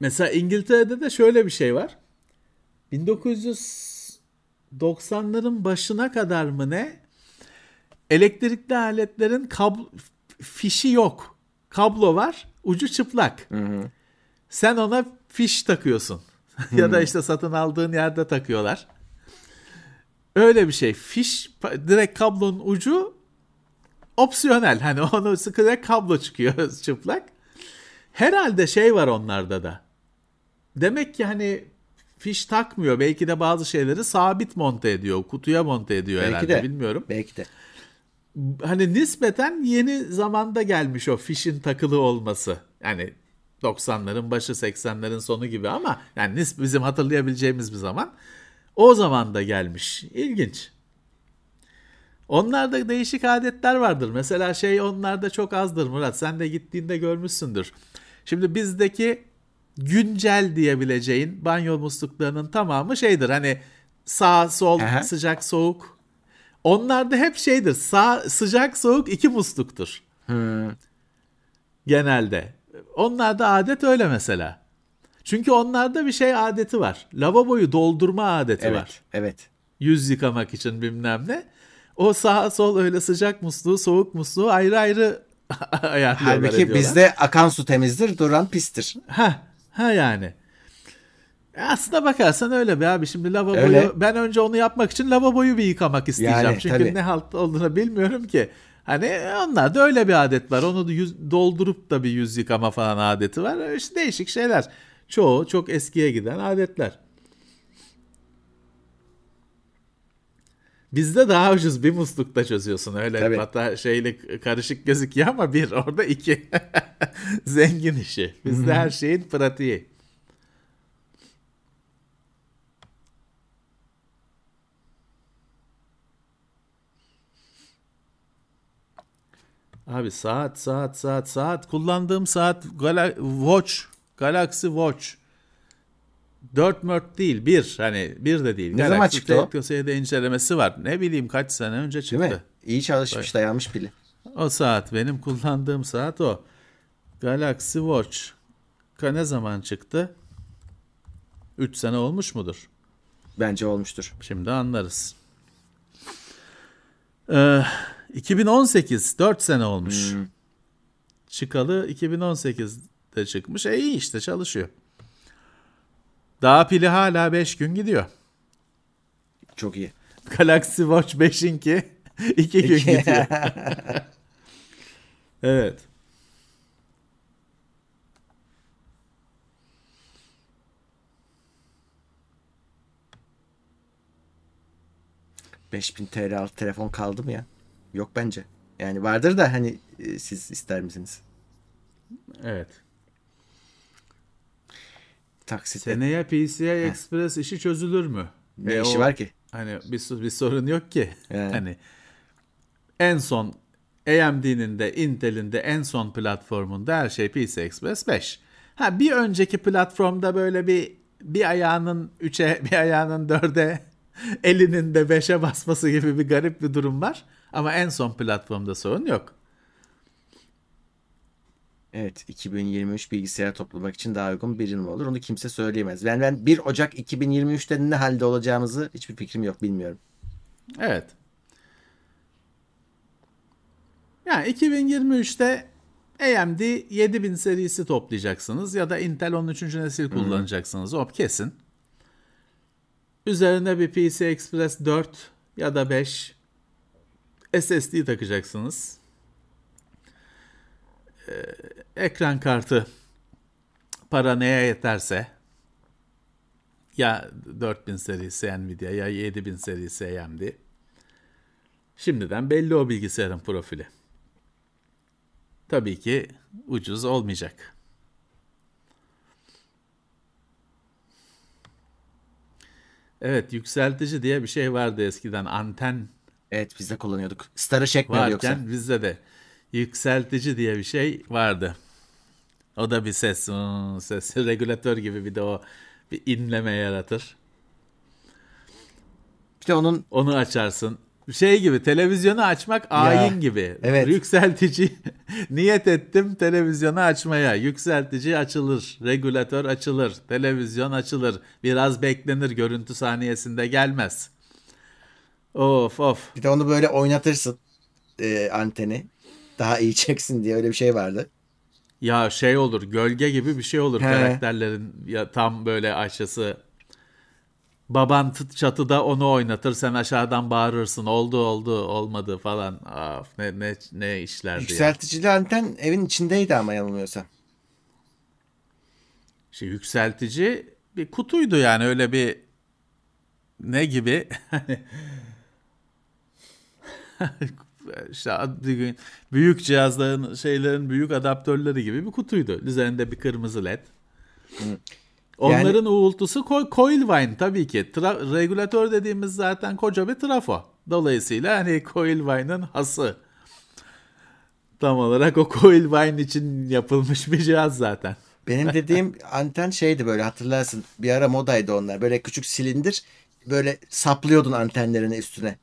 mesela İngiltere'de de şöyle bir şey var. 1990'ların başına kadar mı ne? Elektrikli aletlerin kablo fişi yok. Kablo var, ucu çıplak. Sen ona fiş takıyorsun. Ya da işte satın aldığın yerde takıyorlar. Öyle bir şey. Fiş direkt kablonun ucu opsiyonel. Hani onu sıkı kablo çıkıyor çıplak. Herhalde şey var onlarda da. Demek ki hani fiş takmıyor. Belki de bazı şeyleri sabit monte ediyor. Kutuya monte ediyor Belki herhalde. de. Bilmiyorum. Belki de. Hani nispeten yeni zamanda gelmiş o fişin takılı olması. Yani 90'ların başı 80'lerin sonu gibi ama yani bizim hatırlayabileceğimiz bir zaman. O zaman da gelmiş. İlginç. Onlarda değişik adetler vardır. Mesela şey onlarda çok azdır Murat. Sen de gittiğinde görmüşsündür. Şimdi bizdeki güncel diyebileceğin banyo musluklarının tamamı şeydir. Hani Sağ sol Aha. sıcak soğuk. Onlarda hep şeydir. Sağ sıcak soğuk iki musluktur. Genelde. Onlarda adet öyle mesela. Çünkü onlarda bir şey adeti var. Lavaboyu doldurma adeti var. Evet. Evet. Yüz yıkamak için bilmem ne. O sağ sol öyle sıcak musluğu, soğuk musluğu ayrı ayrı ayarlıyorlar Halbuki ediyorlar. bizde akan su temizdir, duran pistir. Ha, ha yani. E Aslına bakarsan öyle be abi. Şimdi lavaboyu Öyle. ben önce onu yapmak için lavaboyu bir yıkamak isteyeceğim. Yani, Çünkü tabii. ne halt olduğunu bilmiyorum ki. Hani onlarda öyle bir adet var. Onu da yüz, doldurup da bir yüz yıkama falan adeti var. İşte değişik şeyler. Çoğu çok eskiye giden adetler. Bizde daha ucuz bir muslukta çözüyorsun öyle Tabii. hatta şeyle karışık gözüküyor ama bir orada iki zengin işi. Bizde her şeyin pratiği. Abi saat saat saat saat kullandığım saat Gala- Watch Galaxy Watch 4 mört değil bir hani bir de değil. Ne zaman Galaxy çıktı o? TKS'de incelemesi var. Ne bileyim kaç sene önce Değil çıktı. mi? İyi çalışmış, dayanmış pili. O saat benim kullandığım saat o. Galaxy Watch Ka ne zaman çıktı? 3 sene olmuş mudur? Bence olmuştur. Şimdi anlarız. Ee, 2018 4 sene olmuş. Çıkalı 2018'de çıkmış. E iyi işte çalışıyor. Daha pili hala 5 gün gidiyor. Çok iyi. Galaxy Watch 5'inki 2 gün gidiyor. evet. ...5000 TL telefon kaldı mı ya? Yok bence. Yani vardır da hani e, siz ister misiniz? Evet. Taksitle Seneye PCI Express işi çözülür mü? ne E, işi o- var ki? Hani bir, bir sorun yok ki. Evet. Hani en son AMD'nin de Intel'in de en son platformunda her şey PCI Express 5. Ha bir önceki platformda böyle bir bir ayağının 3'e bir ayağının 4'e elinin de 5'e basması gibi bir garip bir durum var. Ama en son platformda sorun yok. Evet 2023 bilgisayar toplamak için daha uygun bir yıl mı olur? Onu kimse söyleyemez. Ben, ben 1 Ocak 2023'te ne halde olacağımızı hiçbir fikrim yok bilmiyorum. Evet. Yani 2023'te AMD 7000 serisi toplayacaksınız ya da Intel 13. nesil kullanacaksınız. O kesin. Üzerine bir PCI Express 4 ya da 5 SSD takacaksınız. Ee, ekran kartı para neye yeterse ya 4000 serisi Nvidia ya 7000 serisi AMD. Şimdiden belli o bilgisayarın profili. Tabii ki ucuz olmayacak. Evet yükseltici diye bir şey vardı eskiden anten Evet biz de kullanıyorduk. Star'ı çekmiyor varken yoksa. bizde de yükseltici diye bir şey vardı. O da bir ses, ses regülatör gibi bir de o bir inleme yaratır. Bir de onun Onu açarsın. Şey gibi televizyonu açmak ayin gibi. evet. Yükseltici niyet ettim televizyonu açmaya. Yükseltici açılır, regülatör açılır, televizyon açılır. Biraz beklenir görüntü saniyesinde gelmez. Of of. bir de onu böyle oynatırsın e, anteni. Daha iyi çeksin diye öyle bir şey vardı. Ya şey olur gölge gibi bir şey olur He. karakterlerin ya tam böyle aşağısı. Baban tıt çatıda onu oynatır sen aşağıdan bağırırsın oldu oldu olmadı falan. Of, ne ne ne işlerdi ya. Yükselticili anten evin içindeydi ama yanılmıyorsam. Şey, yükseltici bir kutuydu yani öyle bir ne gibi işte büyük cihazların şeylerin büyük adaptörleri gibi bir kutuydu. Üzerinde bir kırmızı led. Onların uğultusu ko- Coilvine tabii ki. Tra- regülatör dediğimiz zaten koca bir trafo. Dolayısıyla hani Coilvine'ın hası. Tam olarak o Coilvine için yapılmış bir cihaz zaten. Benim dediğim anten şeydi böyle hatırlarsın. Bir ara modaydı onlar. Böyle küçük silindir böyle saplıyordun antenlerini üstüne.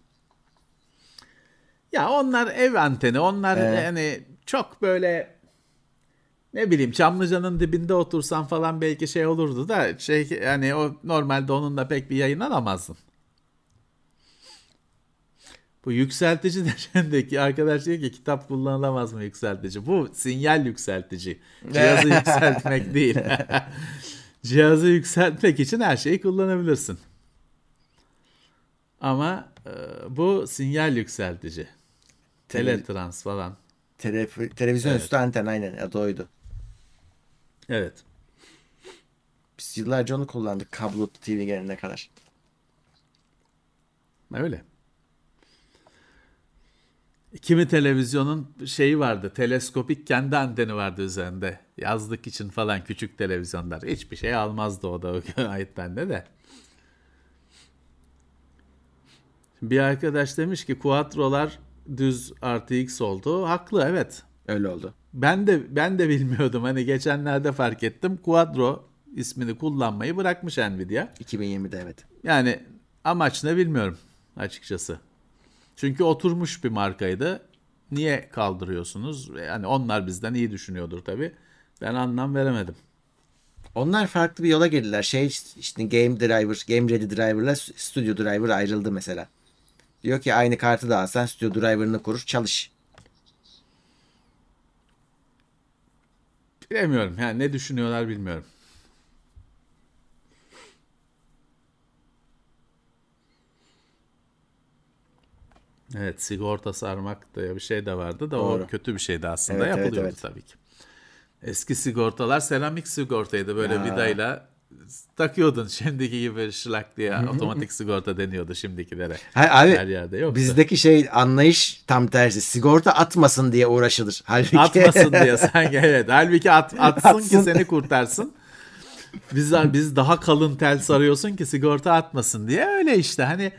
Ya onlar ev anteni. Onlar Evet. yani çok böyle ne bileyim Çamlıca'nın dibinde otursan falan belki şey olurdu da şey yani o normalde onunla pek bir yayın alamazdın. Bu yükseltici deşendeki arkadaş diyor ki kitap kullanılamaz mı yükseltici? Bu sinyal yükseltici. Cihazı yükseltmek değil. Cihazı yükseltmek için her şeyi kullanabilirsin. Ama e, bu sinyal yükseltici. Teletrans falan. Tele- televizyon Evet. üstü anten aynen adı oydu. Evet. Biz yıllarca onu kullandık kablo TV gelene kadar. Öyle. Kimi televizyonun şeyi vardı. Teleskopik kendi anteni vardı üzerinde. Yazlık için falan küçük televizyonlar. Hiçbir şey almazdı o da o ait bende de. Bir arkadaş demiş ki Quattro'lar düz RTX oldu. Haklı evet. Öyle oldu. Ben de ben de bilmiyordum. Hani geçenlerde fark ettim. Quadro ismini kullanmayı bırakmış Nvidia. 2020'de evet. Yani amaç ne bilmiyorum açıkçası. Çünkü oturmuş bir markaydı. Niye kaldırıyorsunuz? Yani onlar bizden iyi düşünüyordur tabii. Ben anlam veremedim. Onlar farklı bir yola girdiler. Şey işte Game Driver, Game Ready Driver'la Studio Driver ayrıldı mesela. Diyor ki aynı kartı da alsan Studio Driver'ını kur çalış. Bilemiyorum. Yani ne düşünüyorlar bilmiyorum. Evet sigorta sarmak diye bir şey de vardı da Doğru. o kötü bir şeydi aslında Evet, evet, yapılıyordu evet. tabii ki. Eski sigortalar seramik sigortaydı böyle Ya. vidayla takıyordun şimdiki gibi şlak diye otomatik sigorta deniyordu şimdikilere. Ha, abi Her yerde yok. bizdeki şey anlayış tam tersi. Sigorta atmasın diye uğraşılır. Halbuki Atmasın diye sanki evet. Halbuki at, atsın, ki Atsın. seni kurtarsın. Biz, biz daha kalın tel sarıyorsun ki sigorta atmasın diye. Öyle işte hani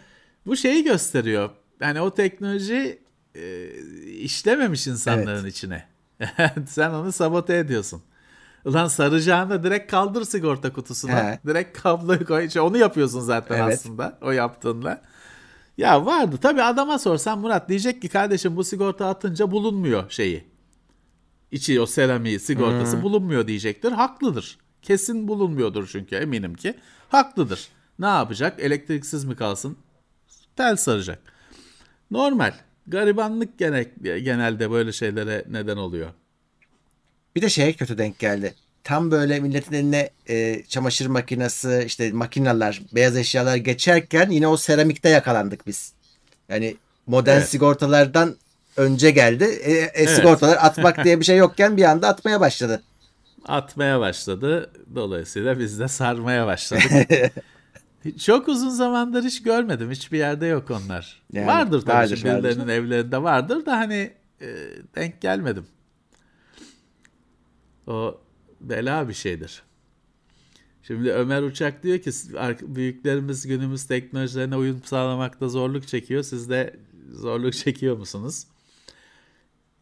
bu şeyi gösteriyor. Hani o teknoloji e, işlememiş insanların içine. Sen onu sabote ediyorsun. Ulan saracağını direkt kaldır sigorta kutusuna. He. Direkt kabloyu koy. İşte onu yapıyorsun zaten Evet. aslında. O yaptığınla. Ya vardı. Tabii adama sorsan Murat diyecek ki kardeşim bu sigorta atınca bulunmuyor şeyi. İçi o seramiği sigortası bulunmuyor diyecektir. Haklıdır. Kesin bulunmuyordur çünkü eminim ki. Haklıdır. Ne yapacak? Elektriksiz mi kalsın? Tel saracak. Normal. Garibanlık gene, genelde böyle şeylere neden oluyor. Bir de şeye kötü denk geldi. Tam böyle milletin eline e, çamaşır makinesi, işte makineler, beyaz eşyalar geçerken yine o seramikte yakalandık biz. Yani modern Evet. sigortalardan önce geldi. E, e, Evet. Sigortalar atmak diye bir şey yokken bir anda atmaya başladı. Atmaya başladı. Dolayısıyla biz de sarmaya başladık. Çok uzun zamandır hiç görmedim. Hiçbir yerde yok onlar. Yani vardır tabii vardır, birilerinin evlerinde vardır da hani e, denk gelmedim. O bela bir şeydir. Şimdi Ömer Uçak diyor ki "Ar- büyüklerimiz günümüz teknolojilerine uyum sağlamakta zorluk çekiyor. Siz de zorluk çekiyor musunuz?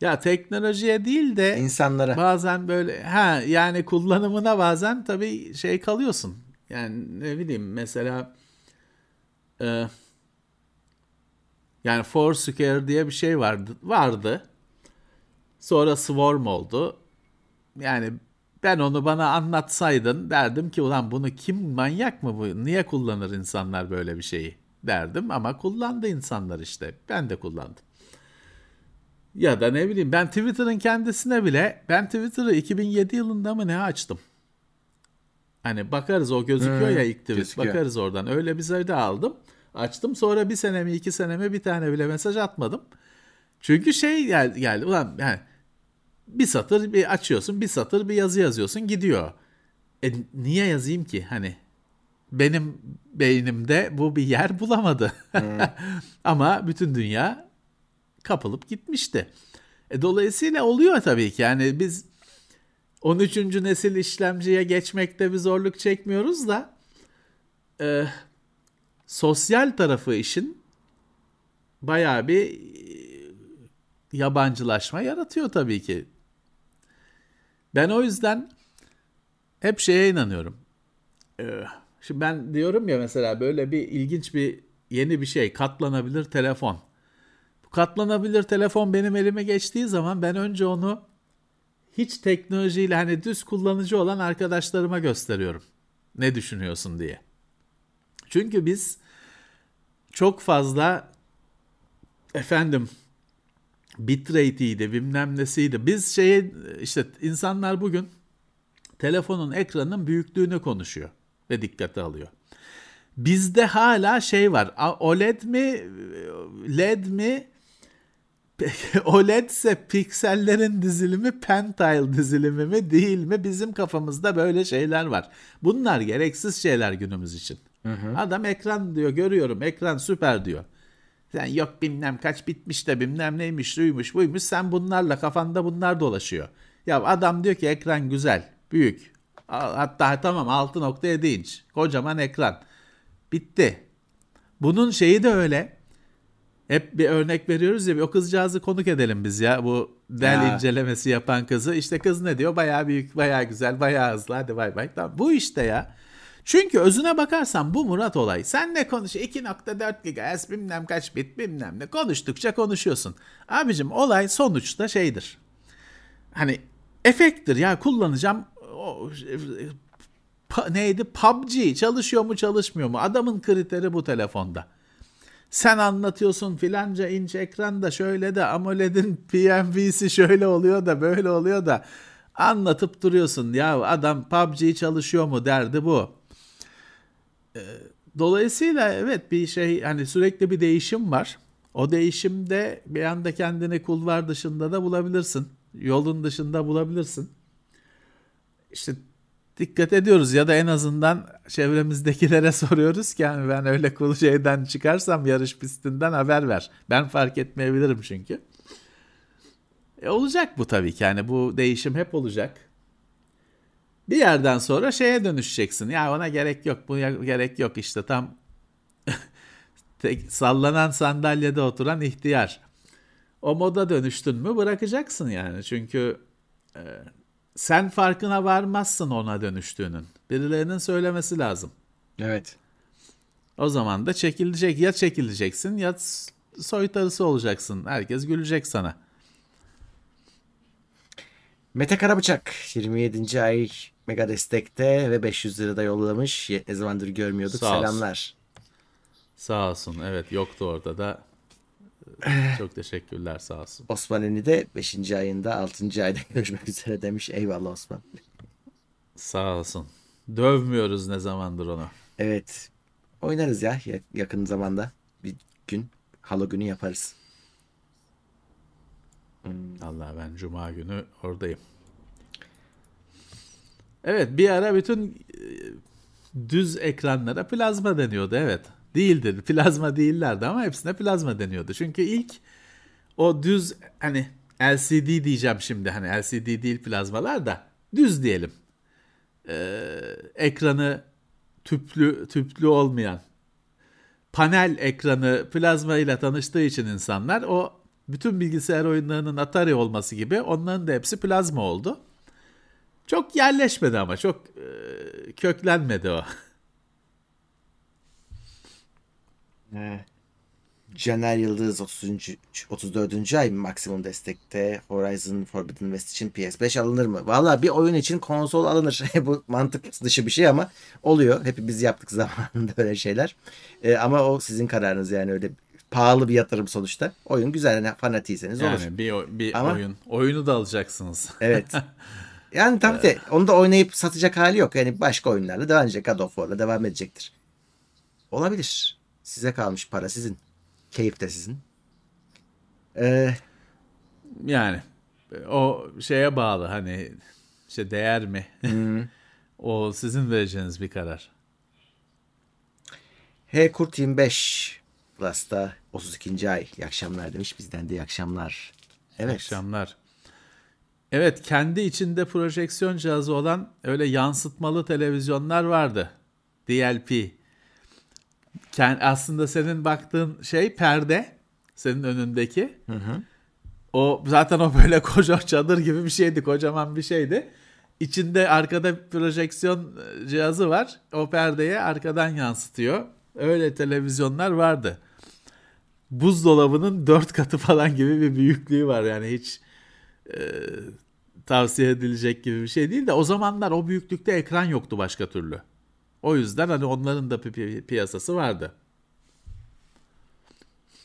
Ya teknolojiye değil de İnsanlara. bazen böyle ha yani kullanımına bazen tabii şey kalıyorsun. Yani ne bileyim mesela e, yani Foursquare diye bir şey vardı vardı. Sonra Swarm oldu. Yani ben onu bana anlatsaydın derdim ki ulan bunu kim manyak mı bu? Niye kullanır insanlar böyle bir şeyi derdim ama kullandı insanlar işte. Ben de kullandım. Ya da ne bileyim ben Twitter'ın kendisine bile ben Twitter'ı 2007 yılında mı ne açtım? Hani bakarız o gözüküyor Hmm, ya ilk tweet. gözüküyor. Bakarız oradan. Öyle bir sayıda aldım. Açtım sonra bir sene mi iki sene mi bir tane bile mesaj atmadım. Çünkü şey geldi, geldi ulan yani bir satır bir açıyorsun bir satır bir yazı yazıyorsun gidiyor. E niye yazayım ki hani benim beynimde bu bir yer bulamadı. Ama bütün dünya kapılıp gitmişti. E, dolayısıyla oluyor tabii ki. Yani biz 13. nesil işlemciye geçmekte bir zorluk çekmiyoruz da e, sosyal tarafı işin bayağı bir yabancılaşma yaratıyor tabii ki. Ben o yüzden hep şeye inanıyorum. E, Şimdi ben diyorum ya mesela böyle bir ilginç bir yeni bir şey katlanabilir telefon. Bu katlanabilir telefon benim elime geçtiği zaman ben önce onu hiç teknolojiyle hani düz kullanıcı olan arkadaşlarıma gösteriyorum. Ne düşünüyorsun diye. Çünkü biz çok fazla efendim bitrate'iydi bilmem nesiydi. Biz şeye işte insanlar bugün telefonun ekranının büyüklüğünü konuşuyor ve dikkate alıyor. Bizde hala şey var. OLED mi LED mi OLED ise piksellerin dizilimi pentile dizilimi mi değil mi bizim kafamızda böyle şeyler var. Bunlar gereksiz şeyler günümüz için. Hı hı. Adam ekran diyor görüyorum ekran süper diyor. Sen yok bilmem kaç bitmiş de bilmem neymiş duymuş buymuş. Sen bunlarla kafanda bunlar dolaşıyor. Ya adam diyor ki ekran güzel büyük. Hatta tamam 6.7 inç kocaman ekran. Bitti. Bunun şeyi de öyle. Hep bir örnek veriyoruz ya o kızcağızı konuk edelim biz ya bu del ya. incelemesi yapan kızı. İşte kız ne diyor? Baya büyük baya güzel baya hızlı hadi bay bay. Tamam bu işte ya çünkü özüne bakarsan bu Murat olay. Sen ne konuş 2.4 GHz bilmem kaç bit bilmem ne konuştukça konuşuyorsun. Abicim olay sonuçta şeydir. Hani efekttir ya kullanacağım o, pa, neydi PUBG çalışıyor mu çalışmıyor mu? Adamın kriteri bu telefonda. Sen anlatıyorsun filanca inç ekranda şöyle de AMOLED'in PNV'si şöyle oluyor da böyle oluyor da anlatıp duruyorsun. Ya adam PUBG çalışıyor mu derdi bu. Dolayısıyla evet bir şey hani sürekli bir değişim var. O değişimde bir anda kendini kulvar dışında da bulabilirsin. Yolun dışında bulabilirsin. İşte dikkat ediyoruz ya da en azından çevremizdekilere soruyoruz ki yani ben öyle kul şeyden çıkarsam yarış pistinden haber ver. Ben fark etmeyebilirim çünkü. E olacak bu tabii ki yani bu değişim hep olacak bir yerden sonra şeye dönüşeceksin. Ya ona gerek yok, bu gerek yok işte tam tek, sallanan sandalyede oturan ihtiyar. O moda dönüştün mü bırakacaksın yani. Çünkü e, sen farkına varmazsın ona dönüştüğünün. Birilerinin söylemesi lazım. Evet. O zaman da çekilecek ya çekileceksin ya soytarısı olacaksın. Herkes gülecek sana. Mete Karabıçak 27. ay mega destekte ve 500 lira da yollamış. Ne zamandır görmüyorduk. Sağ Selamlar. Olsun. Sağ olsun. Evet yoktu orada da. Çok teşekkürler sağ olsun. Osman Eni de 5. ayında 6. ayda görüşmek üzere demiş. Eyvallah Osman. Sağ olsun. Dövmüyoruz ne zamandır onu. Evet. Oynarız ya yakın zamanda. Bir gün halo günü yaparız. Hmm. Allah ben cuma günü oradayım. Evet bir ara bütün e, düz ekranlara plazma deniyordu evet. Değildir plazma değillerdi ama hepsine plazma deniyordu. Çünkü ilk o düz hani LCD diyeceğim şimdi hani LCD değil plazmalar da düz diyelim. Ee, ekranı tüplü tüplü olmayan panel ekranı plazma ile tanıştığı için insanlar o bütün bilgisayar oyunlarının Atari olması gibi onların da hepsi plazma oldu. Çok yerleşmedi ama çok e, köklenmedi o. Evet. Caner Yıldız 30. 34. ay maksimum destekte Horizon Forbidden West için PS5 alınır mı? Valla bir oyun için konsol alınır. Bu mantık dışı bir şey ama oluyor. Hepimiz yaptık zamanında öyle şeyler. Ee, ama o sizin kararınız yani öyle pahalı bir yatırım sonuçta. Oyun güzel hani fanatiyseniz yani olur. Yani bir, bir ama, oyun. Oyunu da alacaksınız. Evet. Yani tabii de onu da oynayıp satacak hali yok. Yani başka oyunlarla devam edecek. God of War'la devam edecektir. Olabilir. Size kalmış para sizin. Keyif de sizin. Ee, yani o şeye bağlı hani işte değer mi? o sizin vereceğiniz bir karar. H Kurt 25 Plus'ta 32. ay. İyi akşamlar demiş. Bizden de iyi akşamlar. Evet. İyi akşamlar. Evet kendi içinde projeksiyon cihazı olan öyle yansıtmalı televizyonlar vardı. DLP. Aslında senin baktığın şey perde. Senin önündeki. Hı hı. O zaten o böyle koca çadır gibi bir şeydi. Kocaman bir şeydi. içinde arkada projeksiyon cihazı var. O perdeye arkadan yansıtıyor. Öyle televizyonlar vardı. Buzdolabının dört katı falan gibi bir büyüklüğü var. Yani hiç e, tavsiye edilecek gibi bir şey değil de o zamanlar o büyüklükte ekran yoktu başka türlü. O yüzden hani onların da bir pi- piyasası vardı.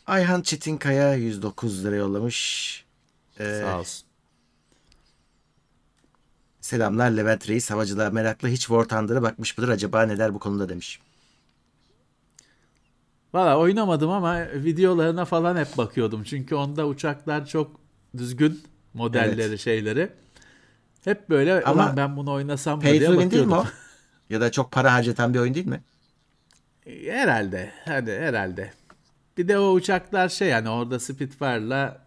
Ayhan Çetinkaya 109 lira yollamış. Ee, Sağ olsun. selamlar Levent Reis. Havacılığa meraklı hiç War Thunder'a bakmış mıdır acaba neler bu konuda demiş. Valla oynamadım ama videolarına falan hep bakıyordum. Çünkü onda uçaklar çok düzgün modelleri Evet. şeyleri. Hep böyle Ama ben bunu oynasam mı diye win değil mi bakıyordum. o? ya da çok para harcatan bir oyun değil mi? Herhalde. Hadi herhalde. Bir de o uçaklar şey yani orada Spitfire'la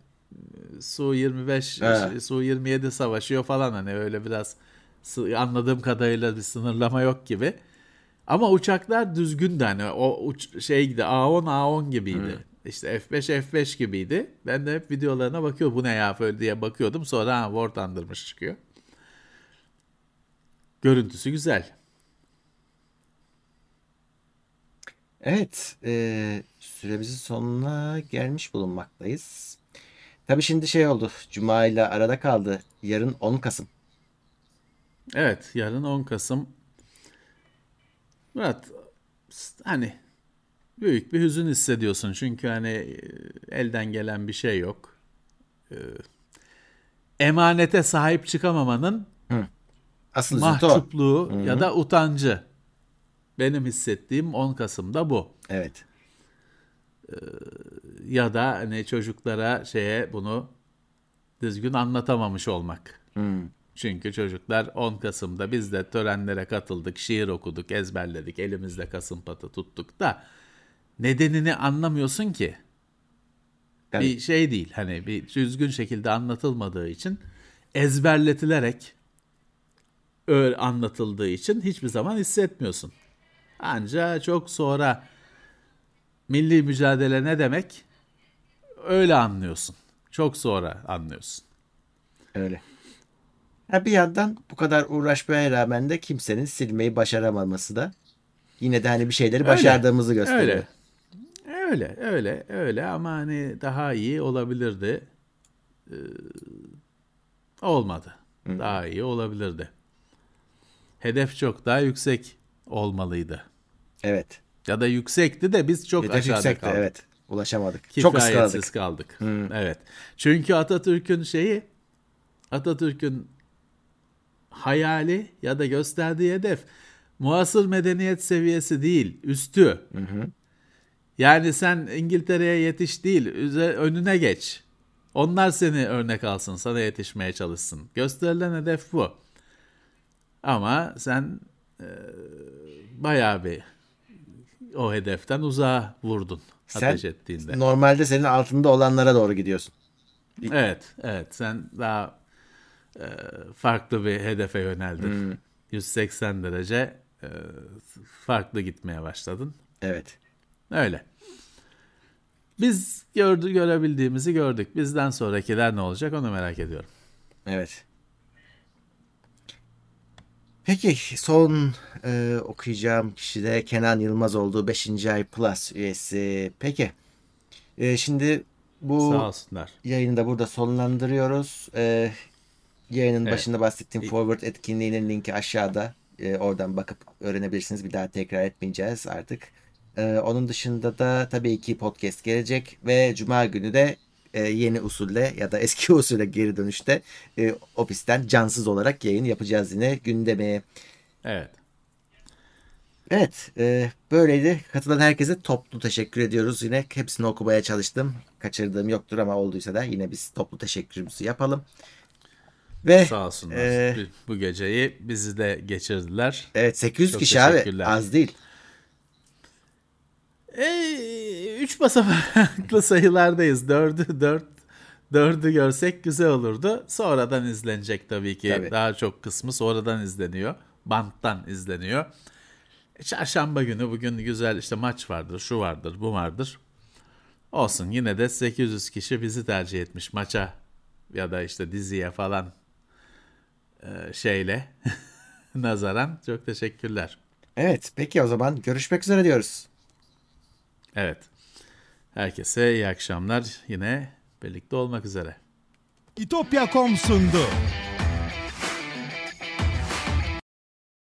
e, Su-25, Evet. şey, Su-27 savaşıyor falan hani öyle biraz anladığım kadarıyla bir sınırlama yok gibi. Ama uçaklar düzgündü hani o uç, şeydi A10 A10 gibiydi. İşte F5 F5 gibiydi. Ben de hep videolarına bakıyordum bu ne ya böyle diye bakıyordum. Sonra ha War Thunder'mış çıkıyor. Görüntüsü güzel. Evet, e, süremizin sonuna gelmiş bulunmaktayız. Tabii şimdi şey oldu, Cuma ile arada kaldı. Yarın 10 Kasım. Evet, yarın 10 Kasım. Murat, hani büyük bir hüzün hissediyorsun çünkü hani e, elden gelen bir şey yok. Ee, Emanete sahip çıkamamanın Asıl mahcupluğu ya da utancı. Benim hissettiğim 10 Kasım'da bu. Evet. Ya da hani çocuklara şeye bunu düzgün anlatamamış olmak. Hmm. Çünkü çocuklar 10 Kasım'da biz de törenlere katıldık, şiir okuduk, ezberledik, elimizde Kasım patı tuttuk da nedenini anlamıyorsun ki. Yani Bir şey değil hani bir düzgün şekilde anlatılmadığı için ezberletilerek öyle anlatıldığı için hiçbir zaman hissetmiyorsun. Ancak çok sonra milli mücadele ne demek öyle anlıyorsun. Çok sonra anlıyorsun. öyle. Ha, bir yandan bu kadar uğraşmaya rağmen de kimsenin silmeyi başaramaması da yine de hani bir şeyleri Öyle, başardığımızı gösteriyor. Öyle. Öyle, öyle, öyle ama hani daha iyi olabilirdi. Ee, olmadı. Daha iyi olabilirdi. Hedef çok daha yüksek olmalıydı. Evet. Ya da yüksekti de biz çok Hedef aşağıda yüksekti, kaldık. evet. Ulaşamadık. Çok Kifayetsiz ıskaladık. kaldık. Evet. Çünkü Atatürk'ün şeyi Atatürk'ün hayali ya da gösterdiği hedef muasır medeniyet seviyesi değil, üstü. Yani sen İngiltere'ye yetiş değil, üze- önüne geç. Onlar seni örnek alsın, sana yetişmeye çalışsın. Gösterilen hedef bu. Ama sen e, bayağı bir o hedeften uzağa vurdun Sen ateş ettiğinde. Normalde senin altında olanlara doğru gidiyorsun. Evet, evet. Sen daha e, farklı bir hedefe yöneldin. 180 derece e, farklı gitmeye başladın. Evet. Öyle. Biz gördü, görebildiğimizi gördük. Bizden sonrakiler ne olacak onu merak ediyorum. Evet. Peki son e, okuyacağım kişi de Kenan Yılmaz olduğu 5. ay Plus üyesi. Peki. E, şimdi bu Sağ olsunlar. yayını da burada sonlandırıyoruz. E, yayının Evet. başında bahsettiğim Forward etkinliğinin linki aşağıda. E, oradan bakıp öğrenebilirsiniz. Bir daha tekrar etmeyeceğiz artık. E, onun dışında da tabii ki podcast gelecek ve Cuma günü de e, yeni usulle ya da eski usulle geri dönüşte e, ofisten cansız olarak yayın yapacağız yine gündeme. Evet. Evet, e, böyleydi. Katılan herkese toplu teşekkür ediyoruz. Yine hepsini okumaya çalıştım. Kaçırdığım yoktur ama olduysa da yine biz toplu teşekkürümüzü yapalım. Ve Sağ olsunlar. e, Bu geceyi bizi de geçirdiler. evet 800 Çok kişi abi az değil. E, üç basamaklı sayılardayız. Dördü, dört, dördü görsek güzel olurdu. Sonradan izlenecek tabii ki. Tabii. Daha çok kısmı sonradan izleniyor. Banttan izleniyor. E, Çarşamba günü bugün güzel işte maç vardır, şu vardır, bu vardır. Olsun yine de 800 kişi bizi tercih etmiş maça ya da işte diziye falan. e, şeyle nazaran çok teşekkürler. Evet peki o zaman görüşmek üzere diyoruz. Evet. Herkese iyi akşamlar. Yine birlikte olmak üzere. İtopya.com sundu.